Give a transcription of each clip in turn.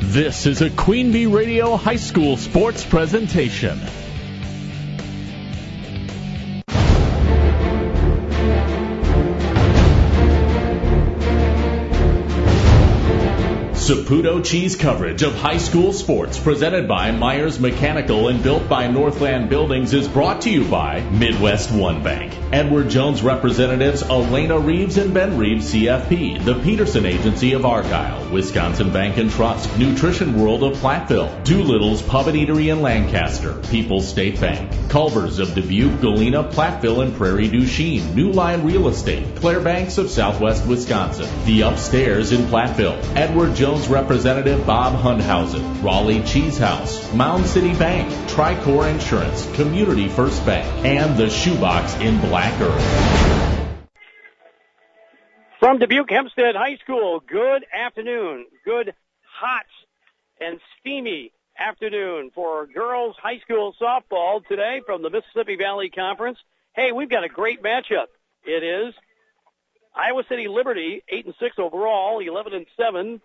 This is a Queen Bee Radio High School sports presentation. Saputo Cheese coverage of high school sports presented by Myers Mechanical and built by Northland Buildings is brought to you by Midwest One Bank. Edward Jones representatives Elena Reeves and Ben Reeves CFP, the Peterson Agency of Argyle, Wisconsin Bank and Trust, Nutrition World of Platteville, Doolittle's Pub and Eatery in Lancaster, People's State Bank, Culver's of Dubuque, Galena, Platteville, and Prairie du Chien, New Line Real Estate, Claire Banks of Southwest Wisconsin, The Upstairs in Platteville, Edward Jones Representative Bob Hundhausen, Roelli Cheese House, Mound City Bank, Tricor Insurance, Community First Bank, and the Shoebox in Black Earth. From Dubuque Hempstead High School, good afternoon. Good hot and steamy afternoon for girls high school softball today from the Mississippi Valley Conference. Hey, we've got a great matchup. It is Iowa City Liberty, 8 and 6 overall, 11 and 7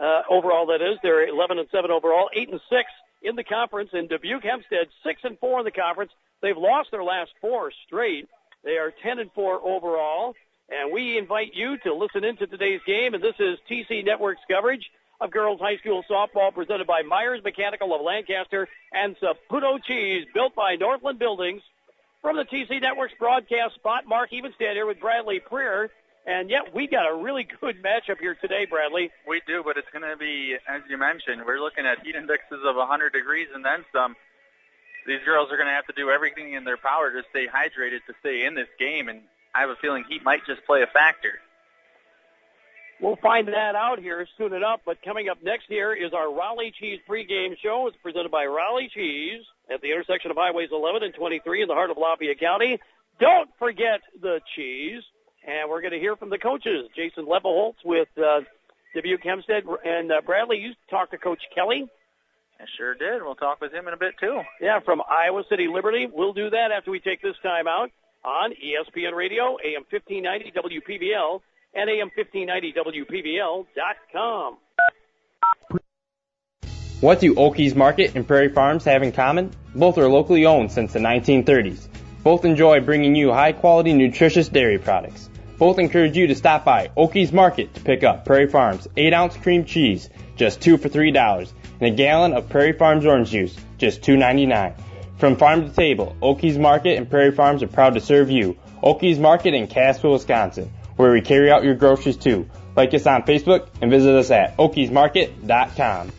uh, overall. That is, they're 11 and 7 overall, 8 and 6 in the conference. And Dubuque Hempstead, 6 and 4 in the conference. They've lost their last four straight. They are 10 and 4 overall. And we invite you to listen into today's game. And this is TC Network's coverage of girls high school softball presented by Myers Mechanical of Lancaster and Saputo Cheese built by Northland Buildings. From the TC Network's broadcast spot, Mark Evenstad here with Bradley Preer. And yet we got a really good matchup here today, Bradley. We do, but it's going to be, as you mentioned, we're looking at heat indexes of 100 degrees and then some. These girls are going to have to do everything in their power to stay hydrated to stay in this game, and I have a feeling heat might just play a factor. We'll find that out here soon enough. But coming up next here is our Roelli Cheese pregame show. It's presented by Roelli Cheese at the intersection of Highways 11 and 23 in the heart of Lafayette County. Don't forget the cheese. And we're going to hear from the coaches, Jason Lepelholtz with uh, Dubuque Hempstead. And uh, Bradley, you talked to Coach Kelly. I sure did. We'll talk with him in a bit, too. Yeah, from Iowa City Liberty. We'll do that after we take this time out on ESPN Radio, AM 1590 WPVL and AM1590WPVL.com. What do Okies Market and Prairie Farms have in common? Both are locally owned since the 1930s. Both enjoy bringing you high quality, nutritious dairy products. Both encourage you to stop by Okies Market to pick up Prairie Farms 8 ounce cream cheese, just 2 for $3, and a gallon of Prairie Farms orange juice, just $2.99. From farm to table, Okies Market and Prairie Farms are proud to serve you. Okies Market in Casper, Wisconsin where we carry out your groceries too. Like us on Facebook and visit us at okiesmarket.com.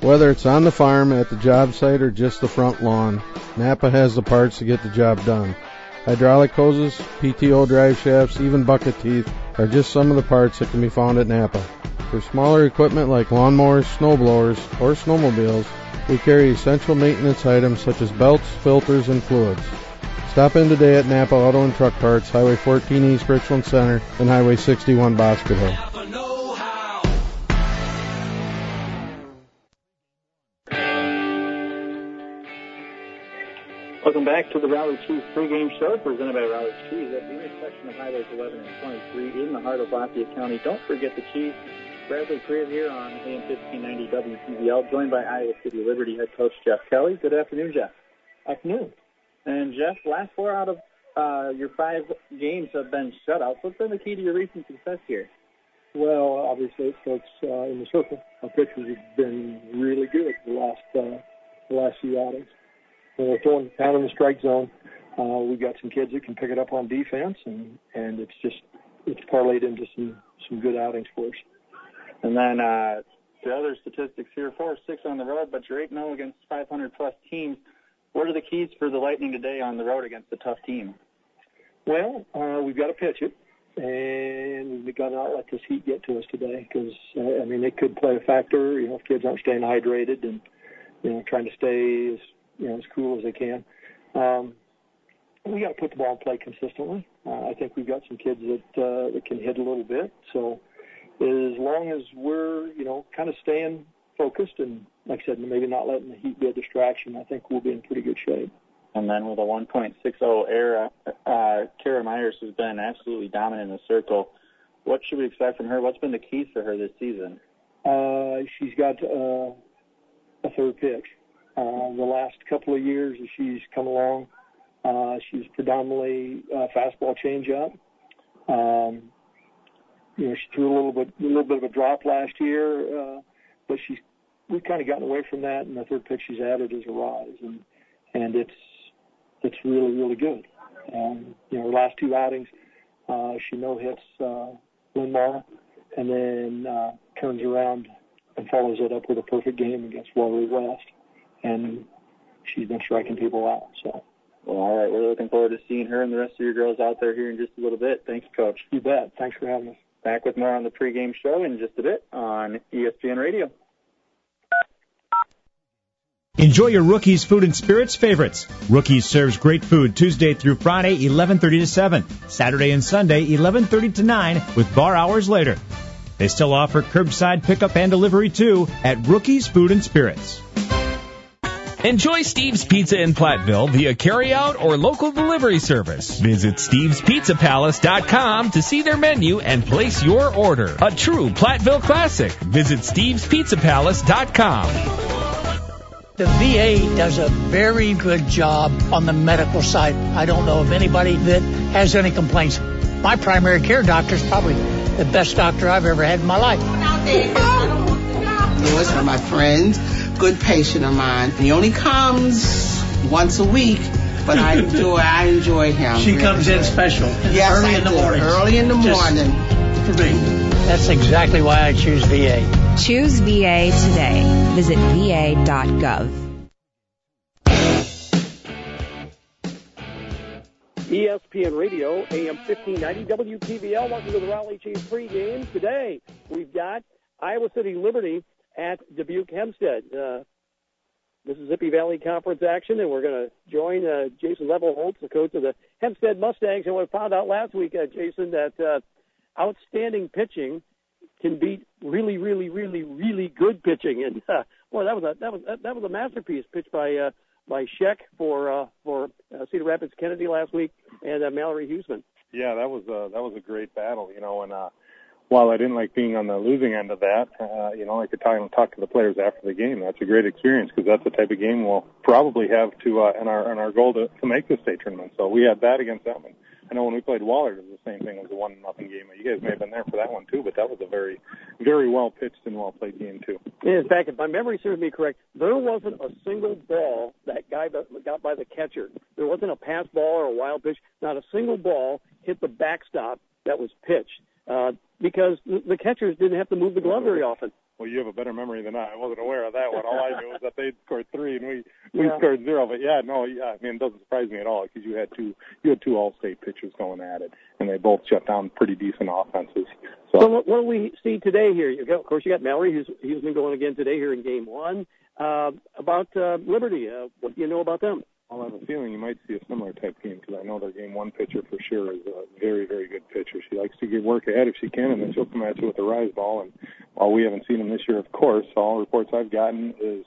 Whether it's on the farm, at the job site, or just the front lawn, Napa has the parts to get the job done. Hydraulic hoses, PTO drive shafts, even bucket teeth are just some of the parts that can be found at Napa. For smaller equipment like lawnmowers, snowblowers, or snowmobiles, we carry essential maintenance items such as belts, filters, and fluids. Stop in today at Napa Auto and Truck Parts, Highway 14 East Richland Center, and Highway 61 Boscobel. Welcome back to the Roelli Cheese pregame show presented by Roelli Cheese at the intersection of Highways 11 and 23 in the heart of Lafayette County. Don't forget the cheese. Bradley Preer here on AM 1590 WPVL, joined by Iowa City Liberty head coach Jeff Kelly. Good afternoon, Jeff. Afternoon. And Jeff, last four out of uh, your five games have been shutouts. What's been the key to your recent success here? Well, obviously it starts uh, in the circle. Our pitchers have been really good the last uh, the last few outings. When we're throwing down in the strike zone, uh, we've got some kids that can pick it up on defense, and and it's just it's parlayed into some some good outings for us. And then uh, the other statistics here: four six on the road, but you're eight zero against 500 plus teams. What are the keys for the Lightning today on the road against a tough team? Well, uh, we've got to pitch it, and we've got to not let this heat get to us today because uh, I mean it could play a factor. You know, if kids aren't staying hydrated and you know trying to stay as you know as cool as they can. Um, we got to put the ball in play consistently. Uh, I think we've got some kids that uh, that can hit a little bit. So as long as we're you know kind of staying focused and, like I said, maybe not letting the heat be a distraction, I think we'll be in pretty good shape. And then with a 1.60 era, uh, Kara Myers has been absolutely dominant in the circle. What should we expect from her? What's been the keys for her this season? uh, she's got uh, a third pitch. Uh, the last couple of years as she's come along, uh, she's predominantly uh, fastball changeup. Um, you know, she threw a little bit, a little bit of a drop last year, uh, but she's we've kind of gotten away from that, and the third pitch she's added is a rise, and and it's it's really really good. Um, you know, her last two outings, uh, she no hits uh, Linn-Mar, and then uh, turns around and follows it up with a perfect game against Waterloo West, and she's been striking people out. So. Well, all right. We're looking forward to seeing her and the rest of your girls out there here in just a little bit. Thanks, Coach. You bet. Thanks for having us. Back with more on the pregame show in just a bit on ESPN Radio. Enjoy your Rookies Food and Spirits favorites. Rookies serves great food Tuesday through Friday, 11:30 to 7, Saturday and Sunday, 11:30 to 9, with bar hours later. They still offer curbside pickup and delivery too at Rookies Food and Spirits. Enjoy Steve's Pizza in Platteville via carryout or local delivery service. Visit stevespizzapalace.com to see their menu and place your order. A true Platteville classic. Visit stevespizzapalace.com. The VA does a very good job on the medical side. I don't know of anybody that has any complaints. My primary care doctor is probably the best doctor I've ever had in my life. Lewis, one of my friends, good patient of mine. He only comes once a week, but I enjoy I enjoy him. She comes in special. Yes, early I in the do. morning. Early in the morning. For me. That's exactly why I choose VA. Choose VA today. Visit va.gov. ESPN Radio, AM 1590, WPVL. Welcome to the Roelli Cheese pregame. Today, we've got Iowa City Liberty at Dubuque Hempstead. Uh, Mississippi Valley Conference action, and we're going to join uh, Jason Levelholtz, the coach of the Hempstead Mustangs. And we found out last week, uh, Jason, that uh, outstanding pitching can beat really, really, really, really good pitching. And uh, boy, that was a that was that was a masterpiece pitched by uh, by Sheck for uh, for uh, Cedar Rapids Kennedy last week, and uh, Mallory Huseman. Yeah, that was a that was a great battle, you know, and uh while I didn't like being on the losing end of that, uh, you know, I could talk talk to the players after the game. That's a great experience because that's the type of game we'll probably have to uh, in our in our goal to, to make the state tournament. So we had that against them. And I know when we played Wahlert, it was the same thing. It was a one nothing game. You guys may have been there for that one too, but that was a very very well pitched and well played game too. In fact, if my memory serves me correct, there wasn't a single ball that guy got by the catcher. There wasn't a pass ball or a wild pitch. Not a single ball hit the backstop that was pitched. Uh, because the catchers didn't have to move the glove very often. Well, you have a better memory than I. I wasn't aware of that one. All I knew was that they scored three and we we Yeah. scored zero. But yeah, no, yeah, I mean, it doesn't surprise me at all because you had two you had two All-State pitchers going at it, and they both shut down pretty decent offenses. So, So what, what do we see today here? You got, of course, you got Mallory, who's he's been going again today here in Game One. Uh, about uh, Liberty, uh, what do you know about them? I'll have a feeling you might see a similar type game because I know their game one pitcher for sure is a very, very good pitcher. She likes to get work ahead if she can, and then she'll come at you with a rise ball. And while we haven't seen him this year, of course, all reports I've gotten is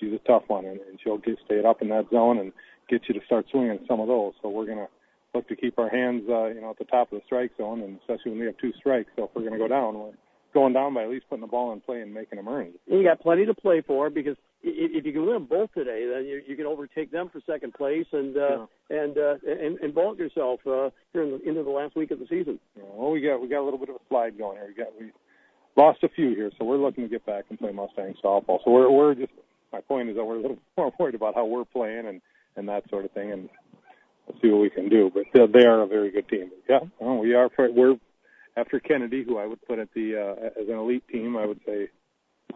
she's a tough one, and, and she'll get stay up in that zone and get you to start swinging some of those. So we're gonna look to keep our hands, uh, you know, at the top of the strike zone, and especially when we have two strikes. So if we're gonna go down, we're going down by at least putting the ball in play and making them earn. You got plenty to play for because i- i- if you can win them both today, then you, you can overtake them for second place and uh, and, uh, and and vault yourself uh, here in the, into the last week of the season. Well, we got we got a little bit of a slide going here. We got we lost a few here, so we're looking to get back and play Mustang softball. So we're we're just my point is that we're a little more worried about how we're playing and and that sort of thing, and we'll see what we can do. But they, they are a very good team. But yeah, well, we are. We're after Kennedy, who I would put at the uh, as an elite team. I would say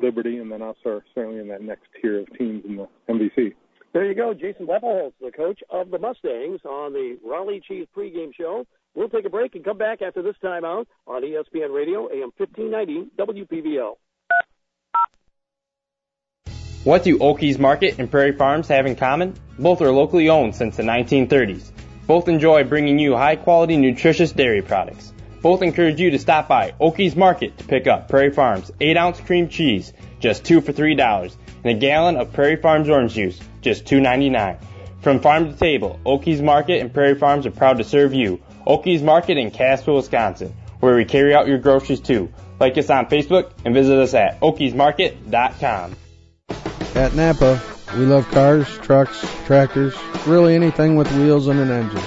Liberty, and then us are certainly in that next tier of teams in the MVC. There you go, Jason Levelholtz, the coach of the Mustangs, on the Roelli Cheese pregame show. We'll take a break and come back after this timeout on ESPN Radio, AM 1590, WPVL. What do Okies Market and Prairie Farms have in common? Both are locally owned since the 1930s. Both enjoy bringing you high quality, nutritious dairy products. Both encourage you to stop by Okies Market to pick up Prairie Farms 8 ounce cream cheese, just 2 for $3, and a gallon of Prairie Farms orange juice, just $2.99. From farm to table, Okies Market and Prairie Farms are proud to serve you. Okies Market in Casper, Wisconsin, where we carry out your groceries too. Like us on Facebook and visit us at okiesmarket.com. At Napa, we love cars, trucks, tractors, really anything with wheels and an engine.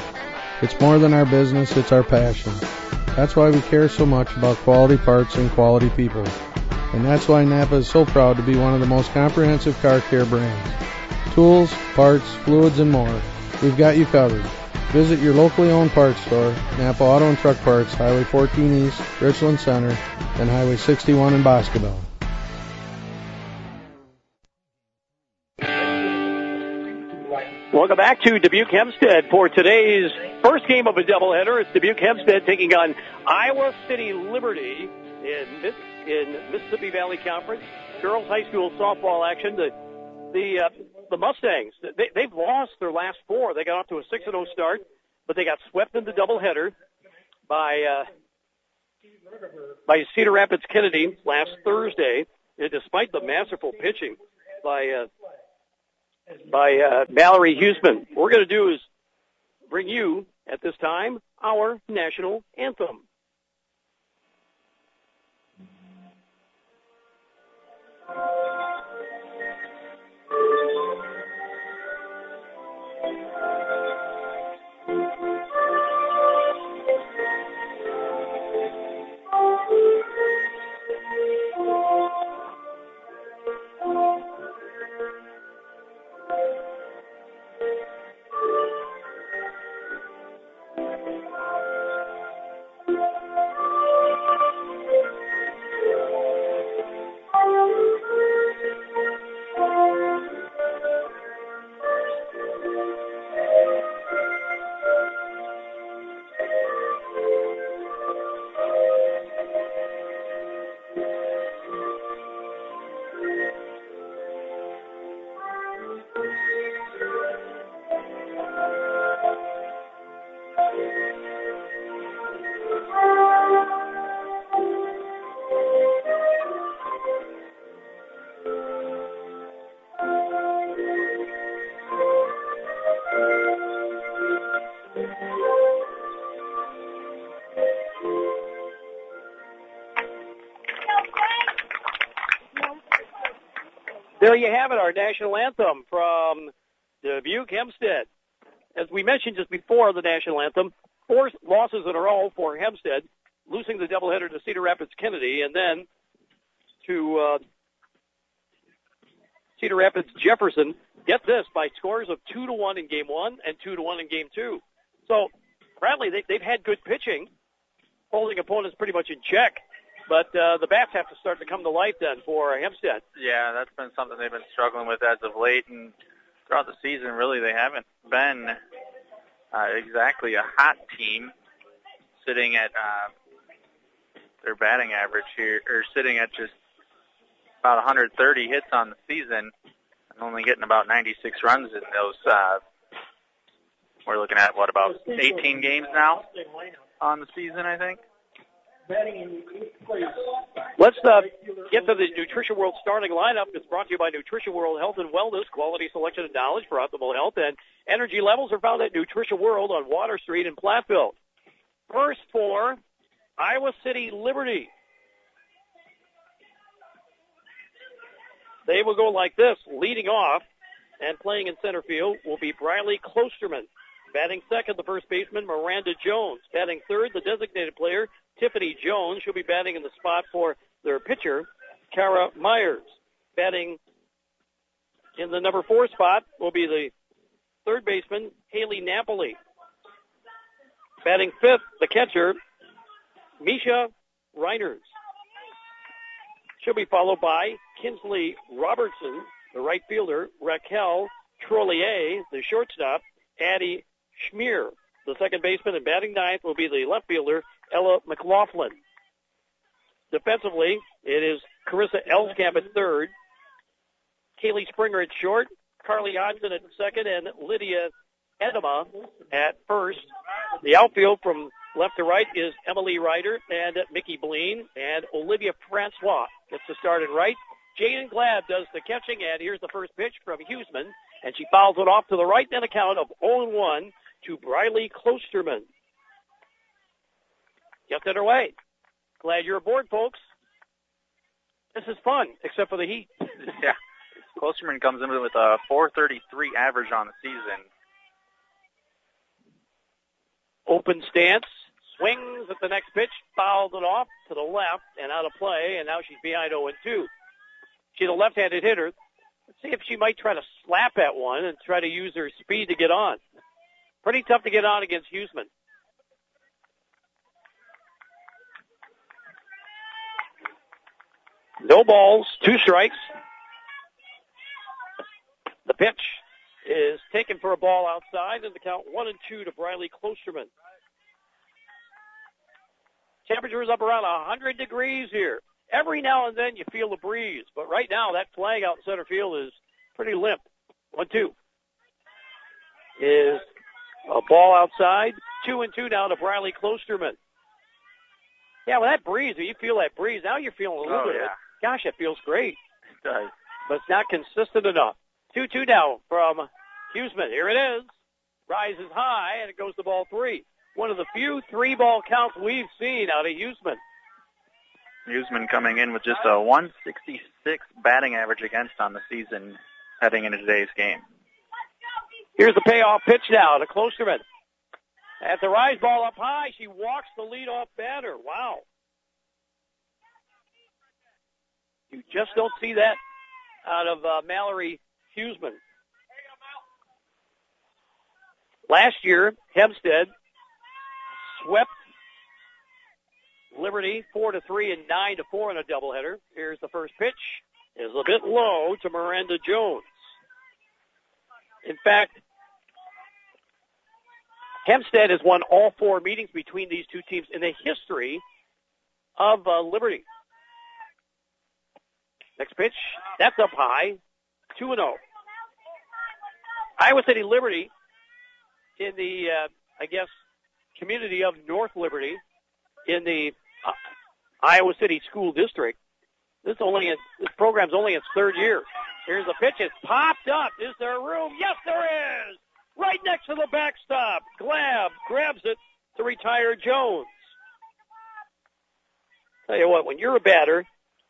It's more than our business, it's our passion. That's why we care so much about quality parts and quality people. And that's why Napa is so proud to be one of the most comprehensive car care brands. Tools, parts, fluids, and more. We've got you covered. Visit your locally owned parts store, Napa Auto and Truck Parts, Highway 14 East, Richland Center, and Highway 61 in Boscobel. Welcome back to Dubuque Hempstead for today's first game of a doubleheader. It's Dubuque Hempstead taking on Iowa City Liberty in in Mississippi Valley Conference girls high school softball action. The the uh, the Mustangs they, they've lost their last four. They got off to a six and zero start, but they got swept in the doubleheader by uh, by Cedar Rapids Kennedy last Thursday. And despite the masterful pitching by uh, by uh, Mallory Huseman. What we're going to do is bring you, at this time, our national anthem. Have it, our national anthem from Dubuque Hempstead. As we mentioned just before the national anthem, four losses in a row for Hempstead, losing the doubleheader to Cedar Rapids Kennedy, and then to uh, Cedar Rapids Jefferson. Get this by scores of two to one in game one and two to one in game two. So Bradley, they, they've had good pitching, holding opponents pretty much in check. But uh, the bats have to start to come to light then for Hempstead. Yeah, that's been something they've been struggling with as of late, and throughout the season, really, they haven't been uh, exactly a hot team, sitting at uh, their batting average here, or sitting at just about 130 hits on the season, and only getting about 96 runs in those. Uh, we're looking at what about 18 games now on the season, I think. Let's uh, get to the Nutrition World starting lineup. It's brought to you by Nutrition World Health and Wellness, quality selection and knowledge for optimal health. And energy levels are found at Nutrition World on Water Street in Platteville. First for Iowa City Liberty. They will go like this, leading off and playing in center field will be Briley Klosterman. Batting second, the first baseman, Miranda Jones. Batting third, the designated player, Tiffany Jones. She'll be batting in the spot for their pitcher, Kara Myers. Batting in the number four spot will be the third baseman, Haley Napoli. Batting fifth, the catcher, Misha Reiners. She'll be followed by Kinsley Robertson, the right fielder, Raquel Trollier, the shortstop, Addie Schmier. The second baseman and batting ninth will be the left fielder, Ella McLaughlin. Defensively, it is Carissa Elskamp at third, Kaylee Springer at short, Carly Hodgson at second, and Lydia Edema at first. The outfield from left to right is Emily Ryder and Mickey Bleen, and Olivia Francois gets to start at right. Jaden Glab does the catching, and here's the first pitch from Huseman, and she fouls it off to the right then a count of 0-1 to Briley Klosterman. Gets it away. Glad you're aboard, folks. This is fun, except for the heat. yeah. Klosterman comes in with a 433 average on the season. Open stance, swings at the next pitch, fouled it off to the left and out of play, and now she's behind 0 and 2. She's a left-handed hitter. Let's see if she might try to slap at one and try to use her speed to get on. Pretty tough to get on against Huseman. No balls, two strikes. The pitch is taken for a ball outside, and the count one and two to Briley Klosterman. Temperature is up around 100 degrees here. Every now and then you feel a breeze, but right now that flag out in center field is pretty limp. One two is a ball outside. Two and two now to Briley Klosterman. Yeah, well that breeze, you feel that breeze. Now you're feeling a little Oh, bit. yeah. Gosh, it feels great, It does. but it's not consistent enough. Two two now from Huseman. Here it is. Rises high and it goes to ball three. One of the few three ball counts we've seen out of Huseman. Huseman coming in with just a 166 batting average against on the season heading into today's game. Here's the payoff pitch now to Klosterman. At the rise ball up high, she walks the leadoff batter. Wow. You just don't see that out of uh, Mallory Huseman. Last year, Hempstead swept Liberty four to three and nine to four in a doubleheader. Here's the first pitch. Is a bit low to Miranda Jones. In fact, Hempstead has won all four meetings between these two teams in the history of uh, Liberty. Next pitch, that's up high, 2 and 0. Iowa City Liberty in the, uh, I guess, community of North Liberty in the uh, Iowa City School District. This only this program's only its third year. Here's the pitch. It's popped up. Is there room? Yes, there is. Right next to the backstop. Glab grabs it to retire Jones. Tell you what, when you're a batter,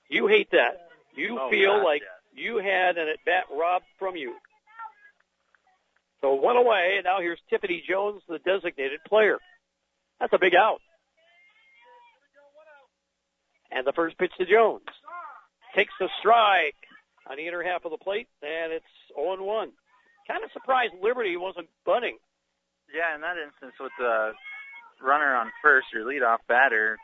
you hate that. You Oh, feel God, like you had an at bat robbed from you. So one away, and now here's Tiffany Jones, the designated player. That's a big out. And the first pitch to Jones. Takes the strike on the inner half of the plate, and it's 0 1. Kind of surprised Liberty wasn't bunting. Yeah, in that instance with the runner on first, your leadoff batter,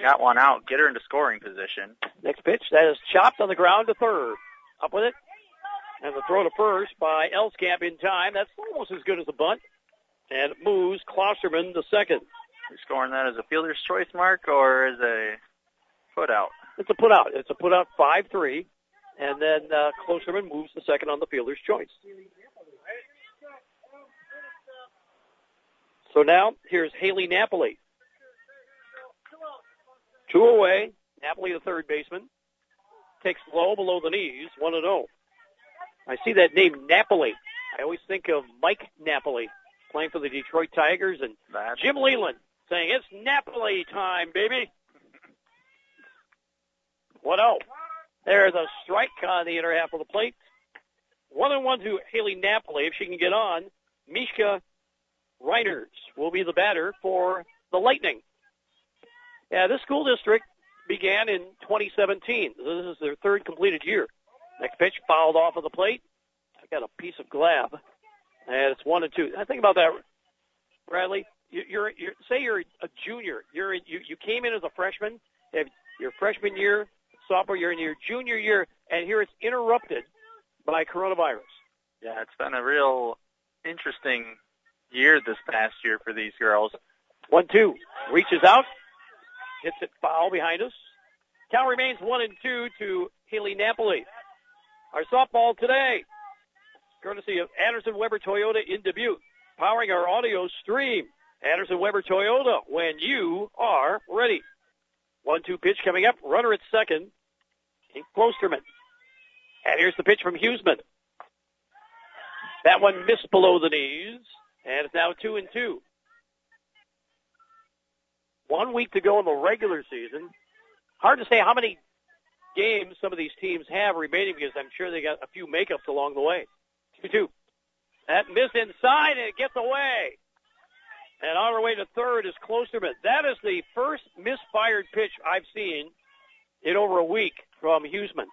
got one out, get her into scoring position. Next pitch, that is chopped on the ground to third. Up with it. And the throw to first by Elskamp in time. That's almost as good as a bunt. And it moves Klosterman to second. You're scoring that as a fielder's choice mark or as a put out. It's a put out. It's a put out 5-3. And then uh, Klosterman moves to second on the fielder's choice. So now here's Haley Napoli. Two away. Napoli, the third baseman, takes low below the knees, 1 0. I see that name Napoli. I always think of Mike Napoli playing for the Detroit Tigers and That's Jim Leyland saying, It's Napoli time, baby. 1 0. There's a strike on the inner half of the plate. 1 and 1 to Haley Napoli. If she can get on, Mishka Reiners will be the batter for the Lightning. Yeah, this school district began in 2017. This is their third completed year. Next pitch fouled off of the plate. I got a piece of glab, and it's one and two. I think about that, Bradley. You- You're, you're say you're a junior. You're in, you you came in as a freshman. You have your freshman year, sophomore year, and your junior year, and here it's interrupted by coronavirus. Yeah, it's been a real interesting year this past year for these girls. One two reaches out, hits it foul behind us. Count remains one and two to Haley Napoli. Our softball today, courtesy of Anderson Weber Toyota in Dubuque, powering our audio stream. Anderson Weber Toyota, when you are ready. One two pitch coming up. Runner at second. In Klosterman. And here's the pitch from Huseman. That one missed below the knees, and it's now two and two. One week to go in the regular season. Hard to say how many games some of these teams have remaining because I'm sure they got a few makeups along the way. 2-2. That miss inside and it gets away. And on our way to third is Klosterman. That is the first misfired pitch I've seen in over a week from Huseman.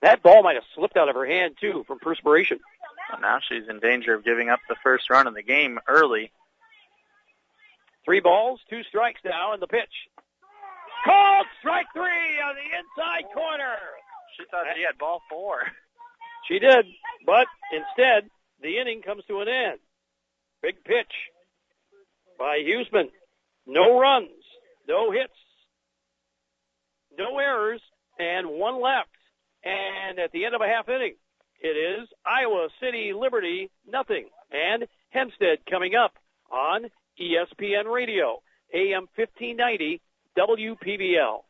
That ball might have slipped out of her hand too from perspiration. Well, now she's in danger of giving up the first run of the game early. Three balls, two strikes now in the pitch. Called strike three on the inside corner. She thought she had ball four. She did, but instead the inning comes to an end. Big pitch by Huseman. No runs, no hits, no errors, and one left. And at the end of a half inning, it is Iowa City Liberty nothing and Hempstead coming up on ESPN Radio, AM 1590 WPVL.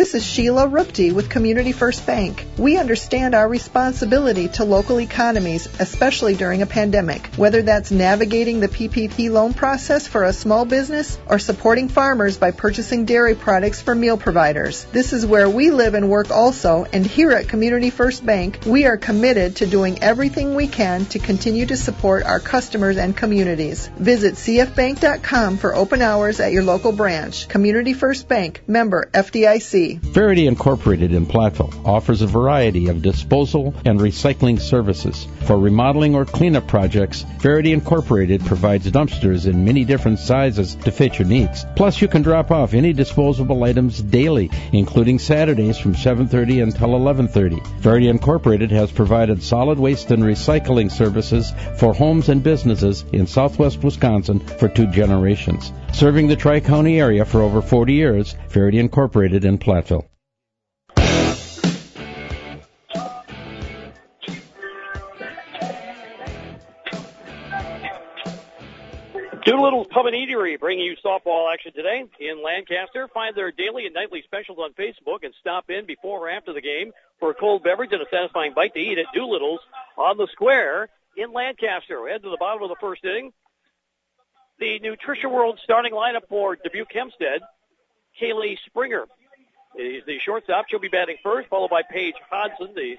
This is Sheila Rupti with Community First Bank. We understand our responsibility to local economies, especially during a pandemic. Whether that's navigating the PPP loan process for a small business or supporting farmers by purchasing dairy products for meal providers. This is where we live and work also, and here at Community First Bank, we are committed to doing everything we can to continue to support our customers and communities. Visit cfbank.com for open hours at your local branch. Community First Bank, member FDIC. Verity Incorporated in Platteville offers a variety of disposal and recycling services. For remodeling or cleanup projects, Verity Incorporated provides dumpsters in many different sizes to fit your needs. Plus, you can drop off any disposable items daily, including Saturdays from 7:30 until 11:30. Verity Incorporated has provided solid waste and recycling services for homes and businesses in southwest Wisconsin for two generations. Serving the Tri-County area for over 40 years, Verity Incorporated in Platteville. Doolittle's Pub and Eatery bringing you softball action today in Lancaster. Find their daily and nightly specials on Facebook and stop in before or after the game for a cold beverage and a satisfying bite to eat at Doolittle's on the square in Lancaster. We head to the bottom of the first inning. The Nutrition World starting lineup for Dubuque Hempstead. Kaylee Springer is the shortstop. She'll be batting first, followed by Paige Hodson, the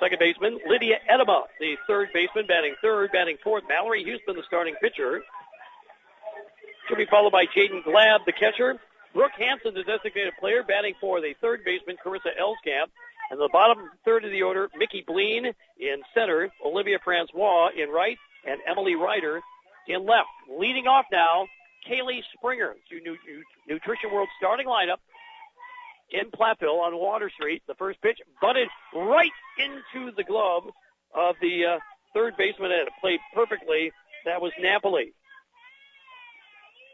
second baseman. Lydia Edema, the third baseman, batting third. Batting fourth, Mallory Houston, the starting pitcher. She'll be followed by Jaden Glab, the catcher. Brooke Hanson, the designated player, batting for the third baseman, Carissa Elskamp. And the bottom third of the order, Mickey Bleen in center, Olivia Francois in right, and Emily Ryder in left. Leading off now, Kaylee Springer, to New Nutrition World starting lineup in Platteville on Water Street. The first pitch butted right into the glove of the uh, third baseman and it played perfectly. That was Napoli.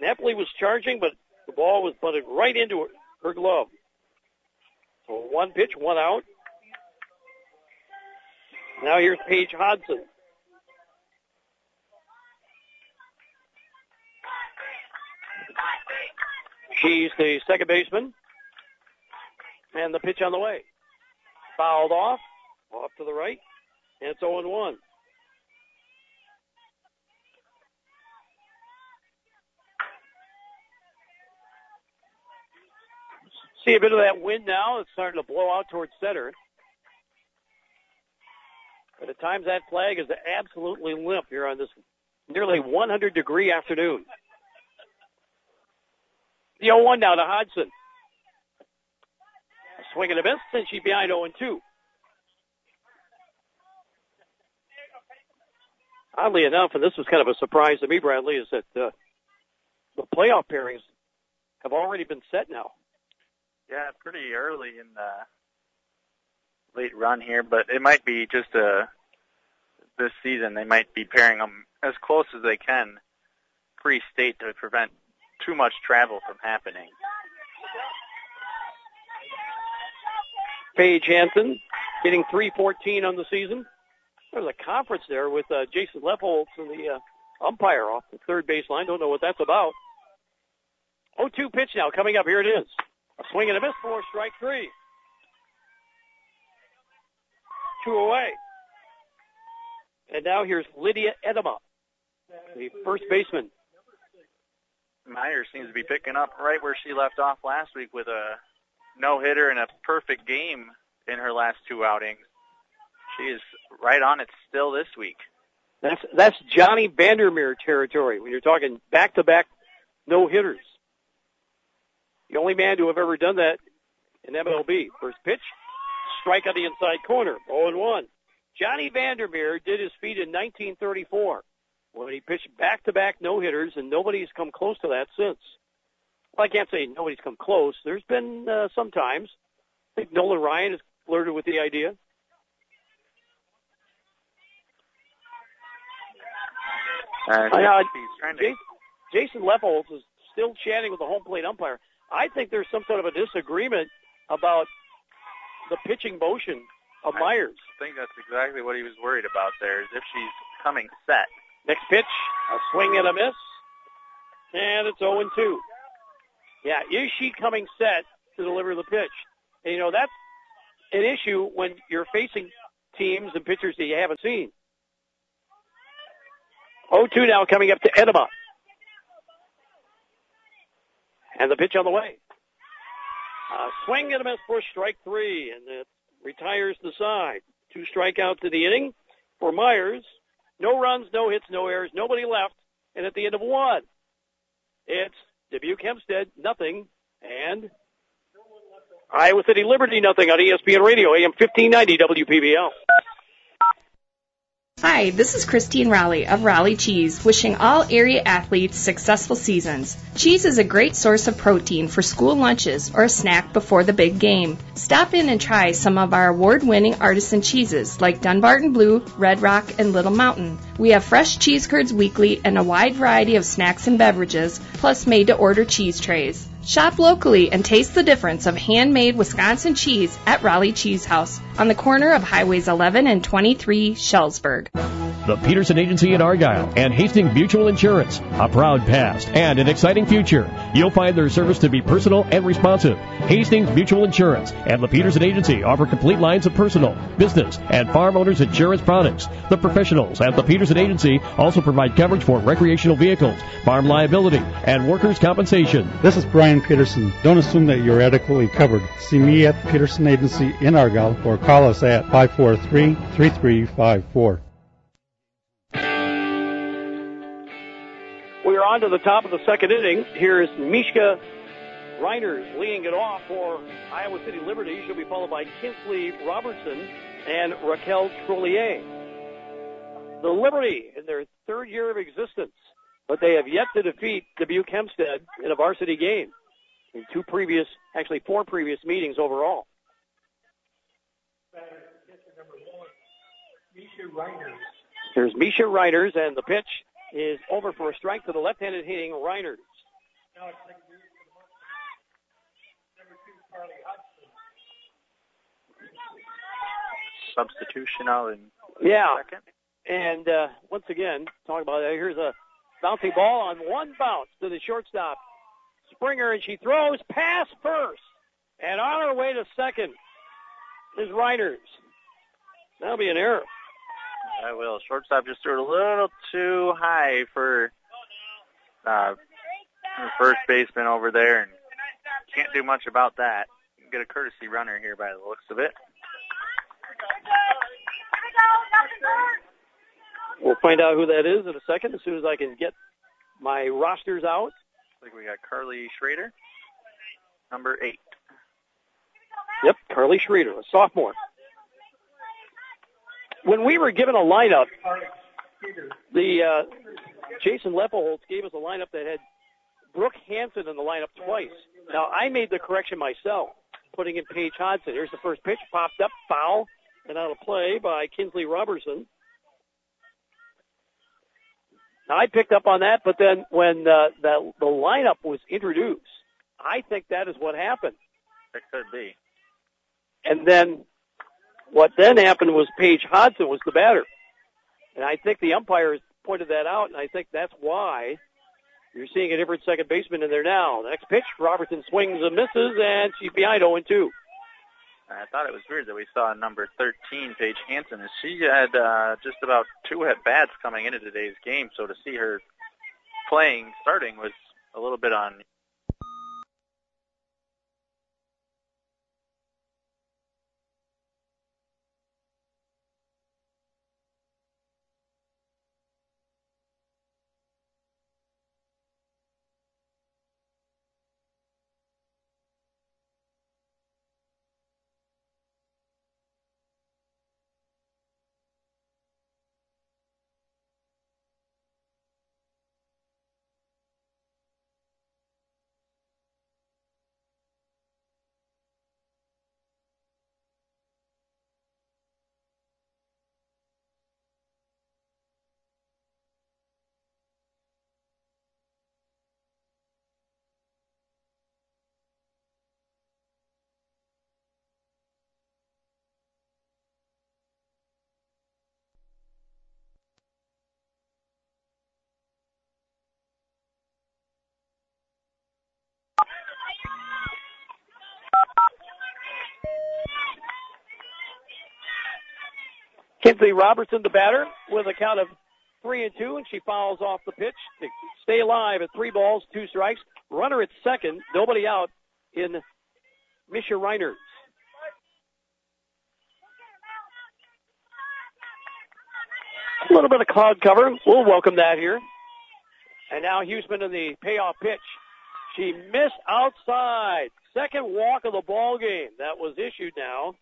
Napoli was charging, but the ball was butted right into her, her glove. So one pitch, one out. Now here's Paige Hodson. She's the second baseman. And the pitch on the way. Fouled off, off to the right, oh and it's 0-1. See a bit of that wind now. It's starting to blow out towards center. But at times that flag is absolutely limp here on this nearly 100 degree afternoon. The 0-1 now to Hodson. Swing and a miss, and she's behind 0-2. Oddly enough, and this was kind of a surprise to me, Bradley, is that uh, the playoff pairings have already been set now. Yeah, pretty early in the late run here, but it might be just a this season they might be pairing them as close as they can pre-state to prevent too much travel from happening. Paige Hanson getting 314 on the season. There's a conference there with uh, Jason Lefholtz and the uh, umpire off the third baseline. Don't know what that's about. 0-2 pitch now coming up. Here it is. A swing and a miss for strike three. Two away. And now here's Lydia Edema, the first baseman. Meyer seems to be picking up right where she left off last week with a no-hitter and a perfect game in her last two outings. She is right on it still this week. That's that's Johnny Vander Meer territory when you're talking back-to-back no hitters. The only man to have ever done that in MLB. First pitch, strike on the inside corner, 0 1. Johnny Vander Meer did his feat in 1934 when he pitched back-to-back no hitters, and nobody's come close to that since. Well, I can't say nobody's come close. There's been uh, some times. I think Nolan Ryan has flirted with the idea. And I know, he's trying to Jason, Jason is still chatting with the home plate umpire. I think there's some sort of a disagreement about the pitching motion of Myers. I think that's exactly what he was worried about there, is if she's coming set. Next pitch, a swing and a miss, and it's 0 2. Yeah, is she coming set to deliver the pitch? And, you know, that's an issue when you're facing teams and pitchers that you haven't seen. 0-2 now coming up to Edema. And the pitch on the way. Swing and a miss for strike three, and it retires the side. Two strikeouts in the inning for Myers. No runs, no hits, no errors, nobody left. And at the end of one, it's Dubuque Hempstead, nothing, and Iowa City Liberty, nothing on ESPN Radio, AM 1590 WPVL. Hi, this is Christine Roelli of Roelli Cheese, wishing all area athletes successful seasons. Cheese is a great source of protein for school lunches or a snack before the big game. Stop in and try some of our award-winning artisan cheeses like Dunbarton Blue, Red Rock, and Little Mountain. We have fresh cheese curds weekly and a wide variety of snacks and beverages, plus made-to-order cheese trays. Shop locally and taste the difference of handmade Wisconsin cheese at Roelli Cheese House on the corner of Highways 11 and 23, Shullsburg. The Peterson Agency in Argyle and Hastings Mutual Insurance. A proud past and an exciting future. You'll find their service to be personal and responsive. Hastings Mutual Insurance and the Peterson Agency offer complete lines of personal, business, and farm owners insurance products. The professionals at the Peterson Agency also provide coverage for recreational vehicles, farm liability, and workers' compensation. This is Brian Peterson. Don't assume that you're adequately covered. See me at the Peterson Agency in Argyle or call us at 543 3354. On to the top of the second inning. Here is Mishka Reiners leading it off for Iowa City Liberty. She'll be followed by Kinsley Robertson and Raquel Trollier. The Liberty in their third year of existence, but they have yet to defeat Dubuque Hempstead in a varsity game in two previous, actually four previous meetings overall. Here's Misha Reiners, and the pitch is over for a strike to the left-handed hitting Reiners. Substitution out in Yeah. second. And uh, once again, talking about that, here's a bouncing ball on one bounce to the shortstop, Springer, and she throws past first. And on her way to second is Reiners. That'll be an error. I will. Shortstop just threw it a little too high for uh, first baseman over there, and can't do much about that. Get a courtesy runner here by the looks of it. We'll find out who that is in a second as soon as I can get my rosters out. Looks like we got Carly Schrader, number eight. Yep, Carly Schrader, a sophomore. When we were given a lineup, the uh, Jason Lepelholtz gave us a lineup that had Brooke Hanson in the lineup twice. Now I made the correction myself, putting in Paige Hodson. Here's the first pitch, popped up, foul, and out of play by Kinsley Robertson. Now I picked up on that, but then when uh, the the lineup was introduced, I think that is what happened. It could be. And then what then happened was Paige Hodson was the batter. And I think the umpires pointed that out, and I think that's why you're seeing a different second baseman in there now. The next pitch, Robertson swings and misses, and she's behind 0 2. I thought it was weird that we saw number 13, Paige Hanson, as she had uh, just about two at bats coming into today's game. So to see her playing, starting, was a little bit on Kinsley Robertson, the batter, with a count of three and two, and she fouls off the pitch to stay alive at three balls, two strikes. Runner at second, nobody out in Misha Reiners. A little bit of cloud cover. We'll welcome that here. And now Huseman in the payoff pitch. She missed outside. Second walk of the ball game. That was issued now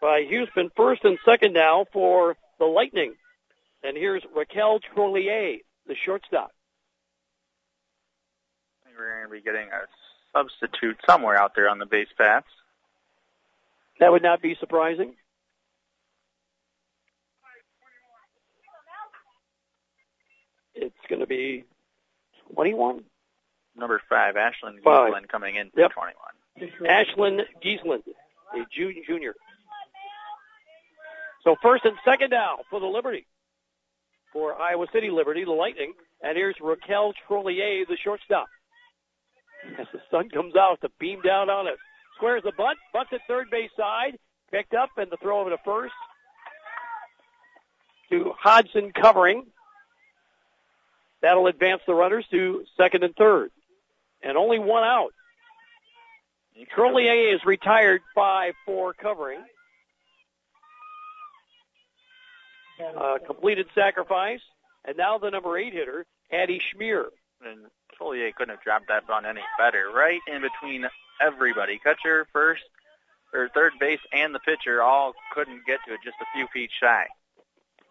by Huseman. First and second now for the Lightning. And here's Raquel Trollier, the shortstop. We're going to be getting a substitute somewhere out there on the base paths. That would not be surprising. It's going to be 21. Number five, Ashlyn. Giesland coming in Yep. for 21. Ashlyn Giesland, a junior. So first and second down for the Liberty. For Iowa City Liberty, the Lightning. And here's Raquel Trollier, the shortstop. As the sun comes out to beam down on it. Squares the butt, butts at third base side. Picked up and the throw over to first. To Hodgson covering. That'll advance the runners to second and third. And only one out. Trollier is retired 5-4 covering. Uh, completed sacrifice. And now the number eight hitter, Addie Schmier. And Trollier couldn't have dropped that bunt any better. Right in between everybody. Catcher, first, or third base, and the pitcher all couldn't get to it, just a few feet shy.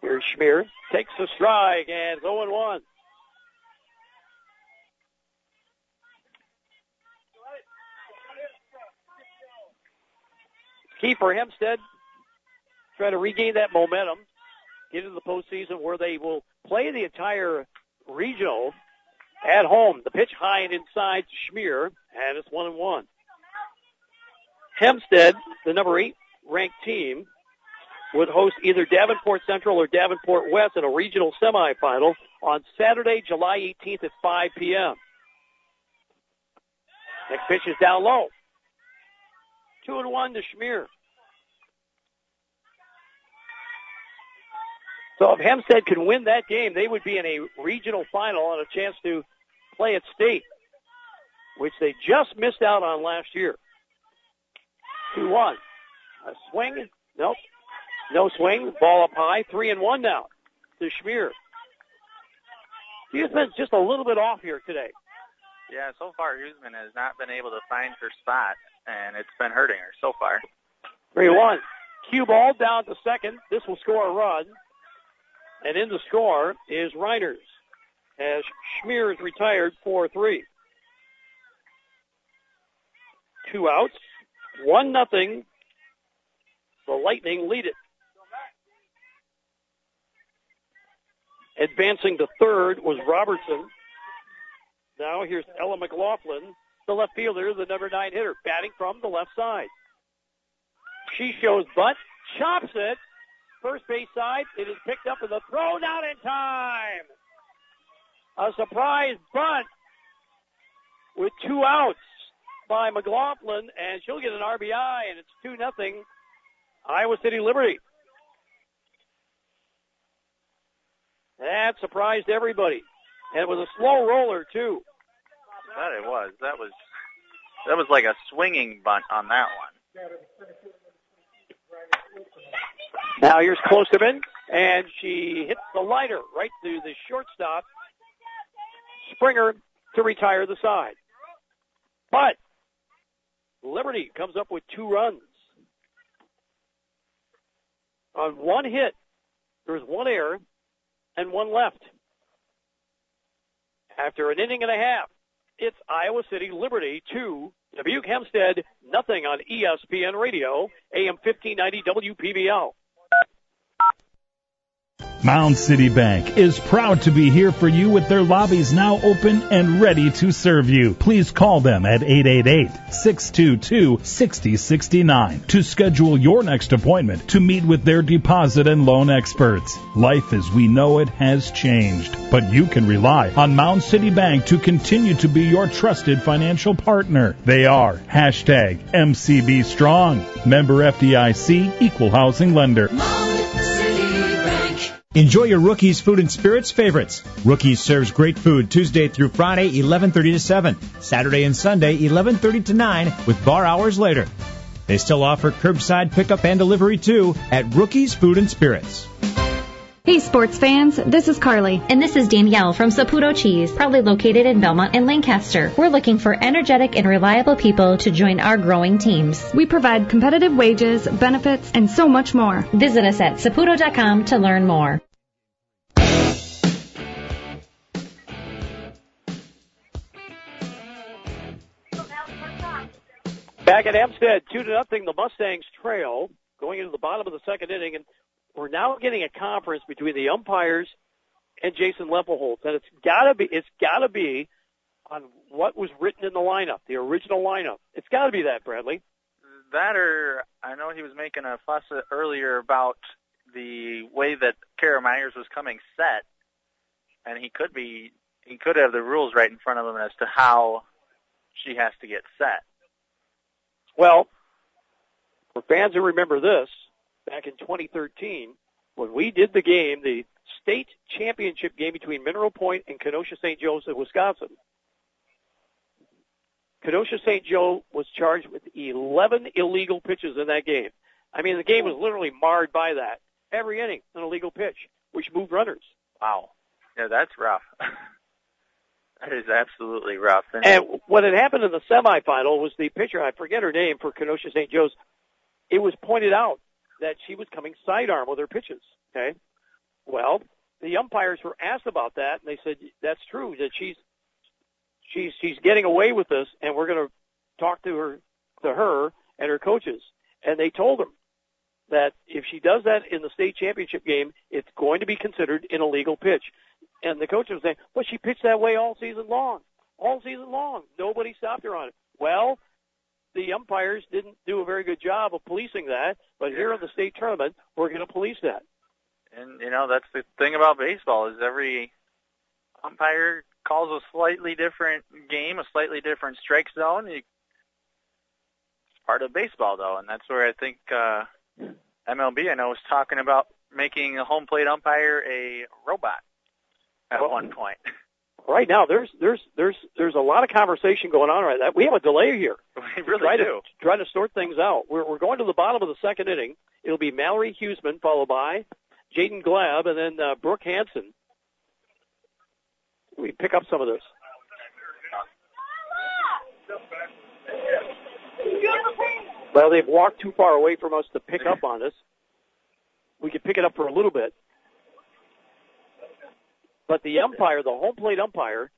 Here's Schmier. Takes a strike and 0-1. Key for Hempstead. trying to regain that momentum. Get into the postseason where they will play the entire regional at home. The pitch high and inside to Schmier, and it's one and one. Hempstead, the number eight ranked team, would host either Davenport Central or Davenport West in a regional semifinal on Saturday, July 18th at 5 p.m. Next pitch is down low. Two and one to Schmier. So if Hempstead could win that game, they would be in a regional final and a chance to play at state, which they just missed out on last year. 2-1. A swing. Nope. No swing. Ball up high. Three and one now to Schmier. Huseman's just a little bit off here today. Yeah, so far Huseman has not been able to find her spot, and it's been hurting her so far. 3-1. Cue ball down to second. This will score a run. And in the score is Reiners as Schmier is retired 4-3. Two outs. One nothing. The Lightning lead it. Advancing to third was Robertson. Now here's Ella McLaughlin, the left fielder, the number nine hitter, batting from the left side. She shows butt, chops it, first base side. It is picked up and the throw not in time. A surprise bunt with two outs by McLaughlin, and she'll get an RBI, and it's two nothing. Iowa City Liberty. That surprised everybody. And it was a slow roller, too. That it was. That was that was like a swinging bunt on that one. Now here's Klosterman, and she hits the lighter right through the shortstop. Springer to retire the side. But Liberty comes up with two runs. On one hit, there's one error and one left. After an inning and a half, it's Iowa City Liberty 2, Dubuque Hempstead nothing on ESPN Radio, AM 1590 WPVL. Mound City Bank is proud to be here for you with their lobbies now open and ready to serve you. Please call them at 888-622-6069 to schedule your next appointment to meet with their deposit and loan experts. Life as we know it has changed, but you can rely on Mound City Bank to continue to be your trusted financial partner. They are hashtag MCB Strong, member FDIC, equal housing lender. Enjoy your Rookies Food and Spirits favorites. Rookies serves great food Tuesday through Friday, 11:30 to 7, Saturday and Sunday, 11:30 to 9, with bar hours later. They still offer curbside pickup and delivery too at Rookies Food and Spirits. Hey sports fans, this is Carly. And this is Danielle from Saputo Cheese, proudly located in Belmont and Lancaster. We're looking for energetic and reliable people to join our growing teams. We provide competitive wages, benefits, and so much more. Visit us at saputo.com to learn more. Back at Hempstead, two to nothing. The Mustangs trail going into the bottom of the second inning, and we're now getting a conference between the umpires and Jason Lepelholtz, and it's gotta be it's gotta be on what was written in the lineup, the original lineup. It's gotta be that, Bradley. That or I know he was making a fuss earlier about the way that Kara Myers was coming set, and he could be he could have the rules right in front of him as to how she has to get set. Well, for fans who remember this, back in 2013, when we did the game, the state championship game between Mineral Point and Kenosha St. Joe's Joseph, Wisconsin, Kenosha St. Joe was charged with 11 illegal pitches in that game. I mean, the game was literally marred by that. Every inning, an illegal pitch, which moved runners. Wow. Yeah, that's rough. that is absolutely rough. And, And what had happened in the semifinal was the pitcher, I forget her name for Kenosha St. Joe's, it was pointed out that she was coming sidearm with her pitches. Okay. Well, the umpires were asked about that, and they said that's true that she's she's she's getting away with this, and we're going to talk to her to her and her coaches. And they told them that if she does that in the state championship game, it's going to be considered an illegal pitch. And the coach was saying, "Well, she pitched that way all season long, all season long. Nobody stopped her on it." Well, the umpires didn't do a very good job of policing that, but here in the state tournament, we're going to police that. and you know that's the thing about baseball is every umpire calls a slightly different game, a slightly different strike zone. You, it's part of baseball though, and that's where I think uh, MLB I know was talking about making a home plate umpire a robot at one point. Right now, there's there's there's there's a lot of conversation going on right now. We have a delay here. We really try do. To, try to sort things out. We're we're going to the bottom of the second inning. It'll be Mallory Huseman followed by Jaden Glab and then uh, Brooke Hansen. We pick up some of this. Well, they've walked too far away from us to pick up on this. We could pick it up for a little bit. But the umpire, the home plate umpire,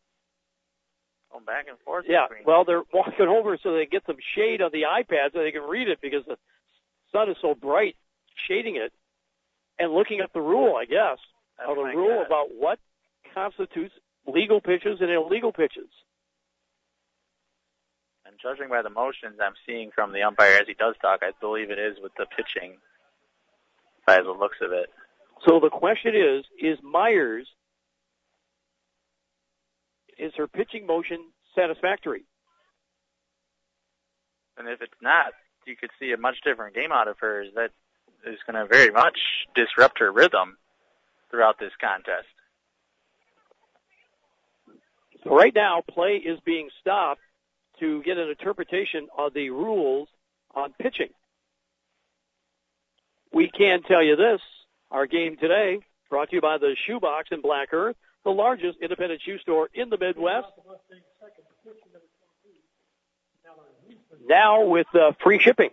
Going back and forth. yeah, between. well, they're walking over so they get some shade on the iPad so they can read it because the sun is so bright, shading it, and looking at the rule, I guess, oh of the rule God. about what constitutes legal pitches and illegal pitches. And judging by the motions I'm seeing from the umpire as he does talk, I believe it is with the pitching by the looks of it. So the question is, is Myers, is her pitching motion satisfactory? And if it's not, you could see a much different game out of her. That is going to very much disrupt her rhythm throughout this contest. So right now, play is being stopped to get an interpretation of the rules on pitching. We can tell you this, our game today, brought to you by the Shoebox in Black Earth, the largest independent shoe store in the Midwest. Now with uh, free shipping.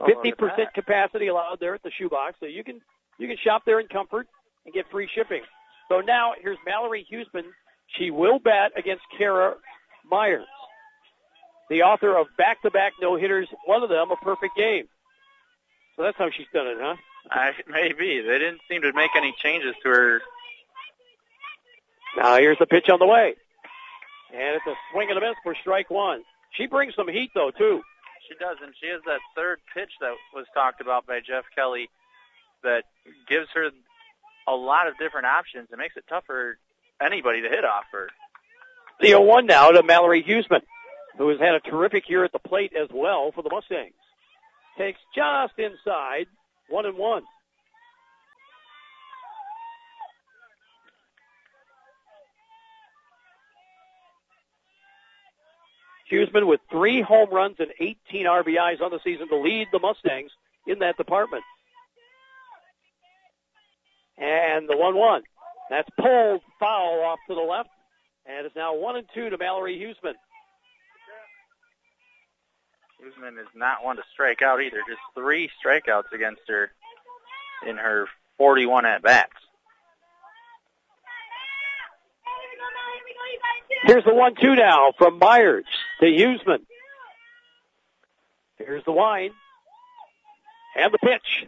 50% capacity allowed there at the Shoebox, so you can you can shop there in comfort and get free shipping. So now here's Mallory Huseman. She will bat against Kara Myers, the author of back-to-back no-hitters, one of them a perfect game. So that's how she's done it, huh? I, maybe. They didn't seem to make any changes to her. Now here's the pitch on the way. And it's a swing and a miss for strike one. She brings some heat though, too. She does, and she has that third pitch that was talked about by Jeff Kelly that gives her a lot of different options. It makes it tough for anybody to hit off her. The 0-1 now to Mallory Huseman, who has had a terrific year at the plate as well for the Mustangs. Takes just inside, one and one. Huseman with three home runs and 18 RBIs on the season to lead the Mustangs in that department. And the 1-1. That's pulled foul off to the left. And it's now 1 and 2 to Mallory Huseman. Huseman is not one to strike out either. Just three strikeouts against her in her 41 at-bats. Here's the 1-2 now from Myers to Huseman. Here's the wine. And the pitch.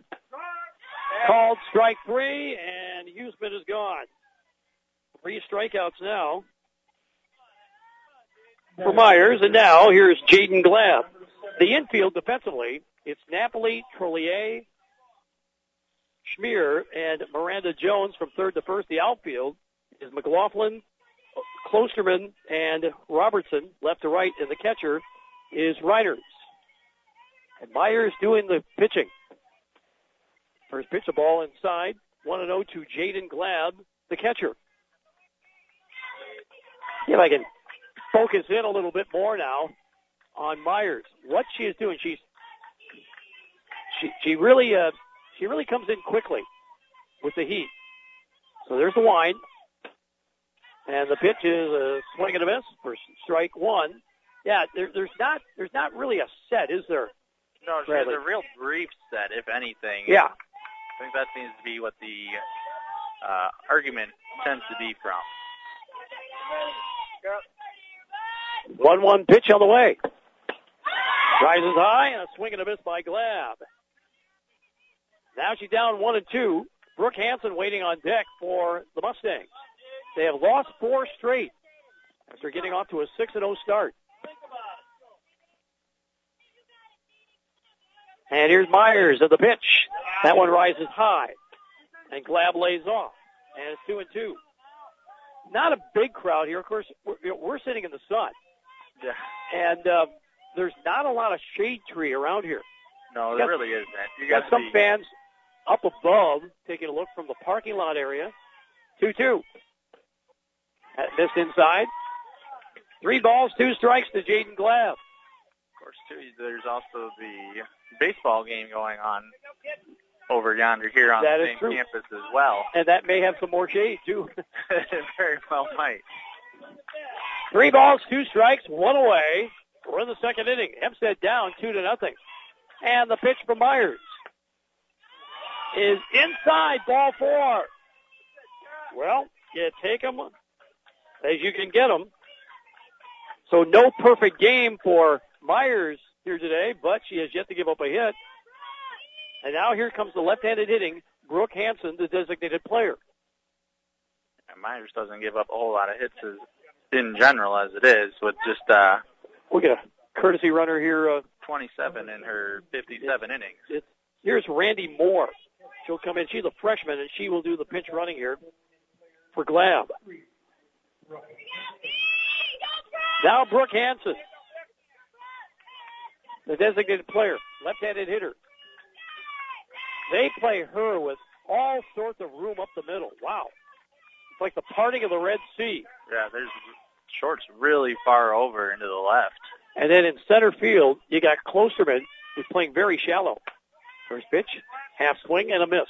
Called strike three, and Huseman is gone. Three strikeouts now for Myers, and now here's Jaden Glab. The infield defensively, it's Napoli, Trollier, Schmier, and Miranda Jones from third to first. The outfield is McLaughlin, Klosterman, and Robertson, left to right, and the catcher is Reiners. And Myers doing the pitching. First pitch, a ball inside. 1 0 to Jaden Glab, the catcher. See if I can focus in a little bit more now on Myers. What she is doing, she's she she really uh she really comes in quickly with the heat. So there's the wine. And the pitch is a swing and a miss for strike one. Yeah, there, there's not there's not really a set, is there? No, Bradley? a real brief set, if anything. Yeah. I think that seems to be what the uh, argument tends to be from. One one pitch on the way. Rises high and a swing and a miss by Glab. Now she's down one and two. Brooke Hanson waiting on deck for the Mustangs. They have lost four straight after getting off to a six and zero start. And here's Myers at the pitch. That one rises high, and Glab lays off, and it's two and two. Not a big crowd here. Of course, we're, we're sitting in the sun, Yeah. and uh, there's not a lot of shade tree around here. No, there got- really isn't. You got got some the, fans up above taking a look from the parking lot area. 2-2. That missed inside. Three balls, two strikes to Jaden Glab. Of course, too, there's also the baseball game going on over yonder here on That the same true. campus as well. And that may have some more shade, too. it very well might. Three balls, two strikes, one away. We're in the second inning. Hempstead down two to nothing. And the pitch from Myers is inside ball four. Well, you take them as you can get them. So no perfect game for Myers here today, but she has yet to give up a hit. And now here comes the left-handed hitting, Brooke Hanson, the designated player. And Myers doesn't give up a whole lot of hits as, in general as it is, with just uh, We'll get a courtesy runner here. Uh, 27 in her 57 innings. It's, here's Randy Moore. She'll come in. She's a freshman, and she will do the pinch running here for Glab. Now Brooke Hanson, the designated player, left-handed hitter. They play her with all sorts of room up the middle. Wow. It's like the parting of the Red Sea. Yeah, there's shorts really far over into the left. And then in center field, you got Klosterman, who's playing very shallow. First pitch, half swing and a miss.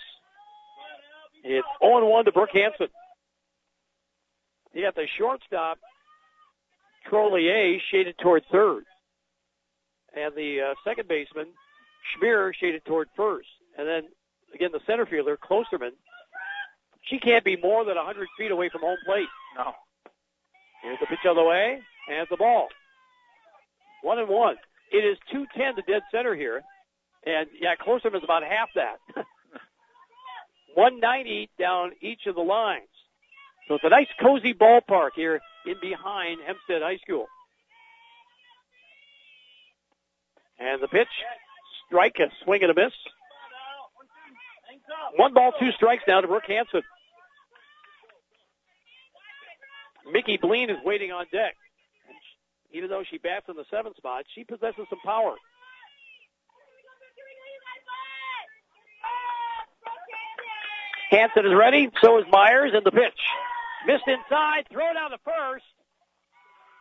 It's 0-1 to Brooke Hanson. You got the shortstop, Trollier, shaded toward third. And the uh, second baseman, Schmier, shaded toward first. And then, again, the center fielder, Klosterman, she can't be more than 100 feet away from home plate. No. Here's the pitch on the way, and the ball. One and one. It is 210 to dead center here. And, yeah, Klosterman's about half that. 190 down each of the lines. So it's a nice cozy ballpark here in behind Hempstead High School. And the pitch, strike, a swing and a miss. One ball, two strikes now to Brooke Hanson. Mickey Bleen is waiting on deck. Even though she bats in the seventh spot, she possesses some power. Hanson is ready. So is Myers in the pitch. Missed inside. Throw down the first.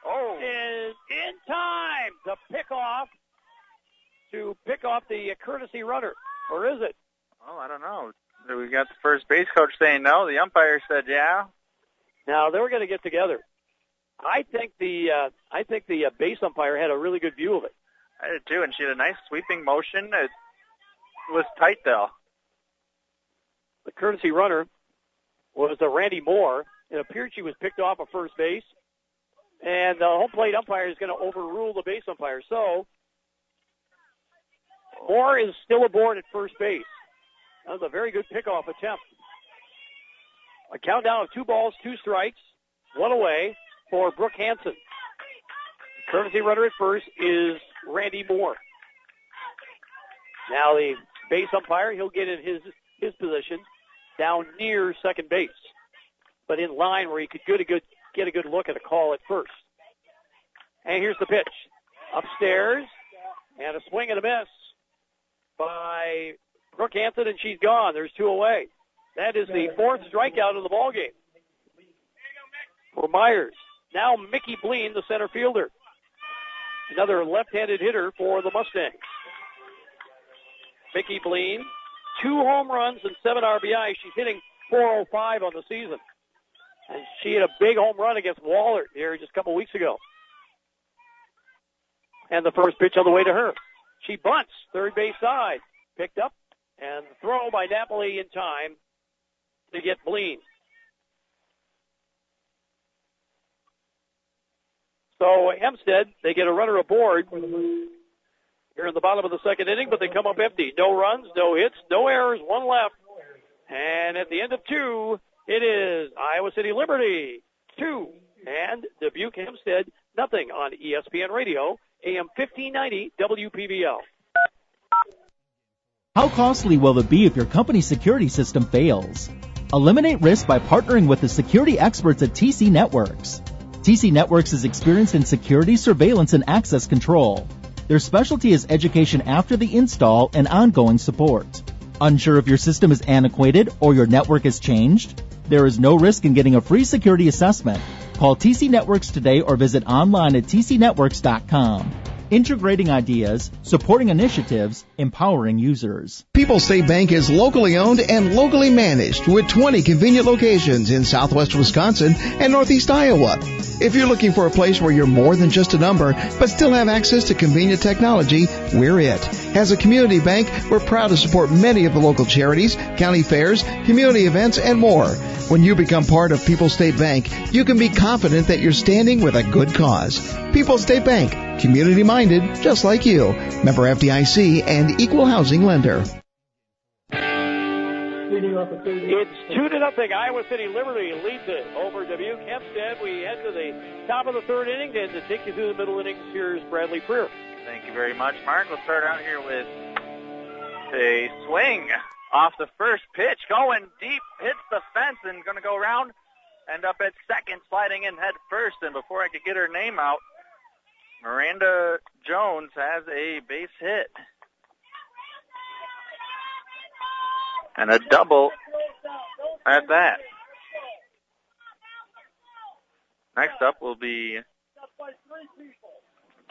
Oh. Is in time to pick off to pick off the courtesy runner, or is it? Oh, I don't know. We got the first base coach saying no. The umpire said yeah. Now they were going to get together. I think the uh, I think the uh, base umpire had a really good view of it. I did too, and she had a nice sweeping motion. It was tight though. The courtesy runner was a Randy Moore. It appeared she was picked off of first base, and the home plate umpire is going to overrule the base umpire. So Moore is still aboard at first base. That was a very good pickoff attempt. A countdown of two balls, two strikes, one away for Brooke Hanson. Courtesy runner at first is Randy Moore. Now the base umpire, he'll get in his his position down near second base, but in line where he could get a good get a good look at a call at first. And here's the pitch, upstairs, and a swing and a miss by Brooke Hanson, and she's gone. There's two away. That is the fourth strikeout of the ball game for Myers. Now Mickey Bleen, the center fielder. Another left-handed hitter for the Mustangs. Mickey Bleen, two home runs and seven RBI. She's hitting 405 on the season. And she had a big home run against Wahlert here just a couple weeks ago. And the first pitch on the way to her. She bunts third base side. Picked up and throw by Napoli in time to get Bleen. So Hempstead, they get a runner aboard here in the bottom of the second inning, but they come up empty. No runs, no hits, no errors, one left. And at the end of two, it is Iowa City Liberty two and Dubuque Hempstead nothing on ESPN Radio, AM 1590 WPVL. How costly will it be if your company's security system fails? Eliminate risk by partnering with the security experts at TC Networks. TC Networks is experienced in security, surveillance, and access control. Their specialty is education after the install and ongoing support. Unsure if your system is antiquated or your network has changed? There is no risk in getting a free security assessment. Call TC Networks today or visit online at tcnetworks.com integrating ideas, supporting initiatives, empowering users. People's State Bank is locally owned and locally managed with 20 convenient locations in southwest Wisconsin and northeast Iowa. If you're looking for a place where you're more than just a number, but still have access to convenient technology, we're it. As a community bank, we're proud to support many of the local charities, county fairs, community events, and more. When you become part of People's State Bank, you can be confident that you're standing with a good cause. People's State Bank, community minded, just like you. Member FDIC and equal housing lender. It's two to nothing. Iowa City Liberty leads it over Dubuque Hempstead. We head to the top of the third inning, and to take you through the middle innings, here's Bradley Freer. Thank you very much, Mark. We'll start out here with a swing off the first pitch, going deep, hits the fence, and going to go around, end up at second, sliding in head first. And before I could get her name out, Miranda Jones has a base hit. And a double at that. Next up will be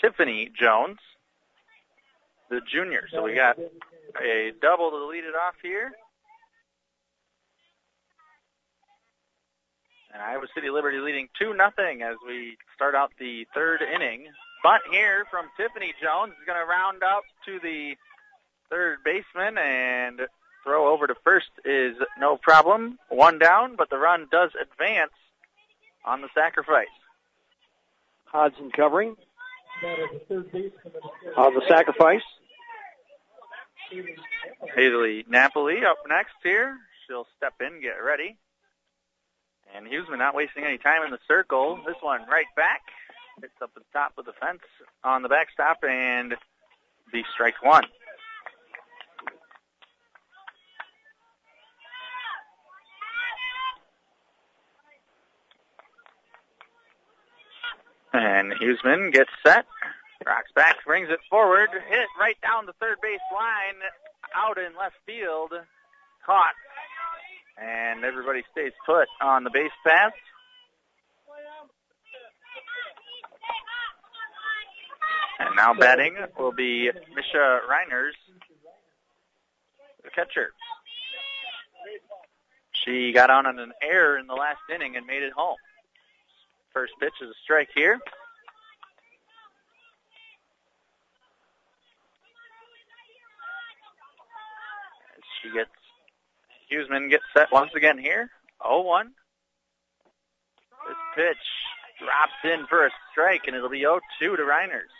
Tiffany Jones, the junior. So we got a double to lead it off here. And Iowa City Liberty leading 2 nothing as we start out the third inning. Bunt here from Tiffany Jones is going to round up to the third baseman and throw over to first is no problem. One down, but the run does advance on the sacrifice. Hodson covering on the sacrifice. Haley Napoli up next here. She'll step in, get ready. And Huseman not wasting any time in the circle. This one right back. Hits up the top of the fence on the backstop and the strike one. And Huseman gets set. Rocks back, brings it forward, hit right down the third base line, out in left field, caught. And everybody stays put on the base path. And now batting will be Misha Reiners, the catcher. She got on an error in the last inning and made it home. First pitch is a strike here. She gets Huseman gets set once again here. 0-1. This pitch drops in for a strike, and it'll be 0-2 to Reiners.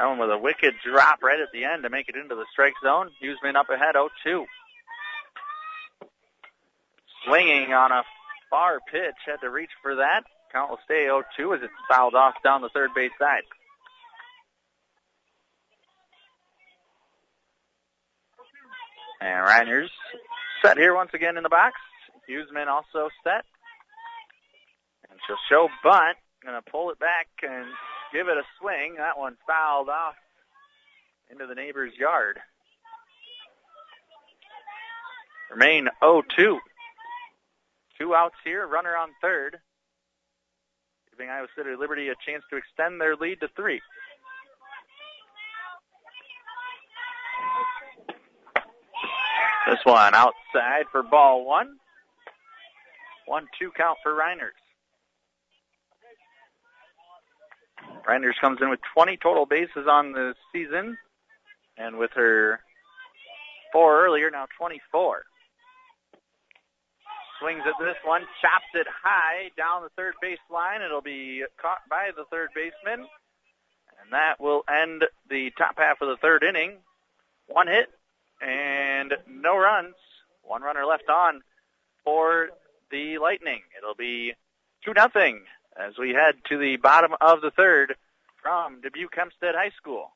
That one with a wicked drop right at the end to make it into the strike zone. Huseman up ahead, 0-2. Swinging on a far pitch, had to reach for that. Count will stay 0-2 as it's fouled off down the third base side. And Reiners set here once again in the box. Huseman also set. And she'll show bunt. Gonna pull it back and give it a swing. That one fouled off into the neighbor's yard. Remain 0-2. Two outs here, runner on third. Giving Iowa City Liberty a chance to extend their lead to three. This one outside for ball one. One two count for Reiners. Reiners comes in with 20 total bases on the season, and with her four earlier, now 24. Swings at this one, chops it high down the third base line. It'll be caught by the third baseman, and that will end the top half of the third inning. One hit, and no runs. One runner left on for the Lightning. It'll be 2 nothing as we head to the bottom of the third from Dubuque Hempstead High School.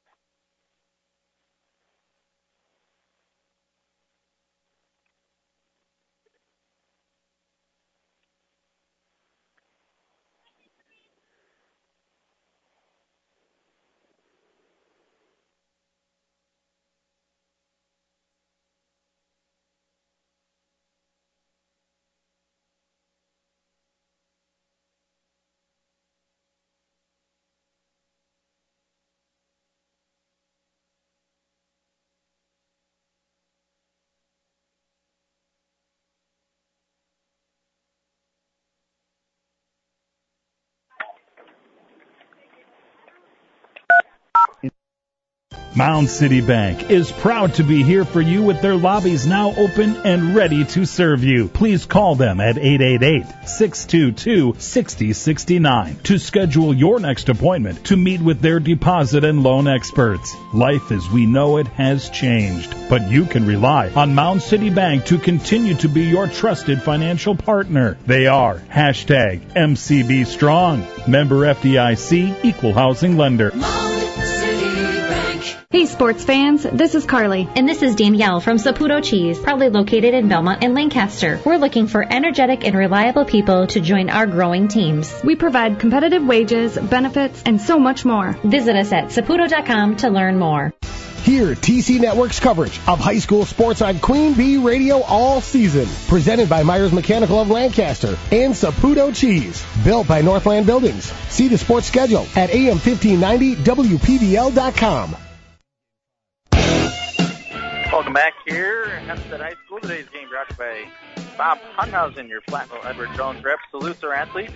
Mound City Bank is proud to be here for you with their lobbies now open and ready to serve you. Please call them at 888-622-6069 to schedule your next appointment to meet with their deposit and loan experts. Life as we know it has changed, but you can rely on Mound City Bank to continue to be your trusted financial partner. They are hashtag MCB Strong, member FDIC, equal housing lender. Hey, sports fans, this is Carly. And this is Danielle from Saputo Cheese, proudly located in Belmont and Lancaster. We're looking for energetic and reliable people to join our growing teams. We provide competitive wages, benefits, and so much more. Visit us at saputo.com to learn more. Hear TC Network's coverage of high school sports on QueenB Radio all season. Presented by Myers Mechanical of Lancaster and Saputo Cheese. Built by Northland Buildings. See the sports schedule at AM1590WPVL.com. Welcome back here at Hempstead High School. Today's game brought by Bob Hunthausen, your Platteville Edward Jones rep. Salutes our athletes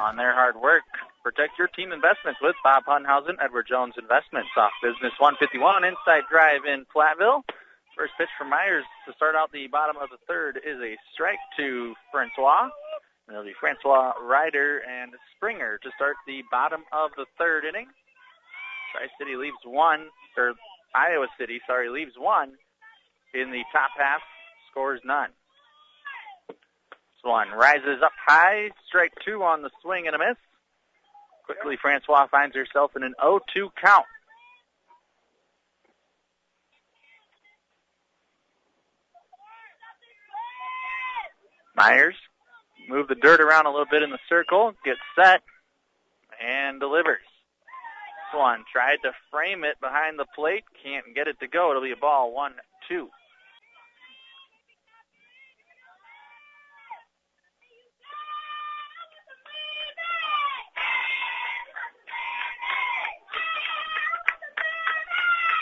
on their hard work. Protect your team investments with Bob Hunthausen, Edward Jones Investments. Off business 151, inside drive in Platteville. First pitch for Myers to start out the bottom of the third is a strike to Francois. It'll be Francois Ryder and Springer to start the bottom of the third inning. Tri-City leaves one, or Iowa City, sorry, leaves one in the top half, scores none. This one rises up high, strike two on the swing and a miss. Quickly, Francois finds herself in an 0-2 count. Myers move the dirt around a little bit in the circle, gets set, and delivers. One tried to frame it behind the plate, can't get it to go. It'll be a ball, one, two.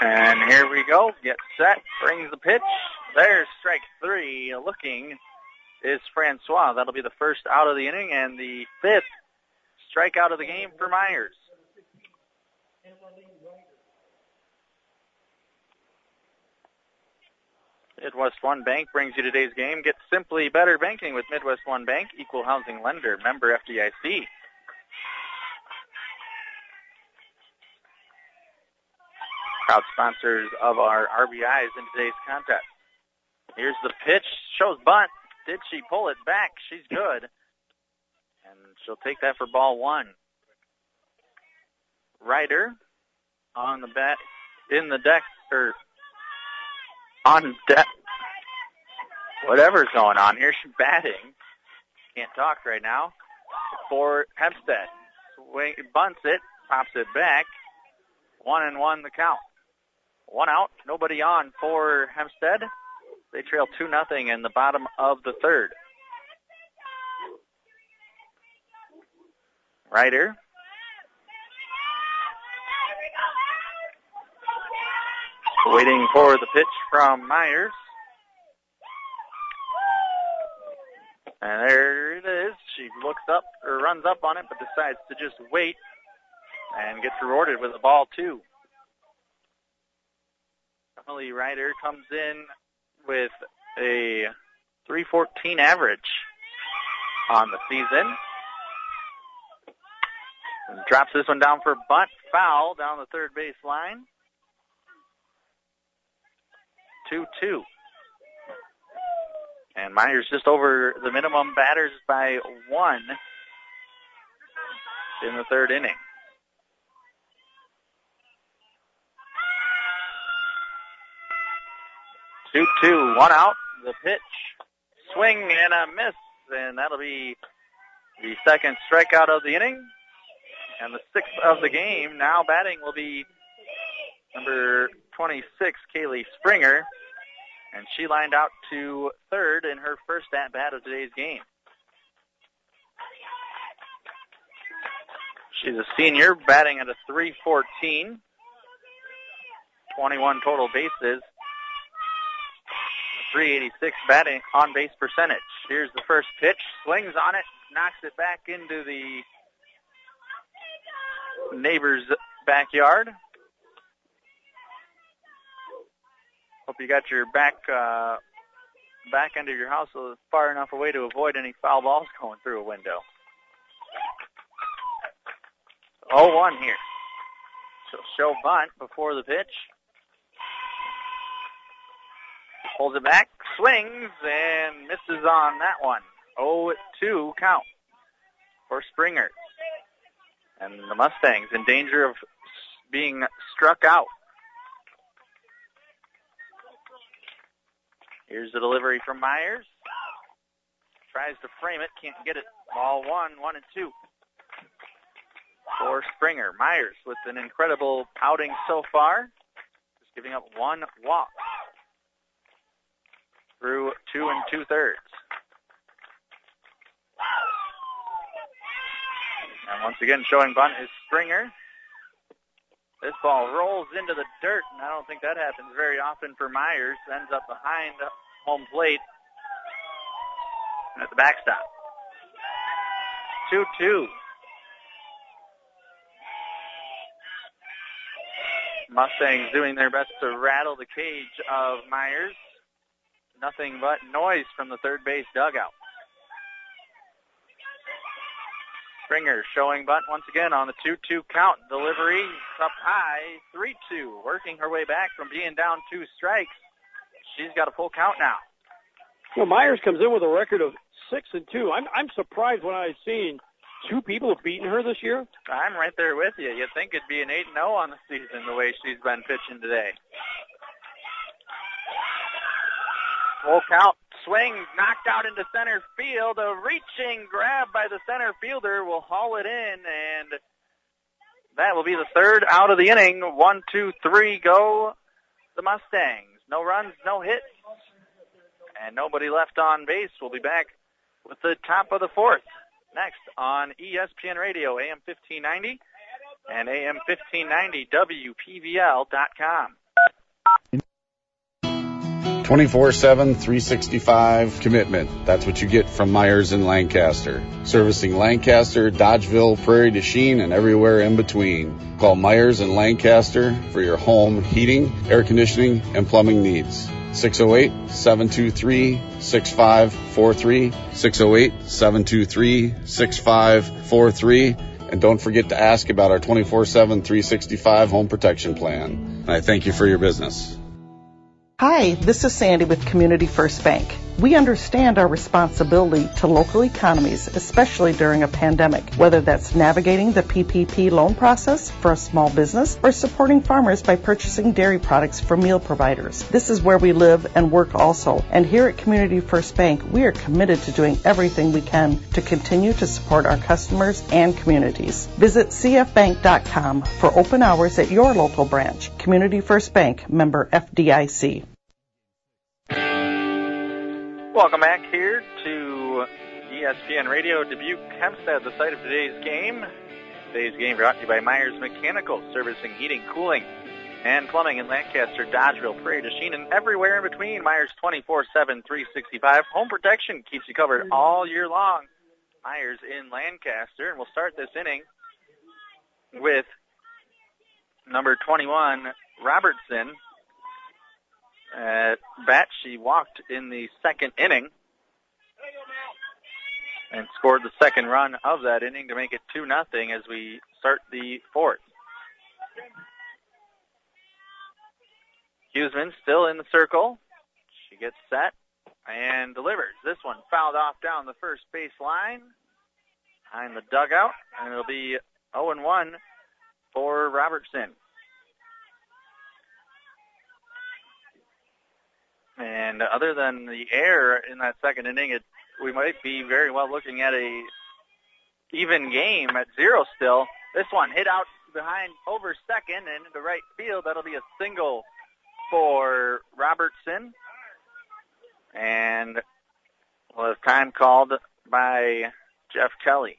And here we go. Get set. Brings the pitch. There's strike three. Looking is Francois. That'll be the first out of the inning and the fifth strikeout of the game for Myers. MidWestOne Bank brings you today's game. Get simply better banking with MidWestOne Bank, equal housing lender, member FDIC. Proud sponsors of our RBIs in today's contest. Here's the pitch. Shows bunt. Did she pull it back? She's good. And she'll take that for ball one. Ryder on the bat in the deck or on deck. Whatever's going on here, she's batting. Can't talk right now. For Hempstead, bunts it, pops it back. One and one the count. One out, nobody on for Hempstead. They trail two nothing in the bottom of the third. Ryder Waiting for the pitch from Myers. And there it is. She looks up or runs up on it, but decides to just wait and gets rewarded with a ball two. Emily Ryder comes in with a 314 average on the season. And drops this one down for bunt foul down the third base line. 2-2. And Myers just over the minimum batters by one in the third inning. Two two, one out. The pitch, swing and a miss, and that'll be the second strikeout of the inning, and the sixth of the game. Now batting will be number 26, Kaylee Springer, and she lined out to third in her first at bat of today's game. She's a senior, batting at a 314, 21 total bases. 386 batting on base percentage. Here's the first pitch. Swings on it, knocks it back into the neighbor's backyard. Hope you got your back uh, back end of your house far enough away to avoid any foul balls going through a window. 0-1 here. So show bunt before the pitch. Pulls it back, swings, and misses on that one. 0-2 count for Springer. And the Mustangs in danger of being struck out. Here's the delivery from Myers. Tries to frame it, can't get it. Ball one, one and two. For Springer. Myers with an incredible outing so far. Just giving up one walk through two and two thirds. And once again, showing bunt is Springer. This ball rolls into the dirt, and I don't think that happens very often for Myers. Ends up behind the home plate at the backstop. 2-2. Mustangs doing their best to rattle the cage of Myers. Nothing but noise from the third base dugout. Springer showing bunt once again on the 2-2 count. Delivery up high, 3-2. Working her way back from being down two strikes. She's got a full count now. Well, Myers comes in with a record of six and two. I'm I'm surprised when I've seen two people have beaten her this year. I'm right there with you. You'd think it'd be an 8 0 on the season the way she's been pitching today. Count. Swing knocked out into center field. A reaching grab by the center fielder will haul it in, and that will be the third out of the inning. One, two, three, go the Mustangs. No runs, no hits, and nobody left on base. We'll be back with the top of the fourth next on ESPN Radio, AM 1590 and AM 1590 WPVL.com. 24 7, 365 commitment. That's what you get from Myers in Lancaster. Servicing Lancaster, Dodgeville, Prairie du Chien, and everywhere in between. Call Myers in Lancaster for your home heating, air conditioning, and plumbing needs. 608 723 6543. 608 723 6543. And don't forget to ask about our 24 7 365 home protection plan. And I thank you for your business. Hi, this is Sandy with Community First Bank. We understand our responsibility to local economies, especially during a pandemic, whether that's navigating the PPP loan process for a small business or supporting farmers by purchasing dairy products for meal providers. This is where we live and work also. And here at Community First Bank, we are committed to doing everything we can to continue to support our customers and communities. Visit cfbank.com for open hours at your local branch. Community First Bank, member FDIC. Welcome back here to ESPN Radio Dubuque Hempstead, the site of today's game. Today's game brought to you by Myers Mechanical, servicing heating, cooling, and plumbing in Lancaster, Dodgeville, Prairie du Chien, and everywhere in between. Myers 24-7, 365. Home protection keeps you covered all year long. Myers in Lancaster, and we'll start this inning with number 21, Robertson, at bat. She walked in the second inning and scored the second run of that inning to make it 2 nothing as we start the fourth. Huseman still in the circle. She gets set and delivers. This one fouled off down the first base line behind the dugout, and it'll be 0-1 for Robertson. And other than the air in that second inning, it, we might be very well looking at a even game at zero still. This one hit out behind over second and into right field. That'll be a single for Robertson. And have time called by Jeff Kelly.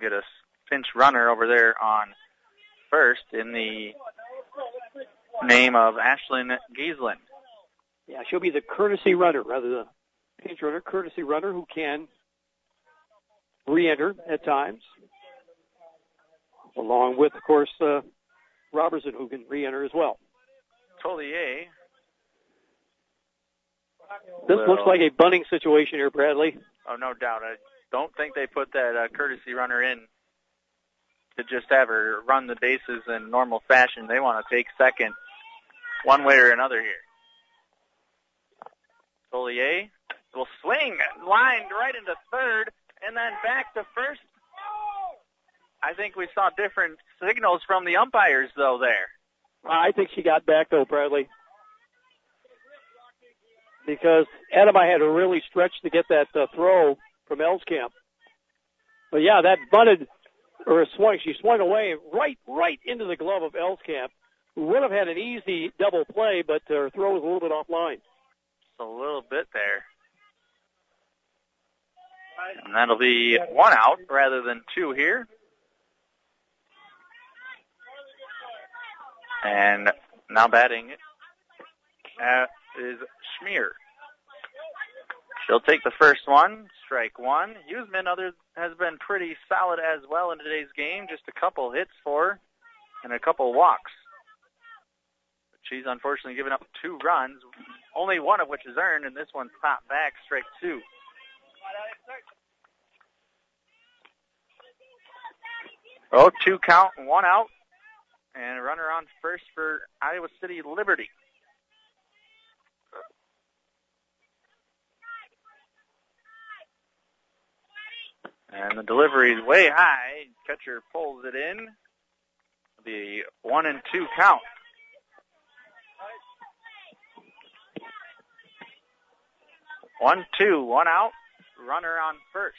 Get a pinch runner over there on first in the name of Ashlyn Giesland. Yeah, she'll be the courtesy runner rather than pinch runner, courtesy runner who can re-enter at times, along with, of course, uh, Robertson who can re-enter as well. Tolier. This looks like a bunting situation here, Bradley. Oh, no doubt. I don't think they put that uh, courtesy runner in to just have her run the bases in normal fashion. They want to take second one way or another here. Tolier will swing, lined right into third, and then back to first. I think we saw different signals from the umpires, though, there. I think she got back, though, Bradley. Because Edema had to really stretch to get that uh, throw from Elskamp. But yeah, that bunted or swung. She swung away right, right into the glove of Elskamp. would have had an easy double play, but her throw was a little bit offline. A little bit there. And that'll be one out rather than two here. And now batting uh, is Schmier. She'll take the first one, strike one. Huseman other has been pretty solid as well in today's game. Just a couple hits for her and a couple walks. But she's unfortunately given up two runs, only one of which is earned, and this one's popped back, strike two. Oh, two count, one out, and a runner on first for Iowa City Liberty. And the delivery is way high. Catcher pulls it in. The one and two count. One, two, one out. Runner on first.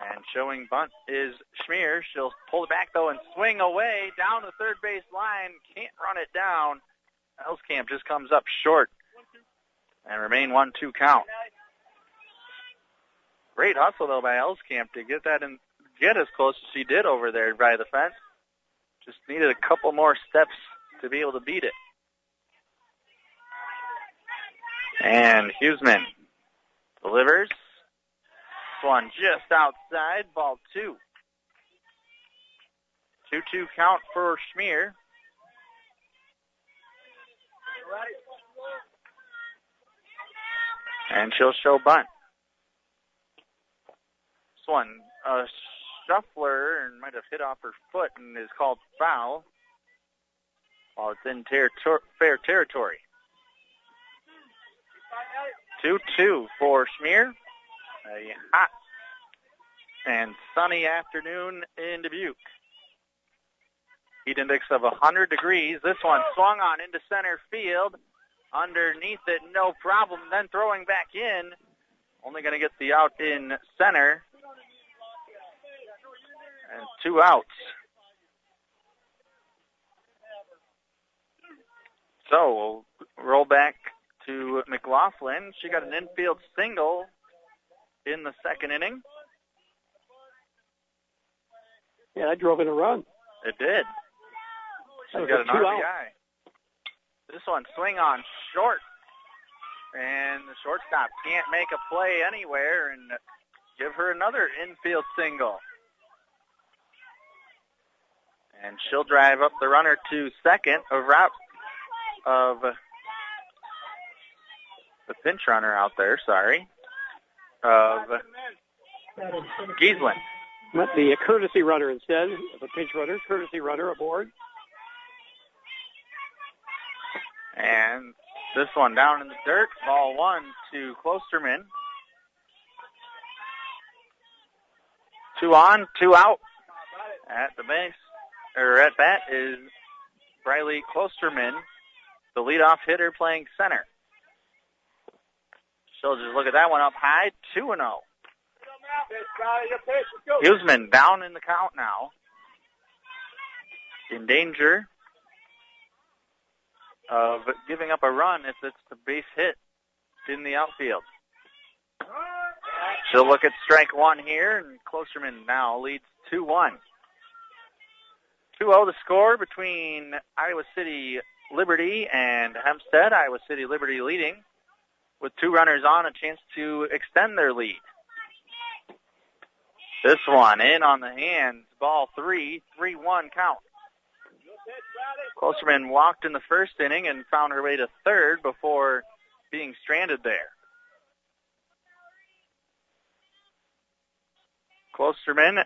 And showing bunt is Schmier. She'll pull it back though and swing away down the third base line. Can't run it down. Elskamp just comes up short. And remain one two count. Great hustle though by Elskamp to get that and get as close as she did over there by the fence. Just needed a couple more steps to be able to beat it. And Huseman delivers. This one just outside, ball two. 2-2 count for Schmier. And she'll show bunt. This one, a shuffler and might have hit off her foot and is called foul while it's in ter- ter- fair territory. 2-2 for Schmier. A hot and sunny afternoon in Dubuque. Heat index of 100 degrees. This one swung on into center field. Underneath it, no problem. Then throwing back in. Only going to get the out in center. And two outs. So we'll roll back to McLaughlin. She got an infield single in the second inning. Yeah, I drove in a run. It did. She got an RBI. out. This one swing on short. And the shortstop can't make a play anywhere and give her another infield single. And she'll drive up the runner to second, a route of the pinch runner out there, sorry, of Giesland. Went the uh, courtesy runner instead of a pinch runner. Courtesy runner aboard. And this one down in the dirt. Ball one to Klosterman. Two on, two out. At the base, or at bat is Riley Klosterman, the leadoff hitter playing center. She'll just look at that one up high, 2 and 0. Huseman down in the count now. In danger of giving up a run if it's the base hit in the outfield. She'll look at strike one here, and Klosterman now leads 2-1. 2-0 the score between Iowa City Liberty and Hempstead. Iowa City Liberty leading with two runners on, a chance to extend their lead. This one in on the hands, ball three, three one 3-1 count. Klosterman walked in the first inning and found her way to third before being stranded there. Klosterman,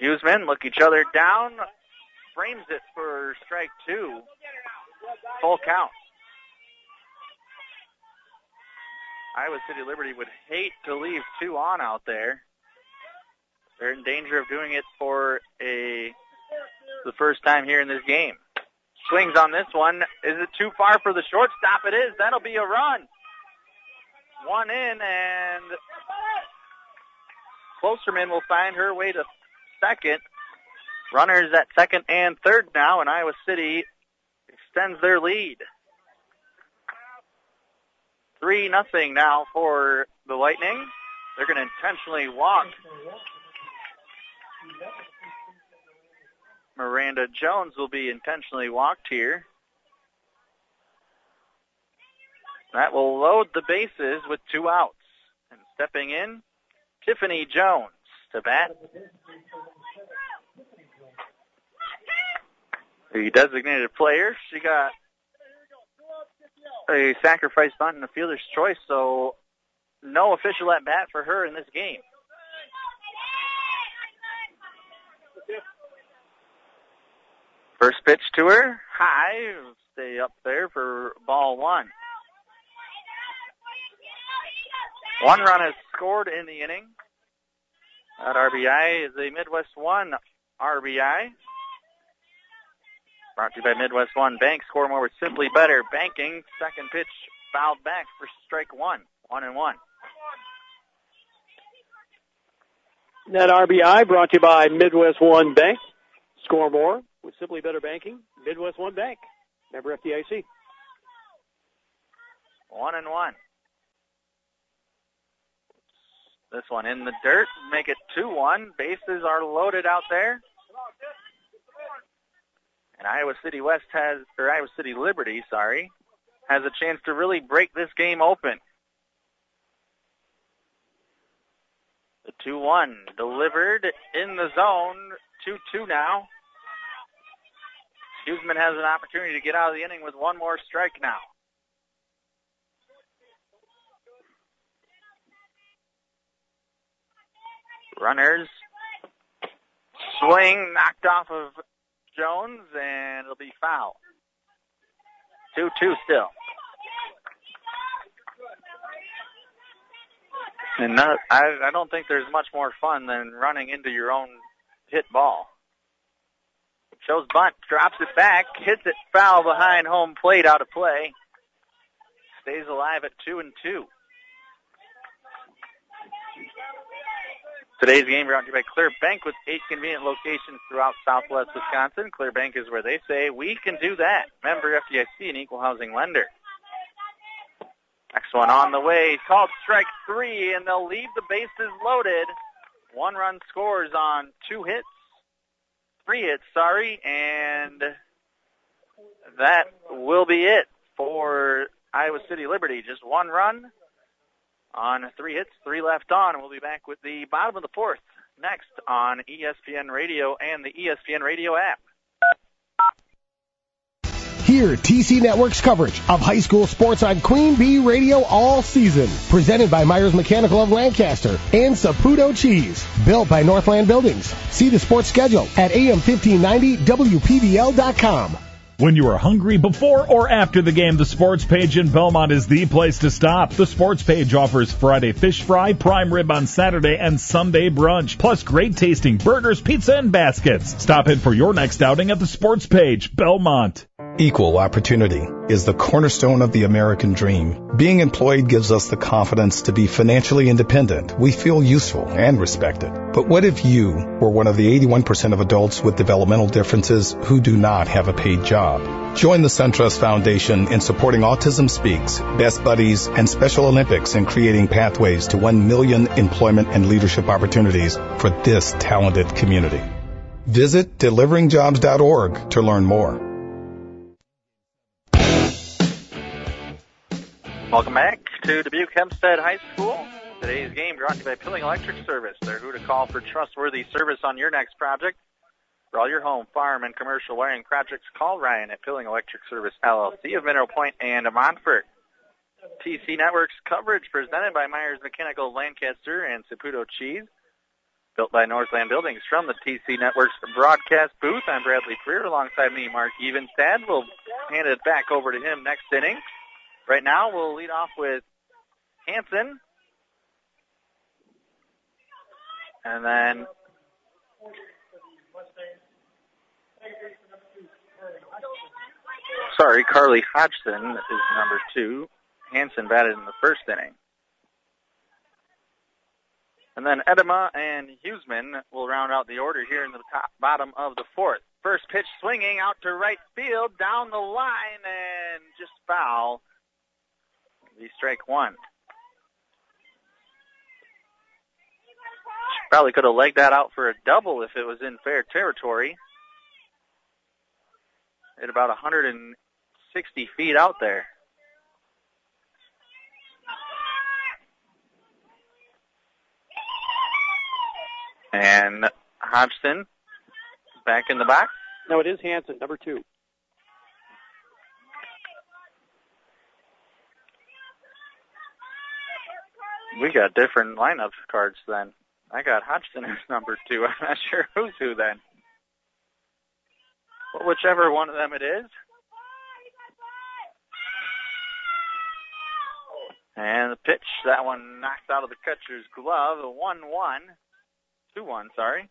Huseman look each other down, frames it for strike two. Full count. Iowa City Liberty would hate to leave two on out there. They're in danger of doing it for a the first time here in this game. Swings on this one. Is it too far for the shortstop? It is. That'll be a run. One in, and Klosterman will find her way to second. Runners at second and third now, and Iowa City extends their lead. Three nothing now for the Lightning. They're going to intentionally walk Miranda Jones will be intentionally walked here. That will load the bases with two outs. And stepping in, Tiffany Jones to bat. The designated player, she got a sacrifice bunt and a fielder's choice, so no official at bat for her in this game. First pitch to her, high, stay up there for ball one. One run is scored in the inning. That RBI is a MidWestOne RBI. Brought to you by MidWestOne Bank. Score more with Simply Better Banking. Second pitch fouled back for strike one. One and one. That RBI brought to you by MidWestOne Bank. Score more with Simply Better Banking. MidWestOne Bank. Member FDIC. One and one. This one in the dirt. Make it 2-1. Bases are loaded out there. And Iowa City West has, or Iowa City Liberty, sorry, has a chance to really break this game open. The 2-1 delivered in the zone. 2-2 now. Huseman has an opportunity to get out of the inning with one more strike now. Runners swing knocked off of Jones and it'll be foul. 2-2 still. And not, I, I don't think there's much more fun than running into your own hit ball. Shows bunt, drops it back, hits it foul behind home plate out of play. Stays alive at two and two. Today's game brought to you by Clear Bank with eight convenient locations throughout southwest Wisconsin. Clear Bank is where they say we can do that. Member FDIC and equal housing lender. Next one on the way, called strike three, and they'll leave the bases loaded. One run scores on two hits, three hits, sorry, and that will be it for Iowa City Liberty. Just one run on three hits, three left on. We'll be back with the bottom of the fourth next on ESPN Radio and the ESPN Radio app. Hear TC Network's coverage of high school sports on QueenB Radio all season. Presented by Myers Mechanical of Lancaster and Saputo Cheese. Built by Northland Buildings. See the sports schedule at AM1590WPVL.com. When you are hungry before or after the game, the Sports Page in Belmont is the place to stop. The Sports Page offers Friday fish fry, prime rib on Saturday, and Sunday brunch, plus great tasting burgers, pizza, and baskets. Stop in for your next outing at the Sports Page, Belmont. Equal opportunity is the cornerstone of the American dream. Being employed gives us the confidence to be financially independent. We feel useful and respected. But what if you were one of the 81% of adults with developmental differences who do not have a paid job? Join the SunTrust Foundation in supporting Autism Speaks, Best Buddies, and Special Olympics in creating pathways to 1 million employment and leadership opportunities for this talented community. Visit deliveringjobs.org to learn more. Welcome back to Dubuque Hempstead High School. Today's game brought to you by Pilling Electric Service. They're who to call for trustworthy service on your next project. For all your home, farm, and commercial wiring projects, call Ryan at Pilling Electric Service LLC of Mineral Point and Montfort. TC Networks coverage presented by Myers Mechanical Lancaster and Saputo Cheese. Built by Northland Buildings from the TC Networks broadcast booth. I'm Bradley Freer alongside me, Mark Evenstad. We'll hand it back over to him next inning. Right now, we'll lead off with Hanson. And then sorry, Carly Hodgson is number two. Hanson batted in the first inning. And then Edema and Huseman will round out the order here in the top bottom of the fourth. First pitch swinging out to right field, down the line, and just foul. Strike one. She Probably could have legged that out for a double if it was in fair territory. At about 160 feet out there. And Hodgson back in the box. No, it is Hanson, number two. We got different lineup cards then. I got Hodgson as number two. I'm not sure who's who then. Well, whichever one of them it is. And the pitch, that one knocked out of the catcher's glove. A 1-1. 2-1, sorry.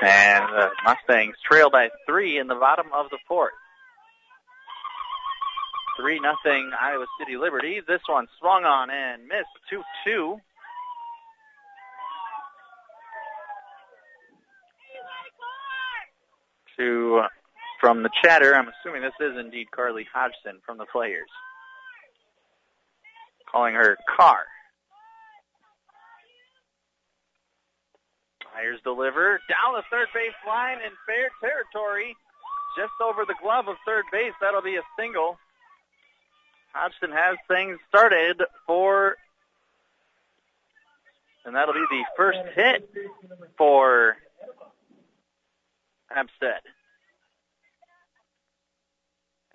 And the Mustangs trail by three in the bottom of the fourth. Three nothing Iowa City Liberty. This one swung on and missed. Two two. To uh, from the chatter, I'm assuming this is indeed Carly Hodgson from the Players. Calling her Car. Myers deliver down the third base line in fair territory, just over the glove of third base. That'll be a single. Hodgson has things started for, and that'll be the first hit for Hempstead.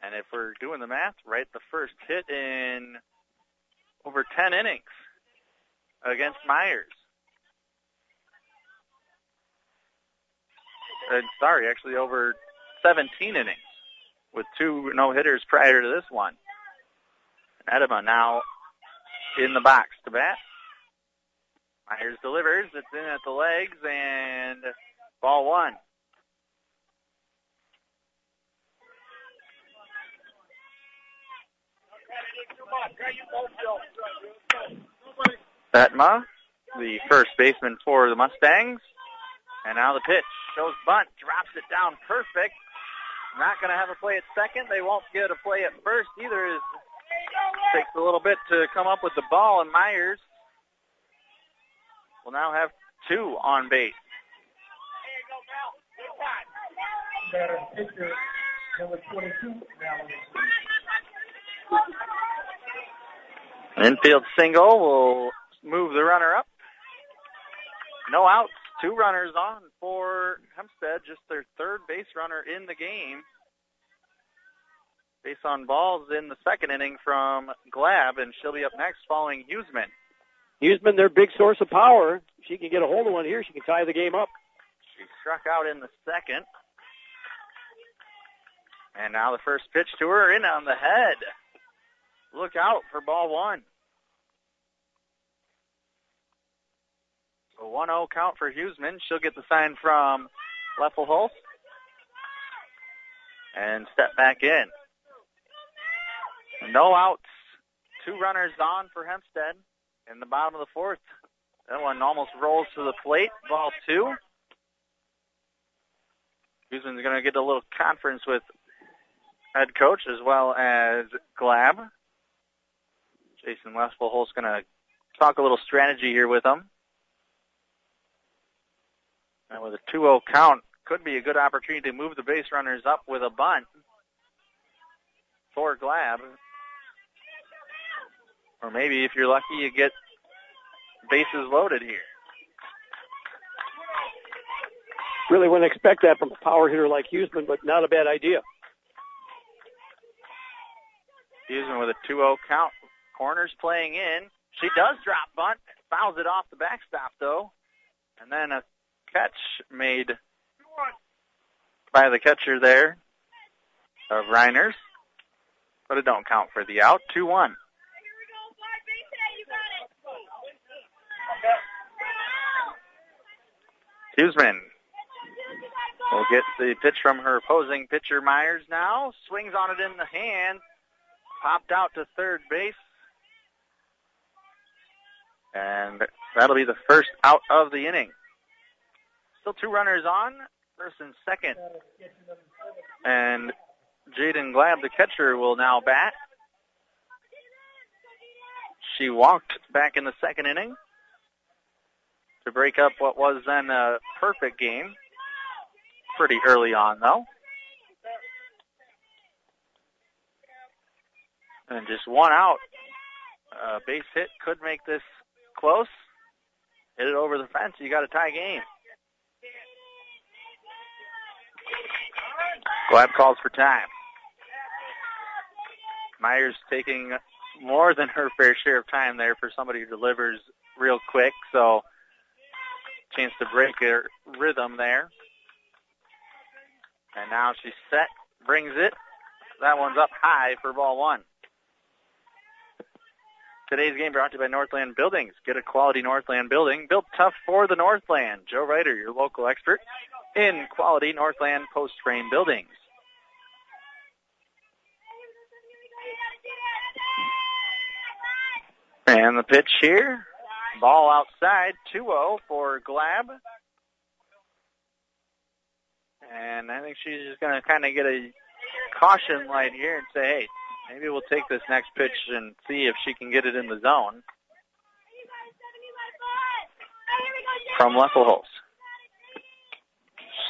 And if we're doing the math right, the first hit in over 10 innings against Myers. Uh, sorry, actually over 17 innings with two no-hitters prior to this one. Edema now in the box to bat. Myers delivers. It's in at the legs and ball one. Betma, the first baseman for the Mustangs. And now the pitch shows bunt, drops it down perfect. Not going to have a play at second. They won't get a play at first either. It takes a little bit to come up with the ball, and Myers will now have two on base. Infield single will move the runner up. No outs. Two runners on for Hempstead, just their third base runner in the game. Base on balls in the second inning from Glab, and she'll be up next following Huseman. Huseman, their big source of power. If she can get a hold of one here, she can tie the game up. She struck out in the second. And now the first pitch to her in on the head. Look out for ball one. A 1-0 count for Huseman. She'll get the sign from Leffelholz. And step back in. No outs. Two runners on for Hempstead in the bottom of the fourth. That one almost rolls to the plate. Ball two. Huseman's going to get a little conference with head coach as well as Glab. Jason Leffelholz going to talk a little strategy here with them. And with a 2-0 count, could be a good opportunity to move the base runners up with a bunt for Glab. Or maybe if you're lucky, you get bases loaded here. Really wouldn't expect that from a power hitter like Huseman, but not a bad idea. Huseman with a 2-0 count. Corners playing in. She does drop bunt. Fouls it off the backstop, though. And then a catch made by the catcher there of Reiners. But it don't count for the out. 2-1. Huseman will get the pitch from her opposing pitcher Myers now. Swings on it in the hand. Popped out to third base. And that'll be the first out of the inning. Still two runners on, first and second. And Jaden Glab, the catcher, will now bat. She walked back in the second inning to break up what was then a perfect game. Pretty early on, though. And just one out. A base hit could make this close. Hit it over the fence. You got a tie game. Glab calls for time. Myers taking more than her fair share of time there for somebody who delivers real quick. So chance to break her rhythm there. And now she's set, brings it. That one's up high for ball one. Today's game brought to you by Northland Buildings. Get a quality Northland building built tough for the Northland. Joe Ryder, your local expert in quality Northland post frame buildings. And the pitch here. Ball outside, 2-0 for Glab. And I think she's just going to kind of get a caution light here and say, hey, maybe we'll take this next pitch and see if she can get it in the zone. From Leffelholz.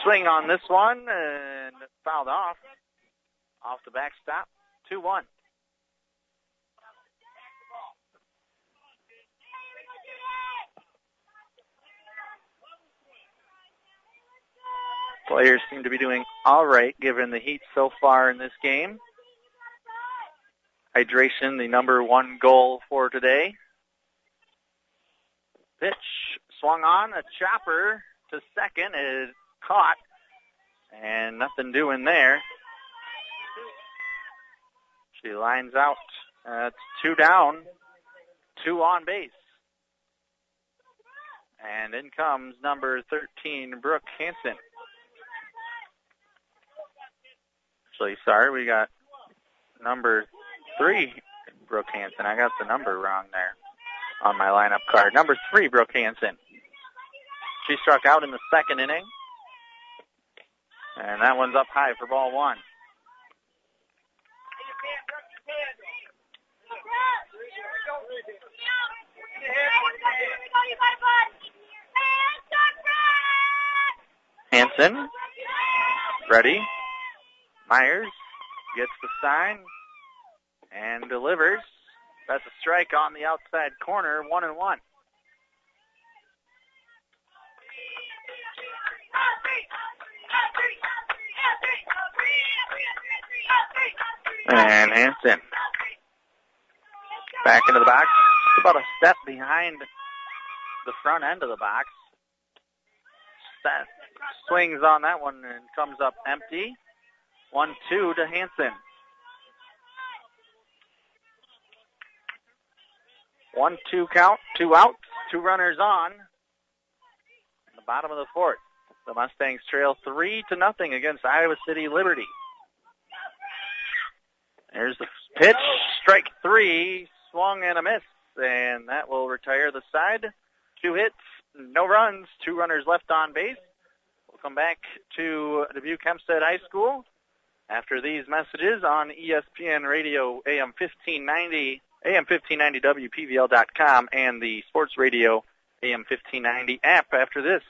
Swing on this one and fouled off. Off the backstop. 2-1. Players seem to be doing all right given the heat so far in this game. Hydration, the number one goal for today. Pitch swung on, a chopper to second is caught, and nothing doing there. She lines out. Uh, two down, two on base. And in comes number 13, Brooke Hansen. Actually, sorry, we got number three, Brooke Hansen. I got the number wrong there on my lineup card. Number three, Brooke Hansen. She struck out in the second inning. And that one's up high for ball one. Hanson. ready. Myers gets the sign and delivers. That's a strike on the outside corner, one and one. And Hanson back into the box. About a step behind the front end of the box. Set, swings on that one and comes up empty. One two to Hanson. One two count, two outs, two runners on. The bottom of the fourth. The Mustangs trail three to nothing against Iowa City Liberty. There's the pitch, strike three, swung and a miss, and that will retire the side. Two hits, no runs, two runners left on base. We'll come back to Dubuque Hempstead High School after these messages on ESPN Radio AM 1590, AM 1590 WPVL.com, and the Sports Radio AM 1590 app after this.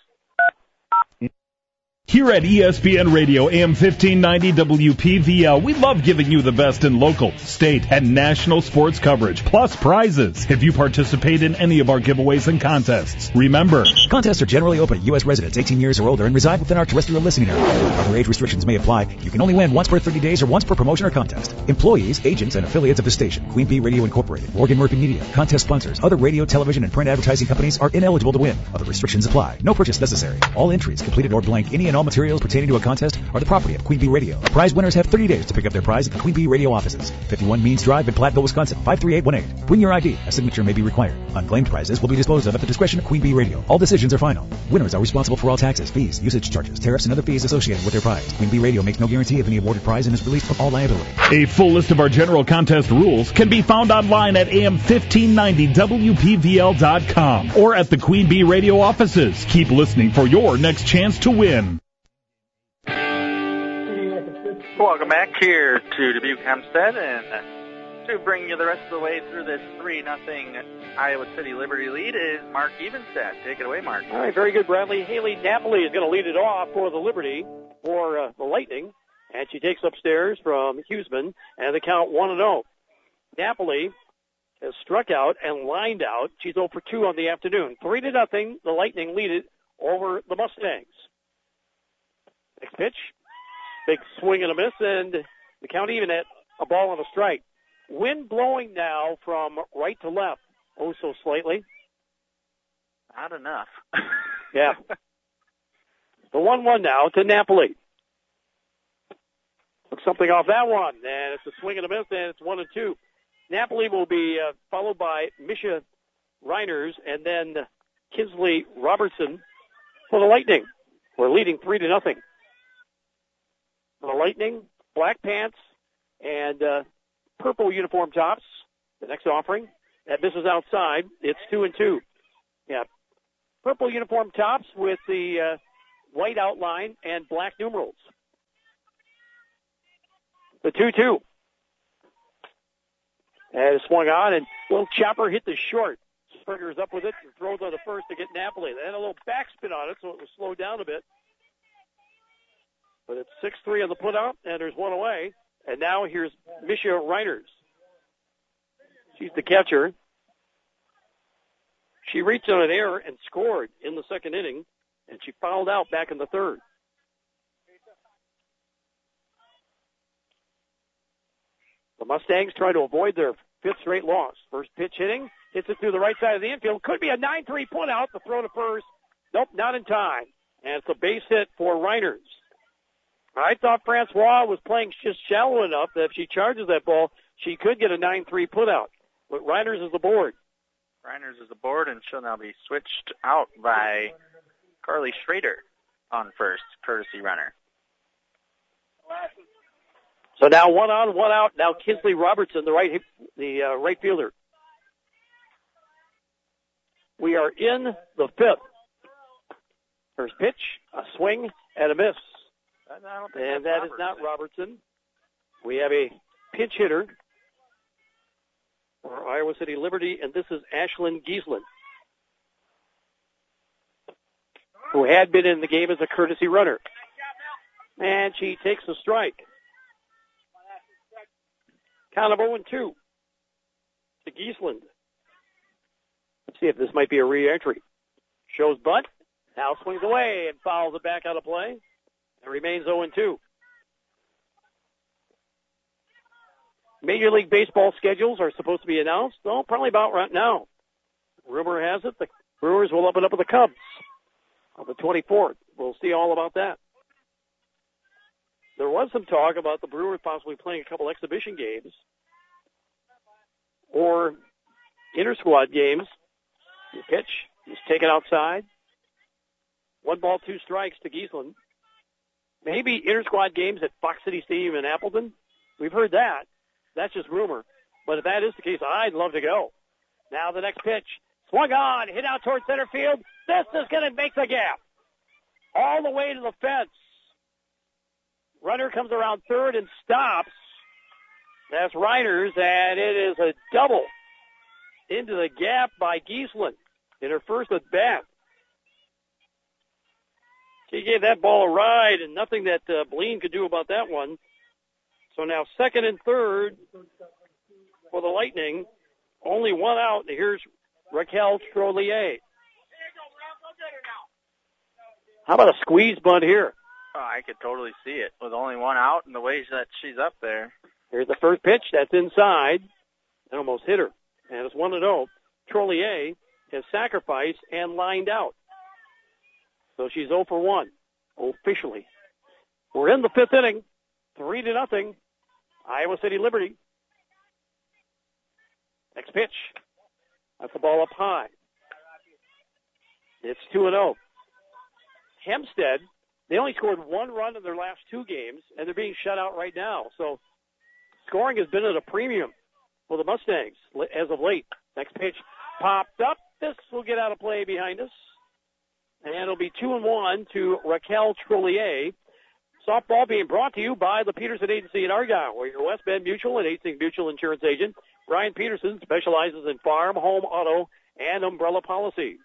Here at ESPN Radio AM 1590 WPVL, we love giving you the best in local, state, and national sports coverage, plus prizes. If you participate in any of our giveaways and contests, remember, contests are generally open to U.S. residents 18 years or older and reside within our terrestrial listening area. Other age restrictions may apply. You can only win once per 30 days or once per promotion or contest. Employees, agents, and affiliates of the station, QueenB Radio Incorporated, Morgan Murphy Media, contest sponsors, other radio, television, and print advertising companies are ineligible to win. Other restrictions apply. No purchase necessary. All entries completed or blank any and all All materials pertaining to a contest are the property of QueenB Radio. Prize winners have 30 days to pick up their prize at the QueenB Radio offices. 51 Means Drive in Platteville, Wisconsin, 53818. Bring your ID. A signature may be required. Unclaimed prizes will be disposed of at the discretion of QueenB Radio. All decisions are final. Winners are responsible for all taxes, fees, usage charges, tariffs, and other fees associated with their prize. QueenB Radio makes no guarantee of any awarded prize and is released from all liability. A full list of our general contest rules can be found online at am1590wpvl.com or at the QueenB Radio offices. Keep listening for your next chance to win. Welcome back here to Dubuque Hempstead and to bring you the rest of the way through this 3 nothing Iowa City Liberty lead is Mark Evenstad. Take it away, Mark. All right, very good, Bradley. Haley Napoli is going to lead it off for the Liberty, for uh, the Lightning, and she takes upstairs from Huseman, and the count 1 and 0. Napoli has struck out and lined out. She's 0 for 2 on the afternoon. 3 to nothing. The Lightning lead it over the Mustangs. Next pitch. Big swing and a miss, and the count even at a ball and a strike. Wind blowing now from right to left, oh so slightly. Not enough. Yeah. the 1-1 now to Napoli. Took something off that one, and it's a swing and a miss, and it's 1 and 2. Napoli will be uh, followed by Misha Reiners and then Kinsley Robertson for the Lightning. We're leading 3 to nothing. The Lightning, black pants, and uh, purple uniform tops. The next offering that misses outside. It's two and two. Yeah, purple uniform tops with the uh, white outline and black numerals. The two-two. And it swung on, and little chopper hit the short. Springer's up with it and throws on the first to get Napoli. They had a little backspin on it, so it was slowed down a bit. But it's 6-3 on the putout, and there's one away. And now here's Misha Reiners. She's the catcher. She reached on an error and scored in the second inning, and she fouled out back in the third. The Mustangs try to avoid their fifth straight loss. First pitch hitting, hits it through the right side of the infield. Could be a 9-3 put out. The throw to first. Nope, not in time. And it's a base hit for Reiners. I thought Francois was playing just shallow enough that if she charges that ball, she could get a 9-3 putout. But Reiners is the board. Reiners is the board, and she'll now be switched out by Carly Schrader on first, courtesy runner. So now one on, one out. Now Kinsley Robertson, the right the uh, right fielder. We are in the fifth. First pitch, a swing and a miss. And that is not Robertson. We have a pinch hitter for Iowa City Liberty, and this is Ashlyn Giesland, who had been in the game as a courtesy runner. And she takes a strike. Count of 0 and 2 to Giesland. Let's see if this might be a re-entry. Shows bunt. Now swings away and fouls it back out of play. It remains 0 and 2. Major League Baseball schedules are supposed to be announced. Oh, probably about right now. Rumor has it the Brewers will open up with the Cubs on the 24th. We'll see all about that. There was some talk about the Brewers possibly playing a couple exhibition games or inter squad games. The pitch is taken outside. One ball, two strikes to Giesland. Maybe inter squad games at Fox City Stadium in Appleton. We've heard that. That's just rumor. But if that is the case, I'd love to go. Now the next pitch. Swung on, hit out towards center field. This is going to make the gap. All the way to the fence. Runner comes around third and stops. That's Reiners, and it is a double into the gap by Giesland in her first at bat. She gave that ball a ride, and nothing that uh, Bleen could do about that one. So now second and third for the Lightning. Only one out. Here's Raquel Trollier. How about a squeeze bunt here? Oh, I could totally see it with only one out and the way that she's up there. Here's the first pitch. That's inside. It almost hit her. And it's 1 0. Trollier has sacrificed and lined out. So she's 0 for 1. officially. We're in the fifth inning, three to nothing. Iowa City Liberty. Next pitch. That's the ball up high. It's 2 0. Hempstead, they only scored one run in their last two games, and they're being shut out right now. So scoring has been at a premium for the Mustangs as of late. Next pitch popped up. This will get out of play behind us. And it'll be 2 and 1 to Raquel Trollier. Softball being brought to you by the Peterson Agency in Argyle, where your West Bend Mutual and Hastings Mutual Insurance agent, Brian Peterson, specializes in farm, home, auto, and umbrella policies.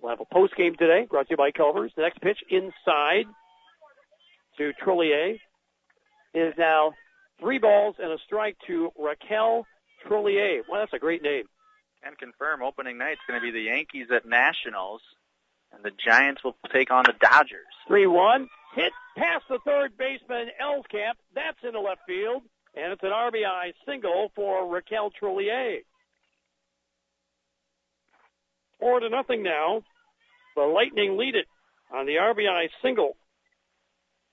We'll have a post game today, brought to you by Culver's. The next pitch inside to Trollier is now three balls and a strike to Raquel Trollier. Well, that's a great name. And confirm opening night's going to be the Yankees at Nationals, and the Giants will take on the Dodgers. 3-1. Hit past the third baseman, Elskamp. That's into left field. And it's an RBI single for Raquel Trollier. Four to nothing now. The Lightning lead it on the RBI single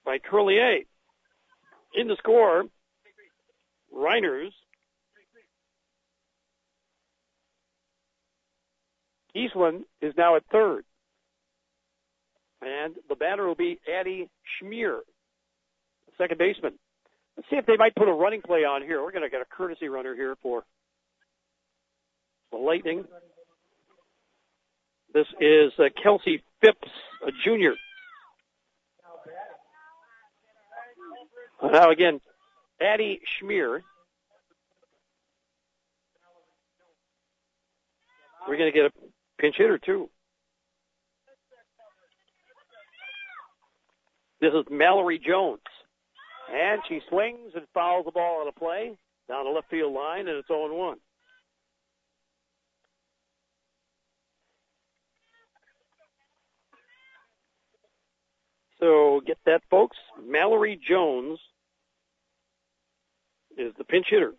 by Trollier. In the score, Reiners. Eastland is now at third. And the batter will be Addie Schmier, second baseman. Let's see if they might put a running play on here. We're going to get a courtesy runner here for the Lightning. This is uh, Kelsey Phipps, a junior. Now again, Addie Schmier. We're going to get a pinch hitter too. This is Mallory Jones. And she swings and fouls the ball on a play down the left field line, and it's 0 1. So get that, folks. Mallory Jones is the pinch hitter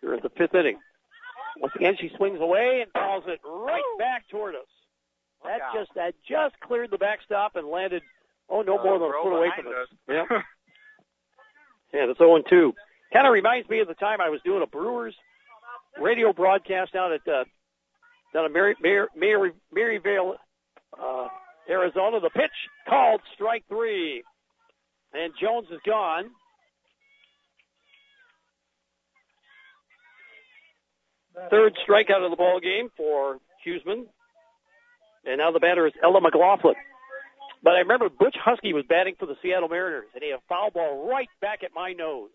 here in the fifth inning. Once again, she swings away and calls it right back toward us. That just that just cleared the backstop and landed oh no Uh, more than a foot away from us. us. Yeah. yeah, that's 0 and 2. Kind of reminds me of the time I was doing a Brewers radio broadcast down at uh, down at Mary, Mary, Mary, Maryvale, uh, Arizona. The pitch called strike three, and Jones is gone. Third strikeout of the ball game for Huseman. And now the batter is Ella McLaughlin. But I remember Butch Huskey was batting for the Seattle Mariners, and he had a foul ball right back at my nose.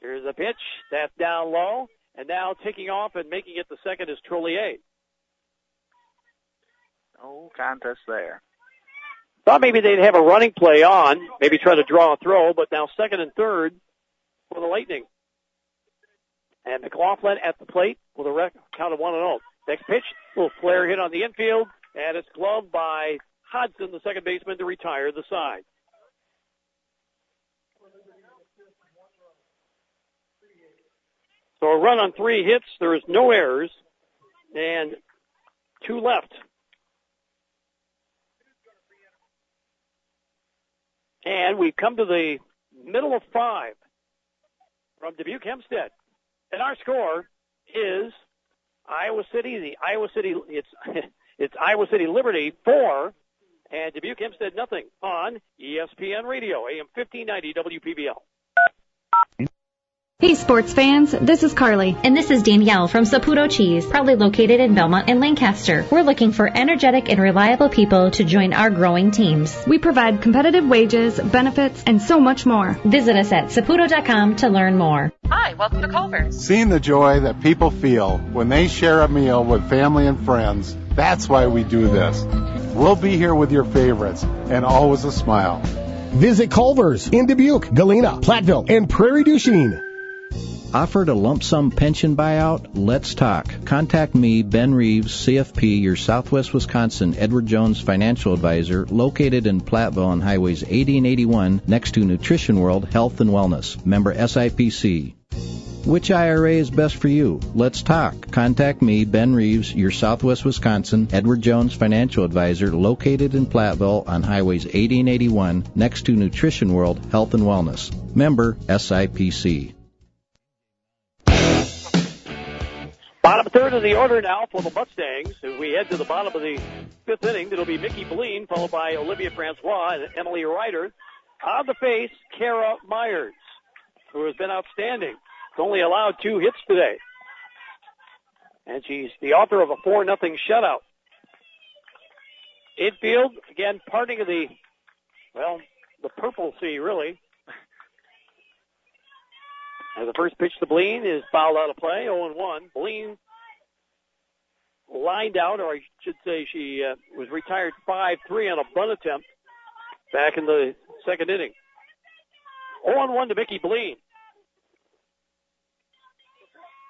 Here's a pitch. That's down low. And now taking off and making it the second is Trollier. No contest there. Thought maybe they'd have a running play on, maybe try to draw a throw, but now second and third for the Lightning. And McLaughlin at the plate with a rec- count of 1 and 0. Next pitch, little flare hit on the infield, and it's gloved by Hodson, the second baseman, to retire the side. So a run on three hits. There is no errors, and two left. And we've come to the middle of five from Dubuque Hempstead. And our score is Iowa City, the Iowa City, it's, it's Iowa City Liberty four and Dubuque Hempstead nothing on ESPN Radio, AM 1590 WPVL. Hey sports fans, this is Carly. And this is Danielle from Saputo Cheese, proudly located in Belmont and Lancaster. We're looking for energetic and reliable people to join our growing teams. We provide competitive wages, benefits, and so much more. Visit us at saputo.com to learn more. Hi, welcome to Culver's. Seeing the joy that people feel when they share a meal with family and friends, that's why we do this. We'll be here with your favorites and always a smile. Visit Culver's in Dubuque, Galena, Platteville, and Prairie du Chien. Offered a lump sum pension buyout? Let's talk. Contact me, Ben Reeves, CFP, your Southwest Wisconsin Edward Jones financial advisor, located in Platteville on Highways 80 and 81 next to Nutrition World Health and Wellness. Member SIPC. Which IRA is best for you? Let's talk. Contact me, Ben Reeves, your Southwest Wisconsin Edward Jones financial advisor located in Platteville on Highways 80 and 81 next to Nutrition World Health and Wellness. Member SIPC. Third of the order now for the Mustangs. As we head to the bottom of the fifth inning, it'll be Mickey Beline, followed by Olivia Francois and Emily Ryder. On the face, Kara Myers, who has been outstanding. Has only allowed two hits today. And she's the author of a 4 nothing shutout. Infield, again, parting of the, well, the purple sea, really. And the first pitch to Beline is fouled out of play, 0-1. Beline lined out, or I should say she uh, was retired 5-3 on a bunt attempt back in the second inning. 0-1 to Mickey Beline.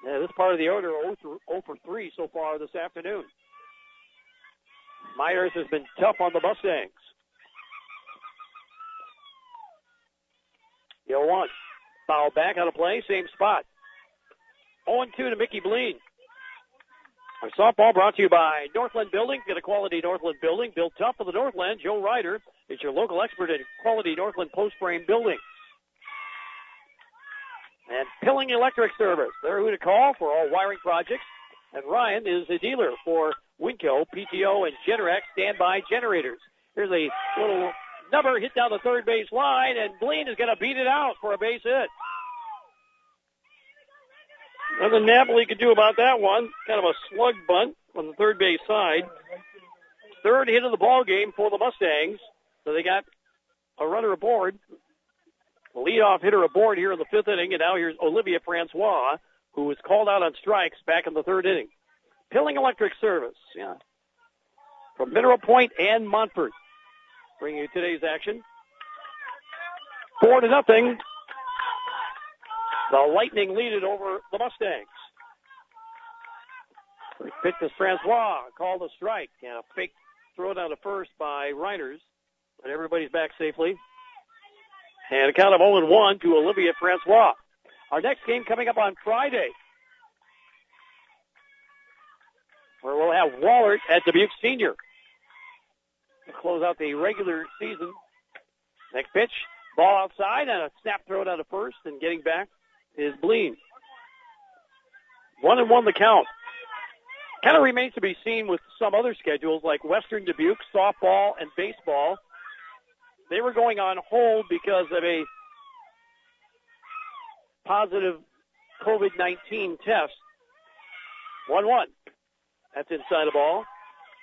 Yeah, this part of the order 0 for 3 so far this afternoon. Myers has been tough on the Mustangs. 0-1. Foul back out of play, same spot. 0-2 to Mickey Beline. Our softball brought to you by Northland Building. Get a quality Northland building built tough for the Northland. Joe Ryder is your local expert in quality Northland post frame building. And Pilling Electric Service. They're who to call for all wiring projects. And Ryan is a dealer for Winco, PTO, and Generac standby generators. Here's a little number hit down the third base line, and Beline is going to beat it out for a base hit. Nothing Napoli could do about that one. Kind of a slug bunt on the third base side. Third hit of the ball game for the Mustangs. So they got a runner aboard. Leadoff hitter aboard here in the fifth inning, and now here's Olivia Francois, who was called out on strikes back in the third inning. Pilling Electric Service, yeah. From Mineral Point and Montfort. Bringing you today's action. Four to nothing. The Lightning lead it over the Mustangs. Pitch to Francois, called a strike, and a fake throw down to first by Reiners, but everybody's back safely. And a count of 0-1 to Olivia Francois. Our next game coming up on Friday, where we'll have Wahlert at Dubuque Senior to close out the regular season. Next pitch, ball outside, and a snap throw down to first, and getting back is Beline. One and one the count. Kind of remains to be seen with some other schedules like Western Dubuque, softball, and baseball. They were going on hold because of a positive COVID-19 test. 1-1. That's inside the ball.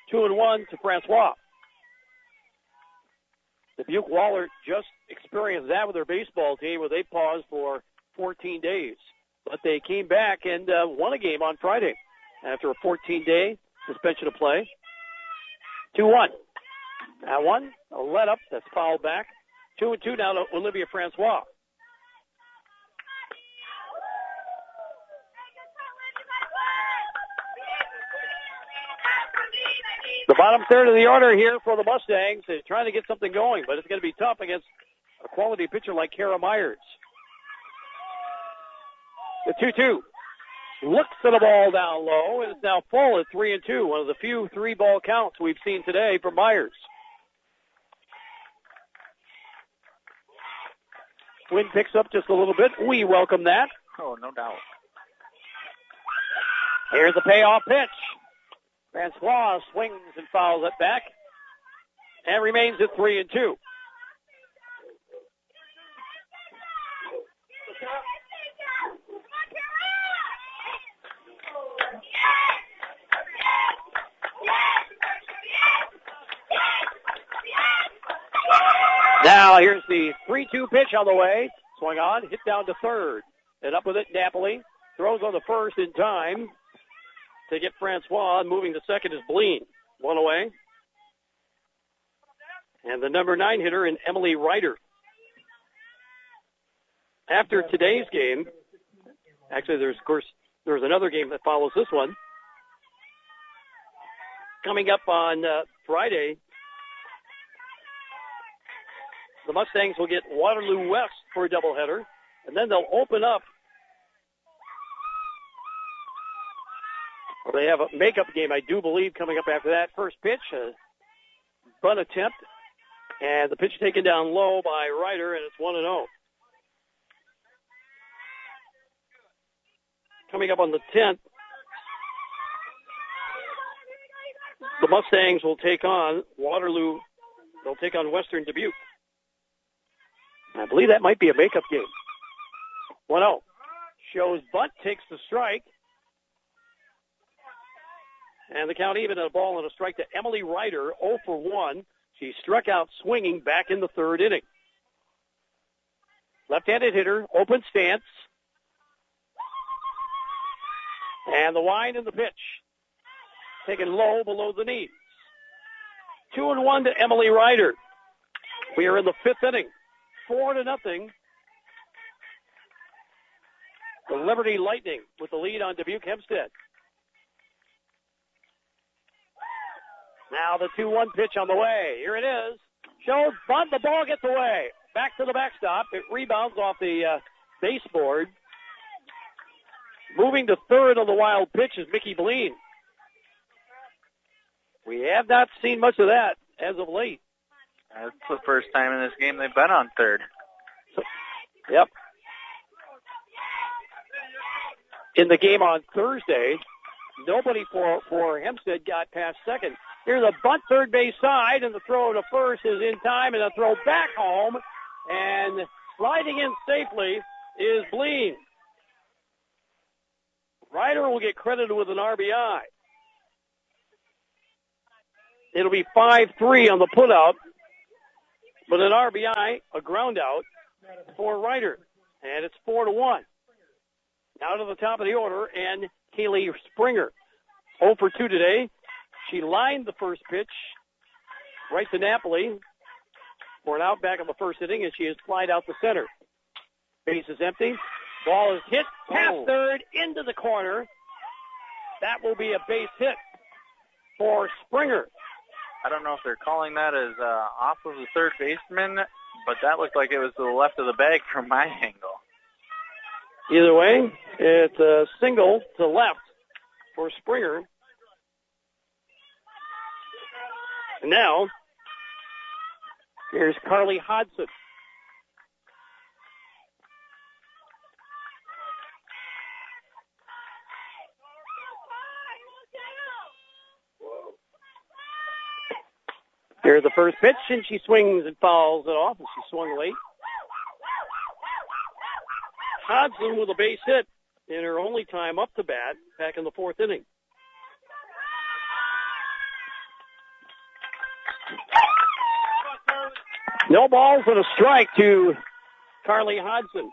2 and 1 to Francois. Dubuque Wahlert just experienced that with their baseball team where they paused for 14 days. But they came back and uh, won a game on Friday after a 14-day suspension of play. 2-1. That one, a let up that's fouled back. 2 and 2 now to Olivia Francois. The bottom third of the order here for the Mustangs is trying to get something going, but it's going to be tough against a quality pitcher like Kara Myers. The 2-2 looks at the ball down low, and it's now full at 3 and 2. One of the few three ball counts we've seen today from Myers. Wind picks up just a little bit. We welcome that. Oh, no doubt. Here's the payoff pitch. Francois swings and fouls it back and remains at 3 and 2. Now here's the 3-2 pitch on the way. Swing on, hit down to third. And up with it, Napoli. Throws on the first in time to get Francois. Moving to second is Beline. One away. And the number nine hitter in Emily Ryder. After today's game, actually there's of course there's another game that follows this one. Coming up on uh, Friday, the Mustangs will get Waterloo West for a doubleheader, and then they'll open up they have a makeup game, I do believe, coming up after that. First pitch, a bunt attempt, and the pitch taken down low by Ryder, and it's 1 0. Coming up on the 10th, the Mustangs will take on Waterloo. They'll take on Western Dubuque. I believe that might be a makeup game. 1 0. Shows bunt, takes the strike. And the count even at a ball and a strike to Emily Ryder, 0 for 1. She struck out swinging back in the third inning. Left-handed hitter, open stance. And the wind and the pitch. Taken low below the knees. Two and one to Emily Ryder. We are in the fifth inning. Four to nothing. The Liberty Lightning with the lead on Dubuque Hempstead. Now the 2-1 pitch on the way. Here it is. Shows bunt. The ball gets away. Back to the backstop. It rebounds off the uh, baseboard. Moving to third on the wild pitch is Mickey Bleen. We have not seen much of that as of late. That's the first time in this game they've been on third. Yep. In the game on Thursday, nobody for, for Hempstead got past second. Here's a bunt third base side, and the throw to first is in time, and a throw back home, and sliding in safely is Bleen. Ryder will get credited with an RBI. It'll be 5-3 on the putout, but an RBI, a ground out for Ryder, and it's 4 to 1. Now to the top of the order, and Kaylee Springer. 0 for 2 today. She lined the first pitch right to Napoli for an out back of the first inning, and she has flied out the center. Base is empty. Ball is hit past Oh. third into the corner. That will be a base hit for Springer. I don't know if they're calling that as uh, off of the third baseman, but that looked like it was to the left of the bag from my angle. Either way, it's a single to left for Springer. And now, here's Carly Hodson. The first pitch, and she swings and fouls it off, and she swung late. Hodson with a base hit in her only time up to bat back in the fourth inning. No balls and a strike to Carly Hodson.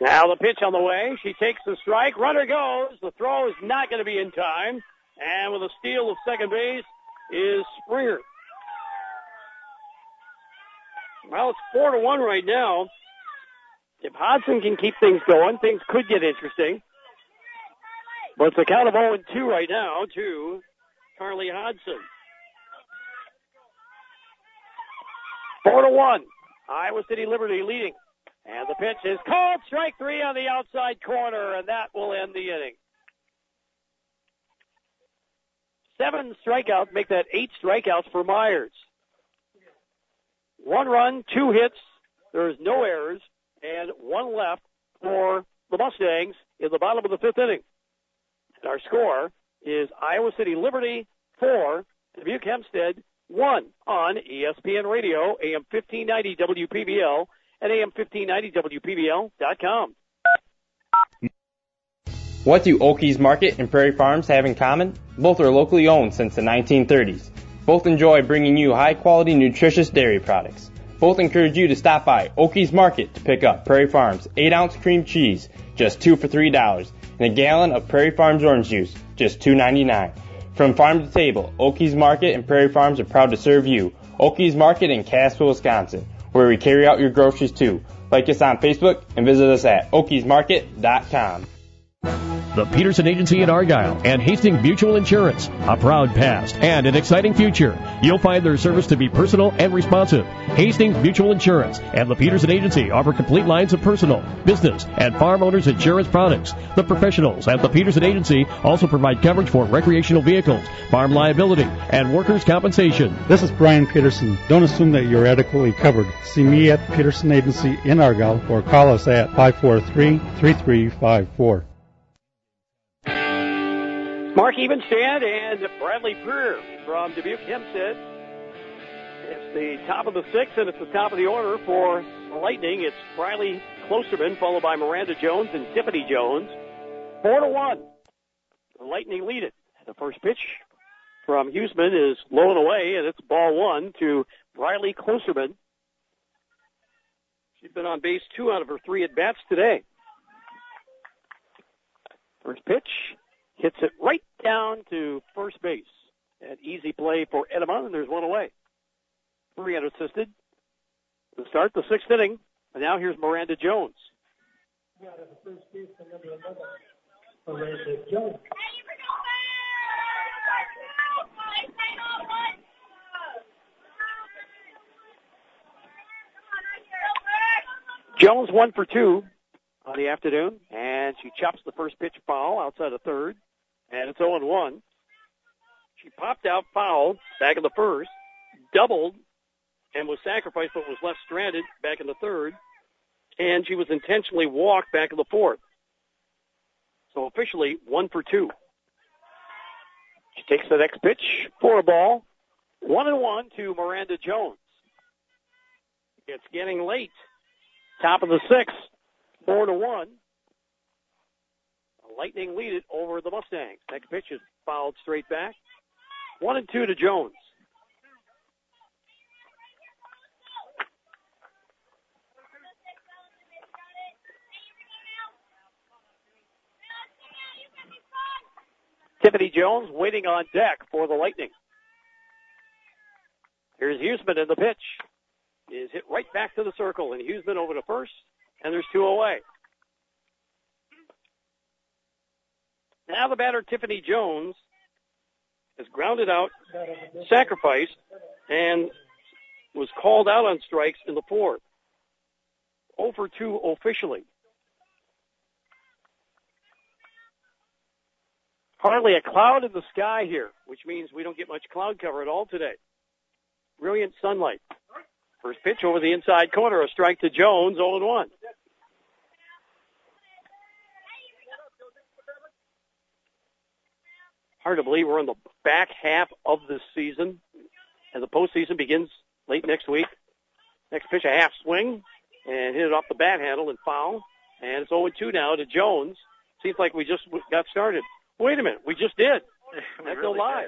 Now the pitch on the way. She takes the strike. Runner goes. The throw is not going to be in time. And with a steal of second base is Springer. Well, it's four to one right now. If Hodson can keep things going, things could get interesting. But it's a count of 0 and 2 right now to Carly Hodson. Four to one. Iowa City Liberty leading. And the pitch is called strike three on the outside corner, and that will end the inning. Seven strikeouts make that eight strikeouts for Myers. One run, two hits, there's no errors, and one left for the Mustangs in the bottom of the fifth inning. And our score is Iowa City Liberty four, Dubuque Hempstead one on ESPN Radio, AM 1590 WPVL, and AM 1590 WPVL.com. What do Okies Market and Prairie Farms have in common? Both are locally owned since the 1930s. Both enjoy bringing you high quality, nutritious dairy products. Both encourage you to stop by Okies Market to pick up Prairie Farms 8 ounce cream cheese, just 2 for $3, and a gallon of Prairie Farms orange juice, just $2.99. From farm to table, Okies Market and Prairie Farms are proud to serve you. Okies Market in Casper, Wisconsin, where we carry out your groceries too. Like us on Facebook and visit us at okiesmarket.com. The Peterson Agency in Argyle and Hastings Mutual Insurance. A proud past and an exciting future. You'll find their service to be personal and responsive. Hastings Mutual Insurance and the Peterson Agency offer complete lines of personal, business, and farm owners insurance products. The professionals at the Peterson Agency also provide coverage for recreational vehicles, farm liability, and workers' compensation. This is Brian Peterson. Don't assume that you're adequately covered. See me at the Peterson Agency in Argyle or call us at 543 3354. Mark Ebenstand and Bradley Breer from Dubuque Hempstead. It's the top of the sixth, and it's the top of the order for the Lightning. It's Riley Klosterman, followed by Miranda Jones and Tiffany Jones. Four to one. The Lightning lead it. The first pitch from Huseman is low and away, and it's ball one to Riley Klosterman. She's been on base two out of her three at bats today. First pitch hits it right down to first base. An easy play for Edema, and there's one away. Three unassisted. To start the sixth inning, and now here's Miranda Jones. Miranda Jones. Jones one for two on the afternoon, and she chops the first pitch foul outside of third, and it's 0 1. She popped out fouled back in the first, doubled, and was sacrificed, but was left stranded back in the third, and she was intentionally walked back in the fourth. So officially one for two. She takes the next pitch for a ball. One and one to Miranda Jones. It's getting late. Top of the sixth, four to one. Lightning lead it over the Mustangs. Next pitch is fouled straight back. One and two to Jones. Tiffany Jones waiting on deck for the Lightning. Here's Huseman in the pitch. Is hit right back to the circle, and Huseman over to first, and there's two away. Now the batter, Tiffany Jones, is grounded out, sacrificed, and was called out on strikes in the fourth. Oh over 2 officially. Hardly a cloud in the sky here, which means we don't get much cloud cover at all today. Brilliant sunlight. First pitch over the inside corner, a strike to Jones, 0 1. Hard to believe we're in the back half of this season, and the postseason begins late next week. Next pitch, a half swing, and hit it off the bat handle and foul. And it's 0 2 now to Jones. Seems like we just got started. Wait a minute, we just did. That's really no lie.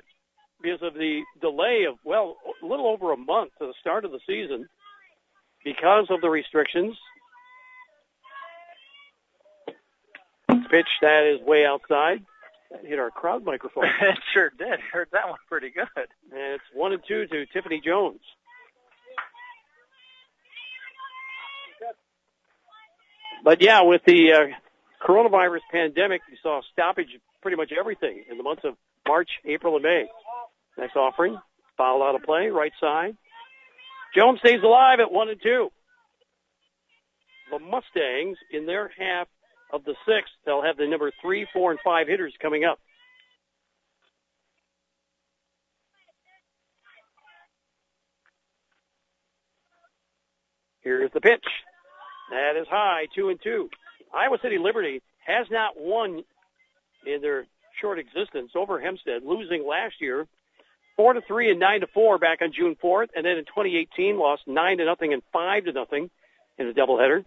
Because of the delay of, well, a little over a month to the start of the season, because of the restrictions. Pitch that is way outside. That hit our crowd microphone. it sure did. Heard that one pretty good. And it's one and two to Tiffany Jones. But yeah, with the uh, coronavirus pandemic, you saw a stoppage of pretty much everything in the months of March, April, and May. Next offering, foul out of play, right side. Jones stays alive at one and two. The Mustangs, in their half of the sixth, they'll have the number three, four, and five hitters coming up. Here's the pitch. That is high, two and two. Iowa City Liberty has not won in their short existence over Hempstead, losing last year four to three and nine to four back on June 4th, and then in 2018 lost nine to nothing and five to nothing in a doubleheader.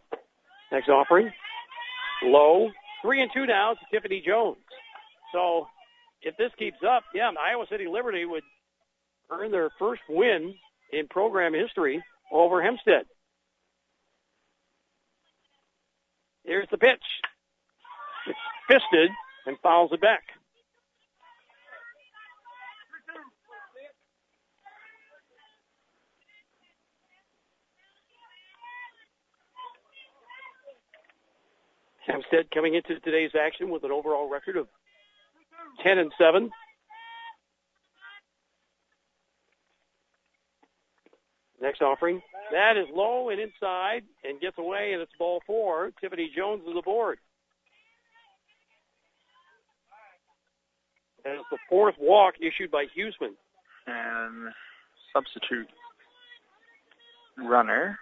Next offering, low, three and two now to Tiffany Jones. So if this keeps up, yeah, Iowa City Liberty would earn their first win in program history over Hempstead. Here's the pitch. It's fisted and fouls it back. Hempstead coming into today's action with an overall record of 10 and 7. Next offering. That is low and inside and gets away, and it's ball four. Tiffany Jones is aboard. And it's the fourth walk issued by Huseman. And substitute runner.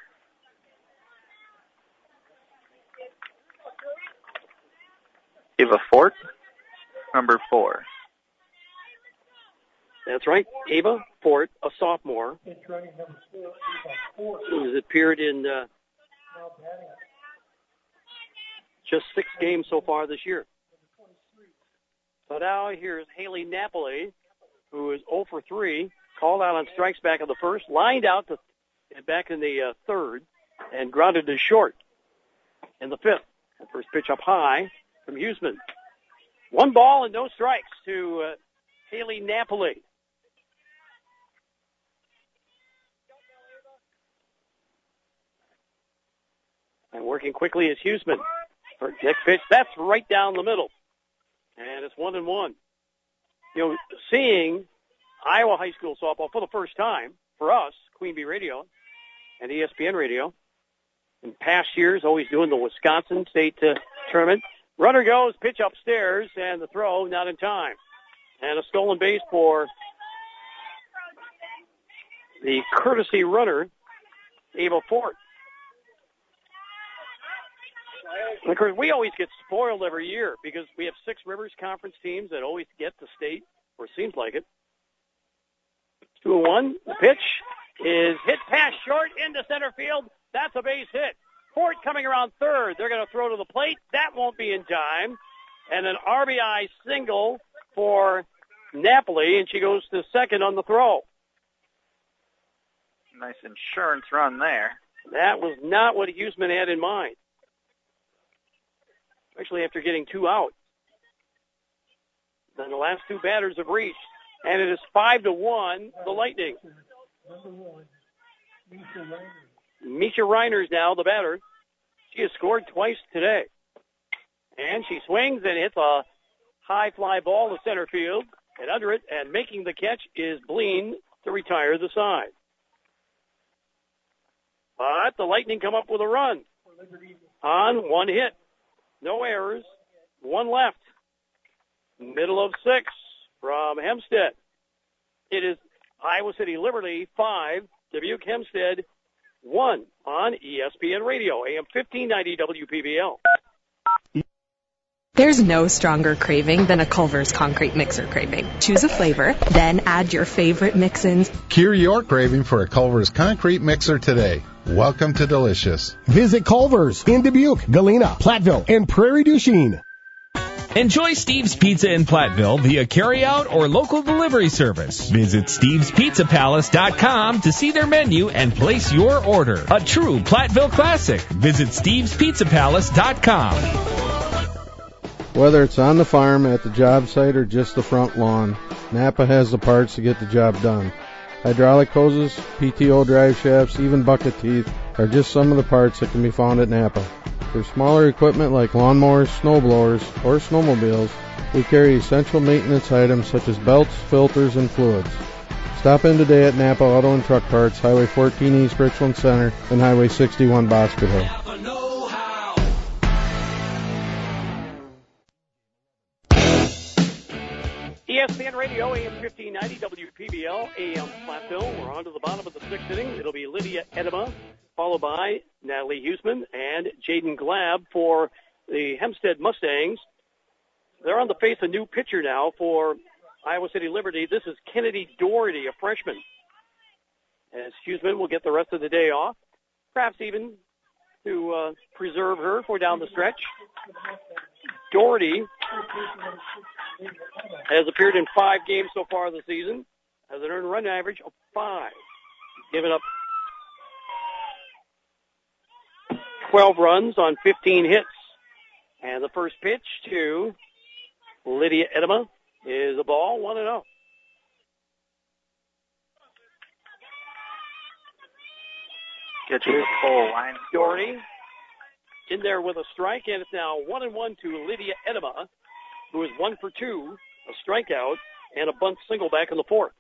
Ava Fort, number four. That's right. Ava Fort, a sophomore, has appeared in uh, just six games so far this year. So now here's Haley Napoli, who is 0 for 3, called out on strikes back in the first, lined out to back in the uh, third, and grounded to short in the fifth. First pitch up high from Huseman. One ball and no strikes to uh, Haley Napoli. And working quickly is Huseman. For next Fish, that's right down the middle. And it's one and one. You know, seeing Iowa high school softball for the first time for us, QueenB Radio and ESPN Radio. In past years, always doing the Wisconsin State uh, tournament. Runner goes, pitch upstairs, and the throw not in time. And a stolen base for the courtesy runner, Ava Fort. And of course, we always get spoiled every year because we have six Rivers Conference teams that always get to state, or seems like it. Two and one. The pitch is hit past short into center field. That's a base hit. Fort coming around third. They're going to throw to the plate. That won't be in time. And an RBI single for Napoli, and she goes to second on the throw. Nice insurance run there. That was not what Huseman had in mind. Especially after getting two out. Then the last two batters have reached, and it is five to one, the Lightning. Misha Reiners now the batter. She has scored twice today. And she swings and hits a high fly ball to center field. And under it and making the catch is Bleen to retire the side. But the Lightning come up with a run on one hit. No errors. One left. Middle of six from Hempstead. It is Iowa City Liberty 5, Dubuque Hempstead 1 on ESPN Radio, AM 1590 WPVL. There's no stronger craving than a Culver's concrete mixer craving. Choose a flavor, then add your favorite mix-ins. Cure your craving for a Culver's concrete mixer today. Welcome to Delicious. Visit Culver's in Dubuque, Galena, Platteville, and Prairie du Chien. Enjoy Steve's Pizza in Platteville via carryout or local delivery service. Visit stevespizzapalace.com to see their menu and place your order. A true Platteville classic. Visit stevespizzapalace.com. Whether it's on the farm, at the job site, or just the front lawn, Napa has the parts to get the job done. Hydraulic hoses, PTO drive shafts, even bucket teeth are just some of the parts that can be found at Napa. For smaller equipment like lawnmowers, snowblowers, or snowmobiles, we carry essential maintenance items such as belts, filters, and fluids. Stop in today at Napa Auto and Truck Parts, Highway 14 East Richland Center, and Highway 61 Boscobel. ESPN Radio, AM 1590, WPVL, AM Platteville. We're on to the bottom of the sixth inning. It'll be Lydia Edema, followed by Natalie Huseman and Jaden Glab for the Hempstead Mustangs. They're on the face of a new pitcher now for Iowa City Liberty. This is Kennedy Doherty, a freshman. As Huseman will get the rest of the day off, perhaps even to uh, preserve her for down the stretch. Doherty has appeared in five games so far this season, has an earned run average of five. Given up 12 runs on 15 hits. And the first pitch to Lydia Edema is a ball, 1 0. Get you a full line. Doherty in there with a strike, and it's now one and one to Lydia Edema, who is one for two, a strikeout, and a bunt single back in the fourth.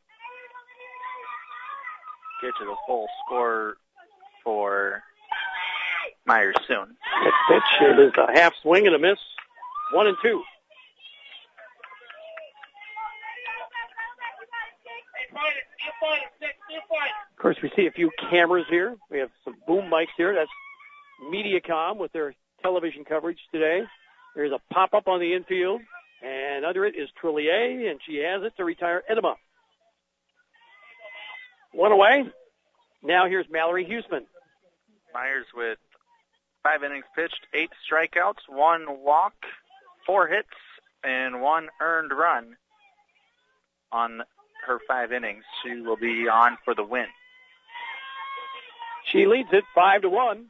Get to the full score for Myers soon. Next pitch, it is a half swing and a miss. One and two. Of course, we see a few cameras here. We have some boom mics here. That's Mediacom with their television coverage today. There's a pop-up on the infield, and under it is Trillier, and she has it to retire Edema. One away. Now here's Mallory Huseman. Myers with five innings pitched, eight strikeouts, one walk, four hits, and one earned run on her five innings. She will be on for the win. She leads it five to one.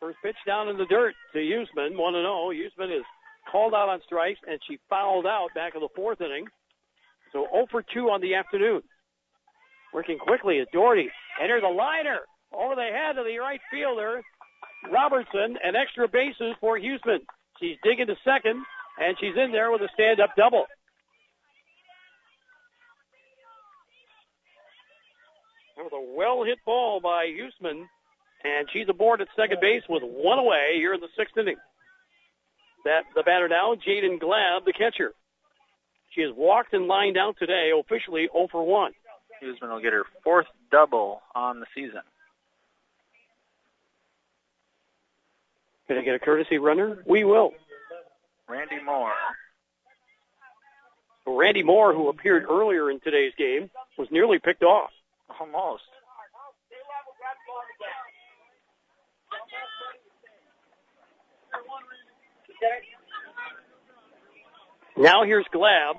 First pitch down in the dirt to Huseman, one and oh. zero. Huseman is called out on strikes, and she fouled out back in the fourth inning. So 0 for 2 on the afternoon. Working quickly is Doherty. Enter the liner over the head of the right fielder, Robertson, and extra bases for Houston. She's digging to second, and she's in there with a stand-up double. That was a well-hit ball by Huseman, and she's aboard at second base with one away here in the sixth inning. That the batter now, Jaden Glab, the catcher. She has walked and lined out today, officially 0 for 1. Huseman will get her fourth double on the season. Can I get a courtesy runner? We will. Randy Moore. Randy Moore, who appeared earlier in today's game, was nearly picked off. Almost. Now here's Glab.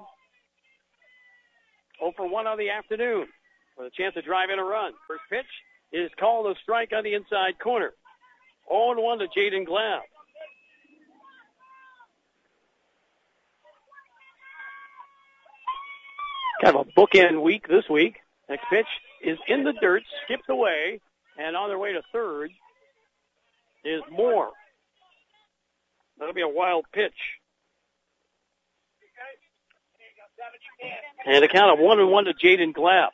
0 for 1 on the afternoon with a chance to drive in a run. First pitch is called a strike on the inside corner. 0 1 to Jaden Glab. Kind of a bookend week this week. Next pitch is in the dirt, skipped away, and on their way to third is Moore. That'll be a wild pitch. And a count of one and one to Jaden Glab.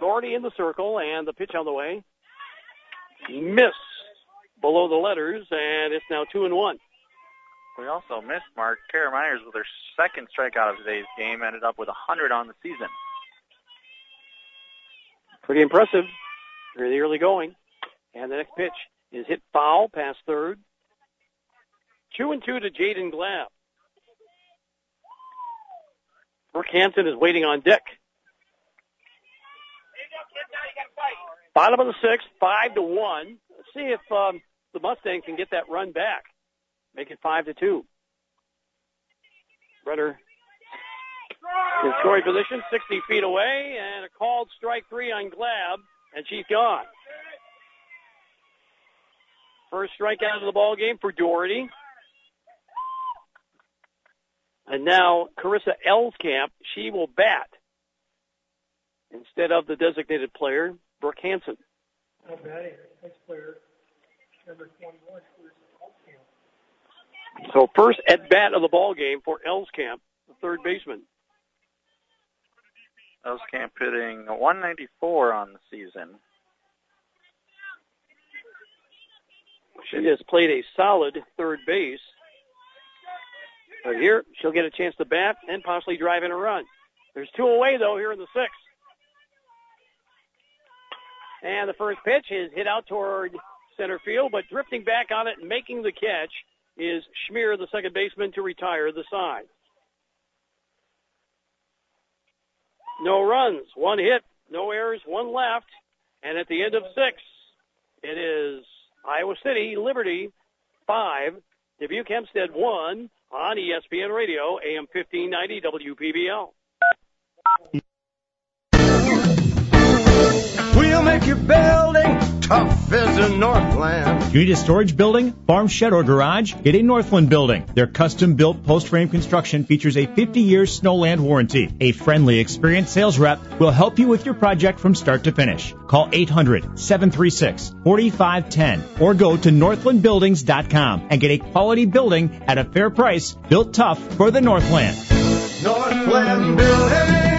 Doherty in the circle and the pitch on the way. Miss below the letters, and it's now two and one. We also missed Mark Kara Myers with her second strikeout of today's game, ended up with 100 on the season. Pretty impressive. Really early going. And the next pitch is hit foul past third. Two and two to Jaden Glab. Brooke Hanson is waiting on deck. Bottom of the sixth, five to one. Let's see if um, the Mustangs can get that run back. Make it five to two. Runner in scoring position, 60 feet away, and a called strike three on Glab, and she's gone. First strikeout of the ball game for Doherty. And now Carissa Elskamp, she will bat instead of the designated player, Brooke Hanson. Not batting. Next player, number 21, So first at bat of the ball game for Elskamp, the third baseman. Elskamp hitting 194 on the season. She has played a solid third base. But here, she'll get a chance to bat and possibly drive in a run. There's two away, though, here in the sixth. And the first pitch is hit out toward center field, but drifting back on it and making the catch is Schmier, the second baseman, to retire the side. No runs, one hit, no errors, one left. And at the end of six, it is Iowa City, Liberty, five, Dubuque Hempstead, one on ESPN Radio, AM 1590 WPVL. Make your building tough as a Northland. You need a storage building, farm shed, or garage? Get a Northland building. Their custom built post frame construction features a 50 year snowland warranty. A friendly, experienced sales rep will help you with your project from start to finish. Call 800 736 4510 or go to northlandbuildings.com and get a quality building at a fair price built tough for the Northland. Northland Building.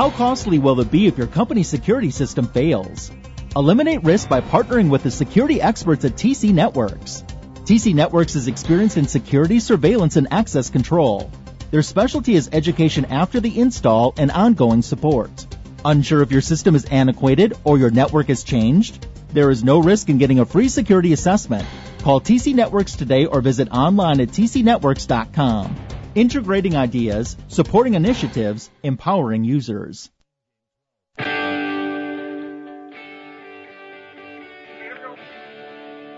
How costly will it be if your company's security system fails? Eliminate risk by partnering with the security experts at TC Networks. TC Networks is experienced in security, surveillance, and access control. Their specialty is education after the install and ongoing support. Unsure if your system is antiquated or your network has changed? There is no risk in getting a free security assessment. Call TC Networks today or visit online at tcnetworks.com. Integrating ideas, supporting initiatives, empowering users.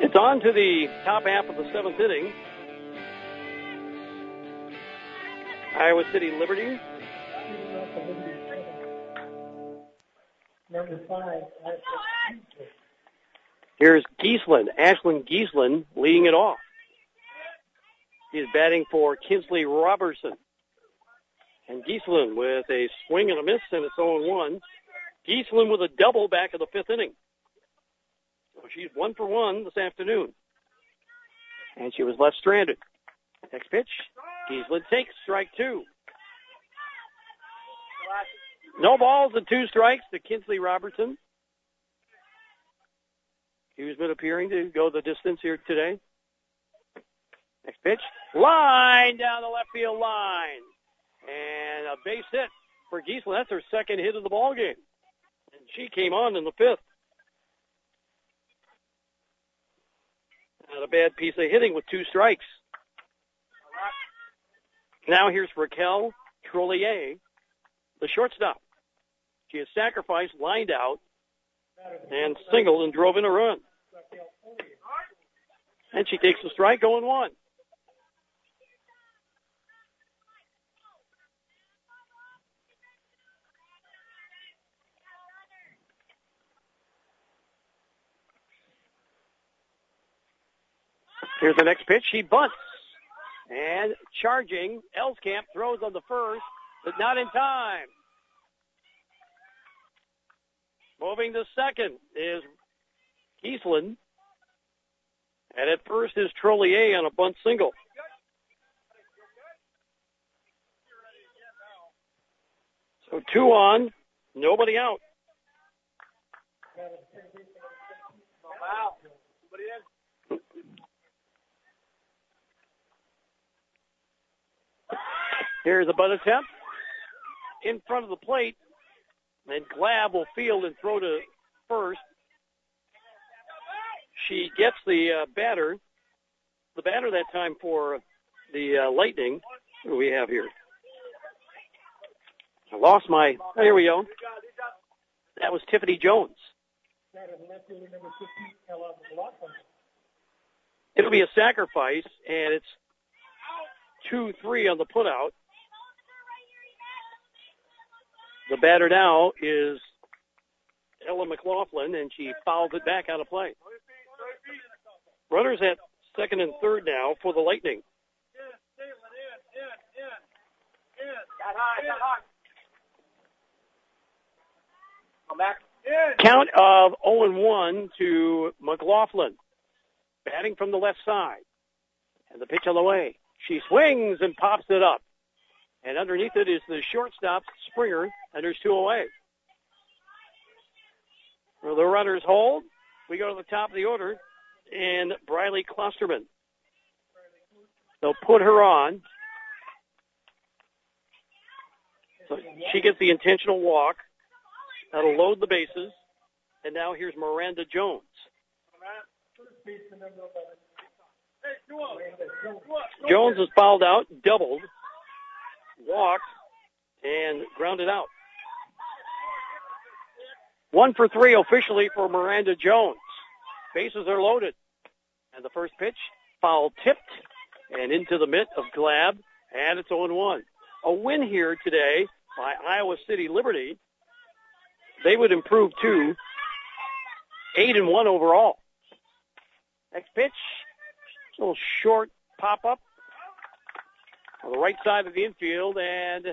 It's on to the top half of the seventh inning. Iowa City Liberty. Number five. Here's Giesland, Ashlyn Giesland leading it off. He's batting for Kinsley Robertson. And Giesland with a swing and a miss, and it's 0-1. Giesland with a double back of the fifth inning. So she's one for one this afternoon. And she was left stranded. Next pitch, Giesland takes strike two. No balls and two strikes to Kinsley Robertson. He's been appearing to go the distance here today. Next pitch, line down the left field line. And a base hit for Giesland. That's her second hit of the ball game. And she came on in the fifth. Not a bad piece of hitting with two strikes. Now here's Raquel Trollier, the shortstop. She has sacrificed, lined out, and singled and drove in a run. And she takes the strike, going one. Here's the next pitch. He bunts. And charging, Elskamp throws on the first, but not in time. Moving to second is Giesland. And at first is Trollier on a bunt single. So two on, nobody out. Here's a butt attempt in front of the plate. And Glab will field and throw to first. She gets the uh, batter. The batter that time for the uh, Lightning. What do we have here? I lost my. Oh, here we go. That was Tiffany Jones. It'll be a sacrifice, and it's 2-3 on the putout. The batter now is Ella McLaughlin, and she fouls it back out of play. Runners at second and third now for the Lightning. Count of 0-1 to McLaughlin. Batting from the left side. And the pitch on the way. She swings and pops it up. And underneath it is the shortstop, Springer, and there's two away. Well, the runners hold. We go to the top of the order, and Briley Klosterman. They'll put her on. So she gets the intentional walk. That'll load the bases. And now here's Miranda Jones. Jones is fouled out, doubled, walked, and grounded out. One for three officially for Miranda Jones. Bases are loaded. And the first pitch, foul tipped and into the mitt of Glab, and it's 0-1. A win here today by Iowa City Liberty they would improve to eight and one overall. Next pitch, a little short pop up on the right side of the infield, and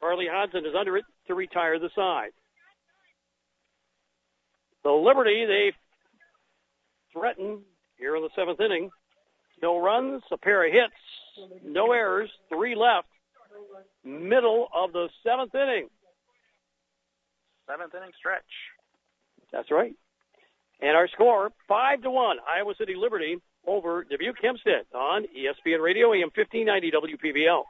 Harley Hodson is under it to retire the side. The Liberty, they threaten here in the seventh inning. No runs, a pair of hits, no errors, three left. Middle of the seventh inning. Seventh inning stretch. That's right. And our score, five to one, Iowa City Liberty over Dubuque Hempstead on ESPN Radio, AM 1590 WPVL.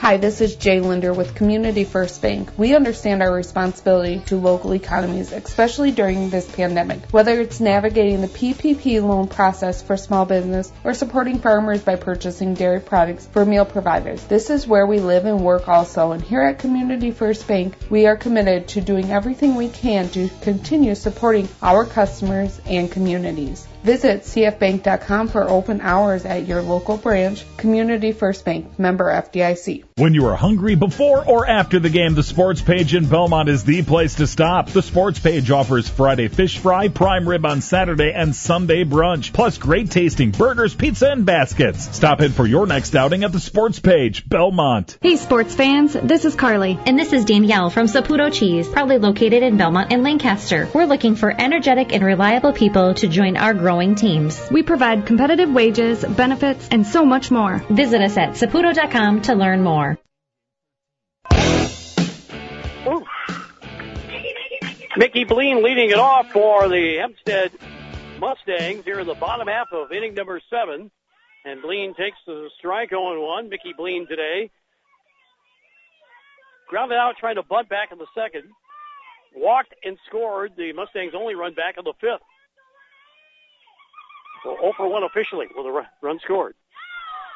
Hi, this is Jay Linder with Community First Bank. We understand our responsibility to local economies, especially during this pandemic. Whether it's navigating the PPP loan process for small business or supporting farmers by purchasing dairy products for meal providers, this is where we live and work also. And here at Community First Bank, we are committed to doing everything we can to continue supporting our customers and communities. Visit cfbank.com for open hours at your local branch. Community First Bank, member FDIC. When you are hungry before or after the game, the Sports Page in Belmont is the place to stop. The Sports Page offers Friday fish fry, prime rib on Saturday, and Sunday brunch, plus great tasting burgers, pizza, and baskets. Stop in for your next outing at the Sports Page, Belmont. Hey, sports fans, this is Carly. And this is Danielle from Saputo Cheese, proudly located in Belmont and Lancaster. We're looking for energetic and reliable people to join our growing teams. We provide competitive wages, benefits, and so much more. Visit us at saputo.com to learn more. Mickey Bleen leading it off for the Hempstead Mustangs here in the bottom half of inning number seven. And Bleen takes the strike 0-1. Mickey Bleen today. Grounded out trying to bunt back in the second. Walked and scored the Mustangs only run back in the fifth. So 0 for 1 officially with a run scored.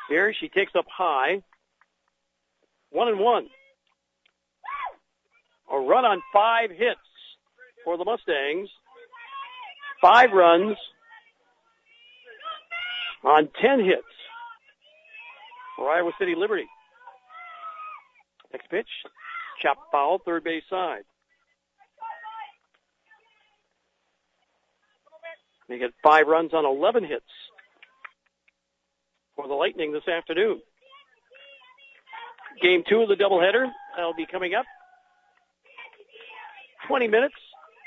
Here she takes up high. One and one. A run on five hits for the Mustangs. Five runs on ten hits for Iowa City Liberty. Next pitch, chop foul, third base side. They get five runs on 11 hits for the Lightning this afternoon. Game two of the doubleheader. That'll be coming up 20 minutes,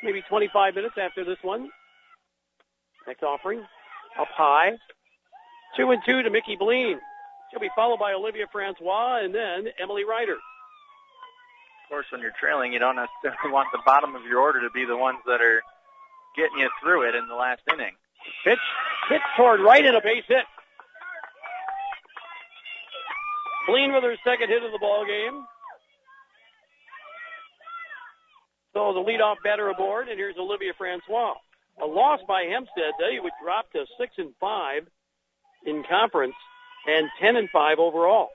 maybe 25 minutes after this one. Next offering, up high. Two and two to Mickey Bleen. She'll be followed by Olivia Francois and then Emily Ryder. Of course, when you're trailing, you don't necessarily want the bottom of your order to be the ones that are getting you through it in the last inning. Pitch hit toward right and a base hit. Bleen with her second hit of the ball game. So the leadoff batter aboard, and here's Olivia Francois. A loss by Hempstead, they would drop to six and five in conference and ten and five overall.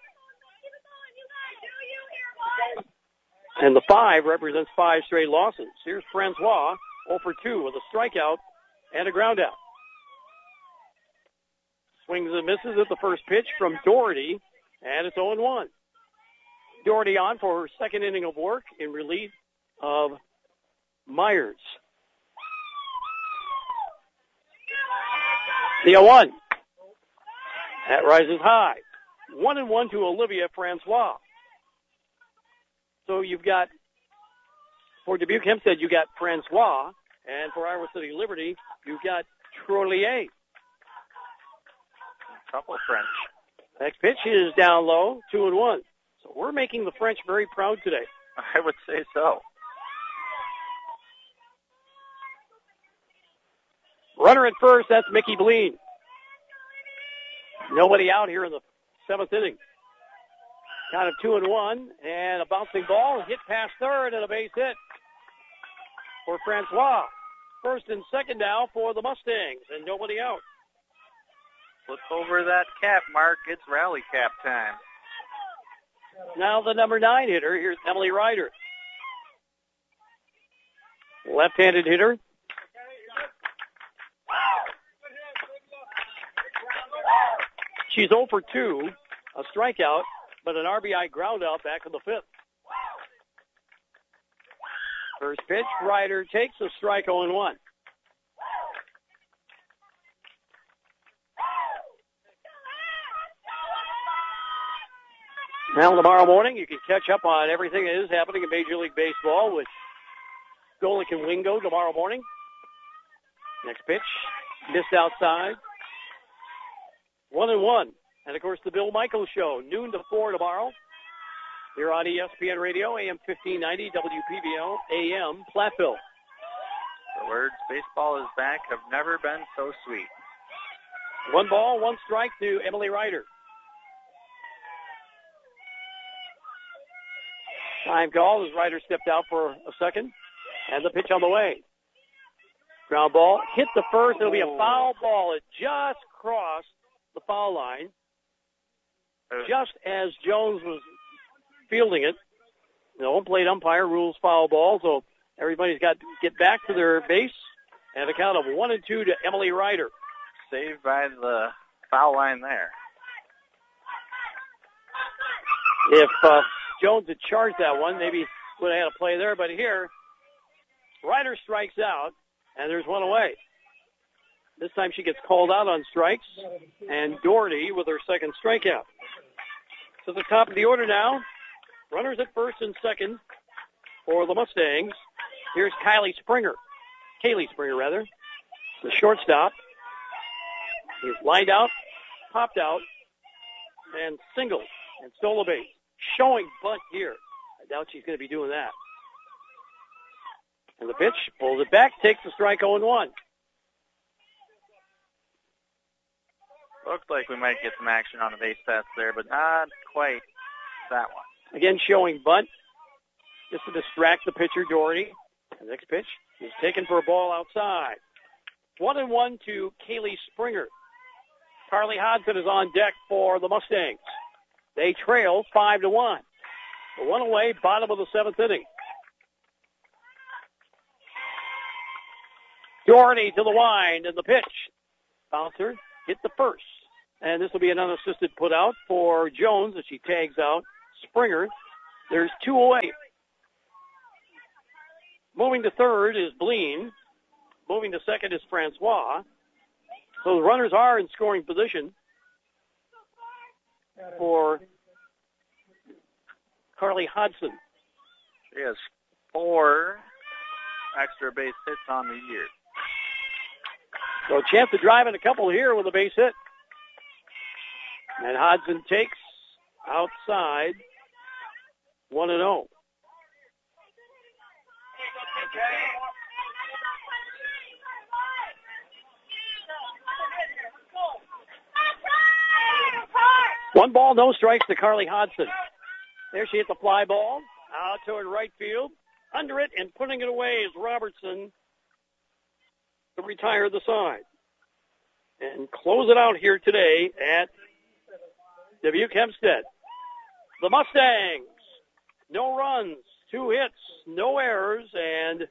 And the five represents five straight losses. Here's Francois, 0 for 2 with a strikeout and a ground out. Swings and misses at the first pitch from Doherty, and it's 0 1. Doherty on for her second inning of work in relief of Myers. The 0 1. That rises high. 1 and 1 to Olivia Francois. So you've got, for Dubuque Hempstead, you got Francois, and for Iowa City Liberty, you've got Trollier. Couple French. Next pitch is down low, two and one. So we're making the French very proud today. I would say so. Runner at first, that's Mickey Bleen. Nobody out here in the seventh inning. Count of two and one, and a bouncing ball hit past third and a base hit for Francois. First and second now for the Mustangs, and nobody out. Flip over that cap, Mark. It's rally cap time. Now the number nine hitter. Here's Emily Ryder. Left-handed hitter. She's 0 for 2, a strikeout, but an RBI ground out back in the fifth. First pitch, Ryder takes a strike 0 1. Now tomorrow morning you can catch up on everything that is happening in Major League Baseball with Golic and Wingo tomorrow morning. Next pitch, missed outside. One and one. And of course the Bill Michaels show, noon to four tomorrow. Here on ESPN Radio, AM 1590, WPVL, AM Platteville. The words baseball is back have never been so sweet. One ball, one strike to Emily Ryder. Time call as Ryder stepped out for a second. And the pitch on the way. Ground ball hit the first. It'll be a foul ball. It just crossed the foul line. Uh. Just as Jones was fielding it, the home plate umpire rules foul ball, so everybody's got to get back to their base. And a count of one and two to Emily Ryder. Saved by the foul line there. If uh, Jones had charged that one, maybe would have had a play there. But here, Ryder strikes out, and there's one away. This time she gets called out on strikes, and Doherty with her second strikeout. To the top of the order now. Runners at first and second for the Mustangs. Here's Kylie Springer. Kaylee Springer, rather. The shortstop. He's lined out, popped out, and singled and stole a base. Showing bunt here. I doubt she's going to be doing that. And the pitch pulls it back, takes the strike 0 1. Looks like we might get some action on the base paths there, but not quite that one. Again, showing bunt just to distract the pitcher, Doherty. The next pitch is taken for a ball outside. One and one to Kaylee Springer. Carly Hodson is on deck for the Mustangs. They trail five to one. one away, bottom of the seventh inning. Doherty to the wind and the pitch. Bouncer hit the first. And this will be an unassisted put out for Jones as she tags out Springer. There's two away. Moving to third is Bleen. Moving to second is Francois. So the runners are in scoring position for Carly Hodson. She has four extra base hits on the year. So a chance to drive in a couple here with a base hit. And Hodson takes outside 1 and 0. One ball, no strikes to Carly Hodson. There she hit the fly ball out toward right field. Under it and putting it away is Robertson to retire the side. And close it out here today at Dubuque Hempstead. The Mustangs, no runs, two hits, no errors, and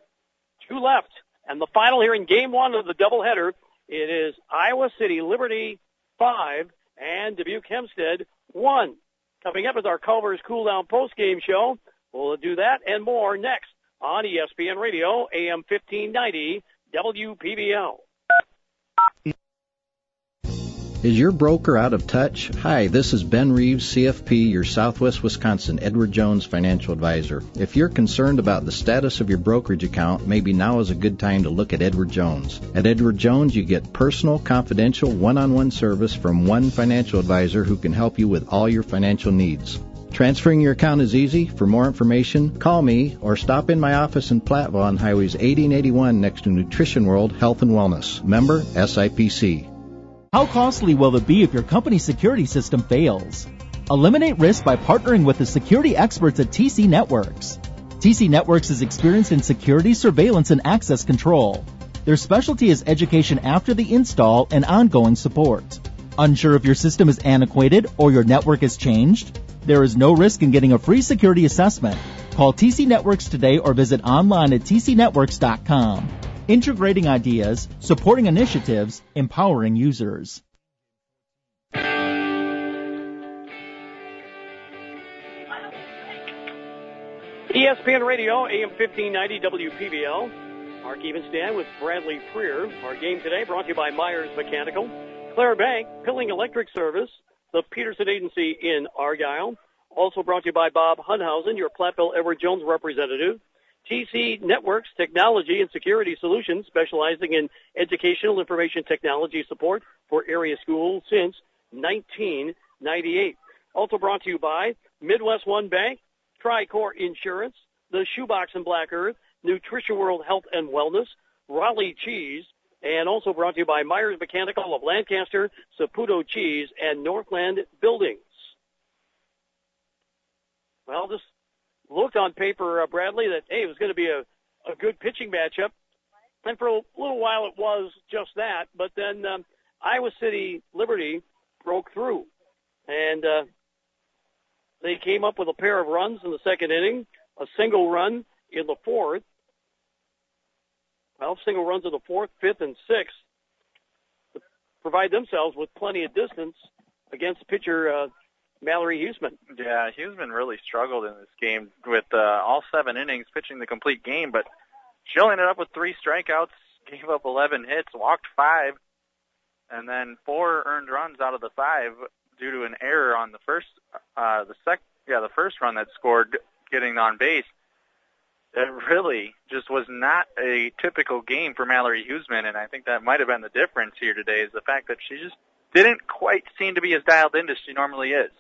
two left. And the final here in game one of the doubleheader, it is Iowa City Liberty five and Dubuque Hempstead one. Coming up is our Culver's Cool Down post game show. We'll do that and more next on ESPN Radio, AM 1590, WPVL. Is your broker out of touch? Hi, this is Ben Reeves, CFP, your Southwest Wisconsin Edward Jones financial advisor. If you're concerned about the status of your brokerage account, maybe now is a good time to look at Edward Jones. At Edward Jones, you get personal, confidential, one-on-one service from one financial advisor who can help you with all your financial needs. Transferring your account is easy. For more information, call me or stop in my office in Platteville on Highways 80 and 81 next to Nutrition World Health and Wellness. Member SIPC. How costly will it be if your company's security system fails? Eliminate risk by partnering with the security experts at TC Networks. TC Networks is experienced in security, surveillance, and access control. Their specialty is education after the install and ongoing support. Unsure if your system is antiquated or your network has changed? There is no risk in getting a free security assessment. Call TC Networks today or visit online at tcnetworks.com integrating ideas, supporting initiatives, empowering users. ESPN Radio, AM 1590 WPVL. Mark Evenstand with Bradley Freer. Our game today brought to you by Myers Mechanical, Clare Bank, Pilling Electric Service, the Peterson Agency in Argyle. Also brought to you by Bob Hunhausen, your Platteville Edward Jones representative. TC Networks Technology and Security Solutions, specializing in educational information technology support for area schools since 1998. Also brought to you by MidWestOne Bank, Tricor Insurance, the Shoebox and Black Earth, Nutrition World Health and Wellness, Roelli Cheese, and also brought to you by Myers Mechanical of Lancaster, Saputo Cheese, and Northland Buildings. Well, this looked on paper, uh, Bradley, that hey, it was going to be a, a good pitching matchup, and for a little while it was just that. But then um, Iowa City Liberty broke through, and uh, they came up with a pair of runs in the second inning, a single run in the fourth. Well, single runs in the fourth, fifth, and sixth to provide themselves with plenty of distance against pitcher uh, Mallory Huseman. Yeah, Huseman really struggled in this game with uh, all seven innings pitching the complete game, but she only ended up with three strikeouts, gave up 11 hits, walked five, and then four earned runs out of the five due to an error on the first, uh, the sec, yeah, the first run that scored getting on base. It really just was not a typical game for Mallory Huseman, and I think that might have been the difference here today is the fact that she just didn't quite seem to be as dialed in as she normally is.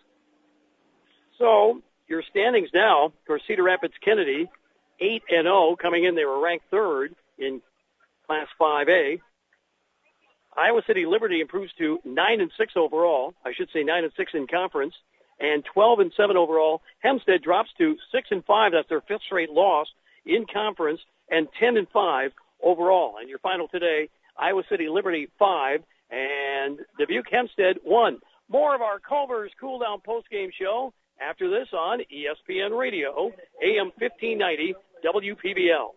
So your standings now for Cedar Rapids Kennedy, eight and zero coming in. They were ranked third in Class 5A. Iowa City Liberty improves to nine and six overall. I should say nine and six in conference, and 12 and seven overall. Hempstead drops to six and five. That's their fifth straight loss in conference, and 10 and five overall. And your final today, Iowa City Liberty five and Dubuque Hempstead one. More of our Culver's Cool Down Post Game Show after this on ESPN Radio, AM 1590, WPVL.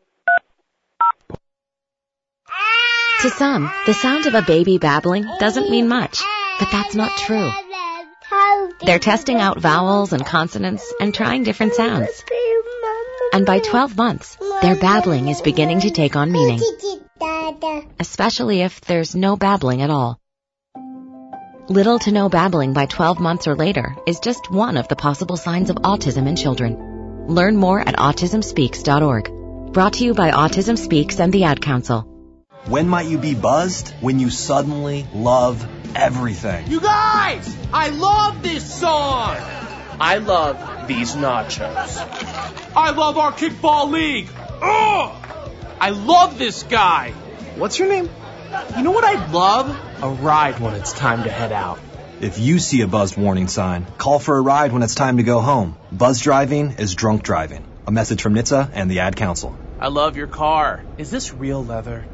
To some, the sound of a baby babbling doesn't mean much, but that's not true. They're testing out vowels and consonants and trying different sounds. And by 12 months, their babbling is beginning to take on meaning. Especially if there's no babbling at all. Little to no babbling by 12 months or later is just one of the possible signs of autism in children. Learn more at autismspeaks.org. Brought to you by Autism Speaks and the Ad Council. When might you be buzzed? When you suddenly love everything. You guys! I love this song! I love these nachos. I love our kickball league! Ugh! I love this guy! What's your name? You know what I love? A ride when it's time to head out. If you see a buzz warning sign, call for a ride when it's time to go home. Buzz driving is drunk driving. A message from NHTSA and the Ad Council. I love your car. Is this real leather?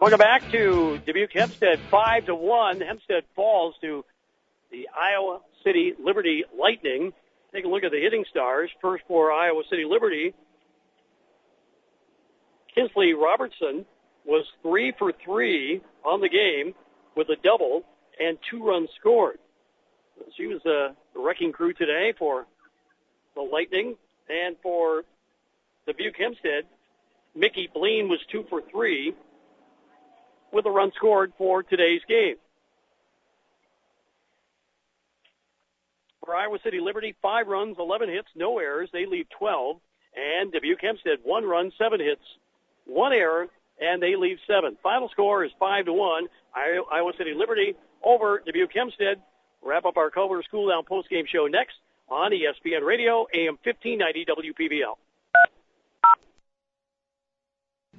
Welcome back to Dubuque Hempstead, five to one. Hempstead falls to the Iowa City Liberty Lightning. Take a look at the hitting stars. First for Iowa City Liberty, Kinsley Robertson was three for three on the game with a double and two runs scored. She was uh, a wrecking crew today for the Lightning and for Dubuque Hempstead. Mickey Bleen was two for three with a run scored for today's game. Iowa City Liberty, five runs, 11 hits, no errors. They leave 12. And Dubuque Hempstead, one run, seven hits, one error, and they leave seven. Final score is five to one. Iowa City Liberty over Dubuque Hempstead. Wrap up our Culver's Cool Down post game show next on ESPN Radio, AM 1590 WPVL.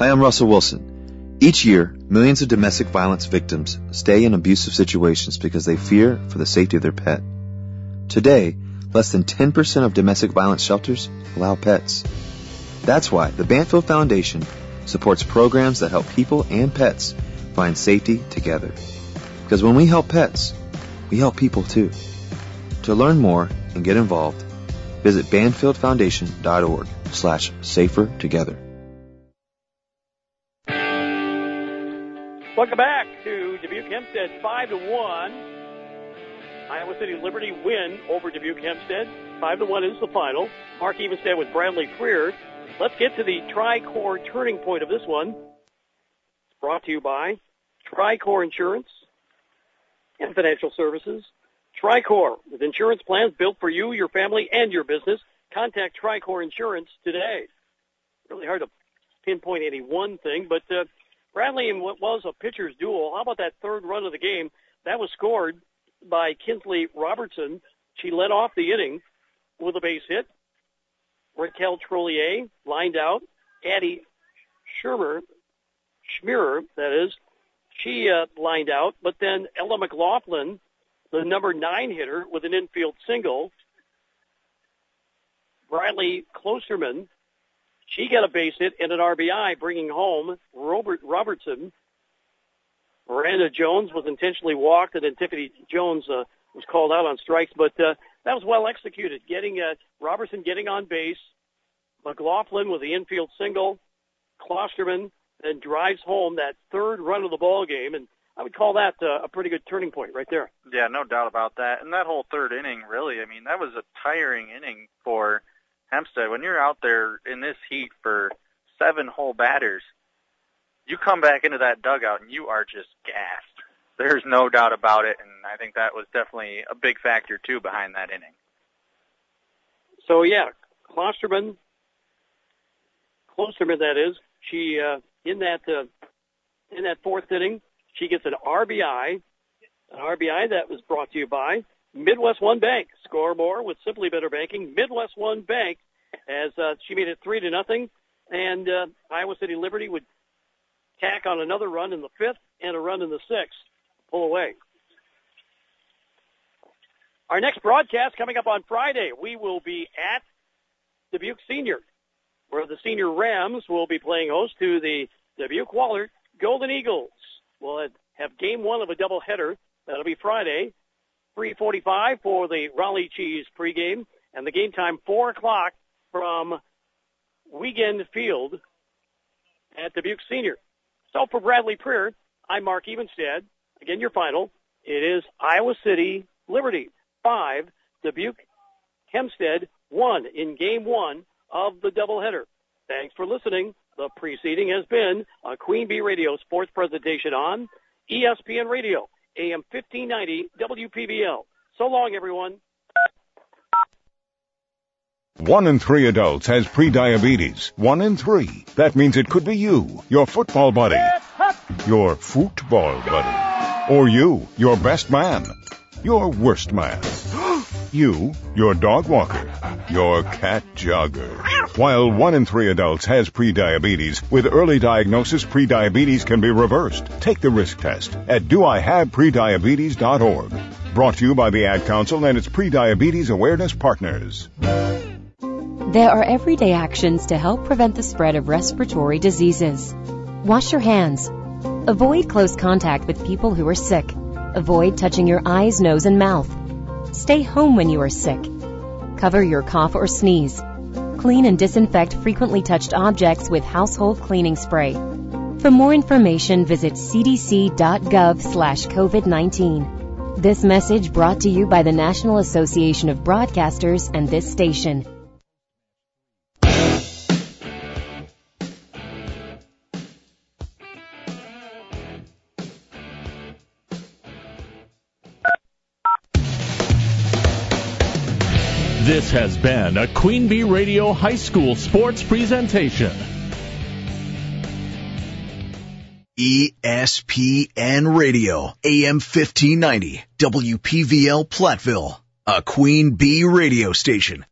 Hi, I'm Russell Wilson. Each year, millions of domestic violence victims stay in abusive situations because they fear for the safety of their pet. Today, less than 10% of domestic violence shelters allow pets. That's why the Banfield Foundation supports programs that help people and pets find safety together. Because when we help pets, we help people too. To learn more and get involved, visit banfieldfoundation.org slash safer together. Welcome back to Dubuque Hempstead 5 to 1. Iowa City Liberty win over Dubuque Hempstead. 5 to 1 is the final. Mark Evenstead with Bradley Freer. Let's get to the Tricor turning point of this one. It's brought to you by Tricor Insurance and Financial Services. Tricor, with insurance plans built for you, your family, and your business. Contact Tricor Insurance today. Really hard to pinpoint any one thing, but uh, Bradley, in what was a pitcher's duel, how about that third run of the game? That was scored by Kinsley Robertson. She led off the inning with a base hit. Raquel Trollier lined out. Addie Schirmer, Schmirer, that is, she uh, lined out. But then Ella McLaughlin, the number nine hitter, with an infield single. Bradley Klosterman, she got a base hit and an RBI, bringing home Robert Robertson. Miranda Jones was intentionally walked, and then Tiffany Jones uh, was called out on strikes. But uh, that was well executed. Getting uh, Robertson getting on base, McLaughlin with the infield single, Klosterman then drives home that third run of the ball game, and I would call that uh, a pretty good turning point right there. Yeah, no doubt about that. And that whole third inning, really, I mean, that was a tiring inning for Hempstead. When you're out there in this heat for seven whole batters, you come back into that dugout and you are just gassed. There's no doubt about it, and I think that was definitely a big factor too behind that inning. So yeah, Klosterman, Klosterman that is, she uh, in that uh, in that fourth inning, she gets an RBI, an RBI that was brought to you by MidWestOne Bank. Score more with Simply Better Banking. MidWestOne Bank, as uh, she made it three to nothing, and uh, Iowa City Liberty would tack on another run in the fifth and a run in the sixth, pull away. Our next broadcast coming up on Friday, we will be at Dubuque Senior, where the Senior Rams will be playing host to the Dubuque Wahlert Golden Eagles. We'll have game one of a doubleheader. That'll be Friday, 3:45 for the Roelli Cheese pregame, and the game time 4 o'clock from Wiegand Field at Dubuque Senior. So for Bradley Preer, I'm Mark Evenstead. Again, your final. It is Iowa City Liberty 5, Dubuque Hempstead 1 in game one of the doubleheader. Thanks for listening. The preceding has been a QueenB Radio sports presentation on ESPN Radio, AM 1590 WPVL. So long, everyone. One in three adults has prediabetes. One in three. That means it could be you, your football buddy, your football buddy, or you, your best man, your worst man, you, your dog walker, your cat jogger. While one in three adults has prediabetes, with early diagnosis, prediabetes can be reversed. Take the risk test at doihaveprediabetes.org. Brought to you by the Ad Council and its prediabetes awareness partners. There are everyday actions to help prevent the spread of respiratory diseases. Wash your hands. Avoid close contact with people who are sick. Avoid touching your eyes, nose, and mouth. Stay home when you are sick. Cover your cough or sneeze. Clean and disinfect frequently touched objects with household cleaning spray. For more information, visit cdc.gov slash COVID-19. This message brought to you by the National Association of Broadcasters and this station. This has been a QueenB Radio High School sports presentation. ESPN Radio, AM 1590, WPVL Platteville, a QueenB radio station.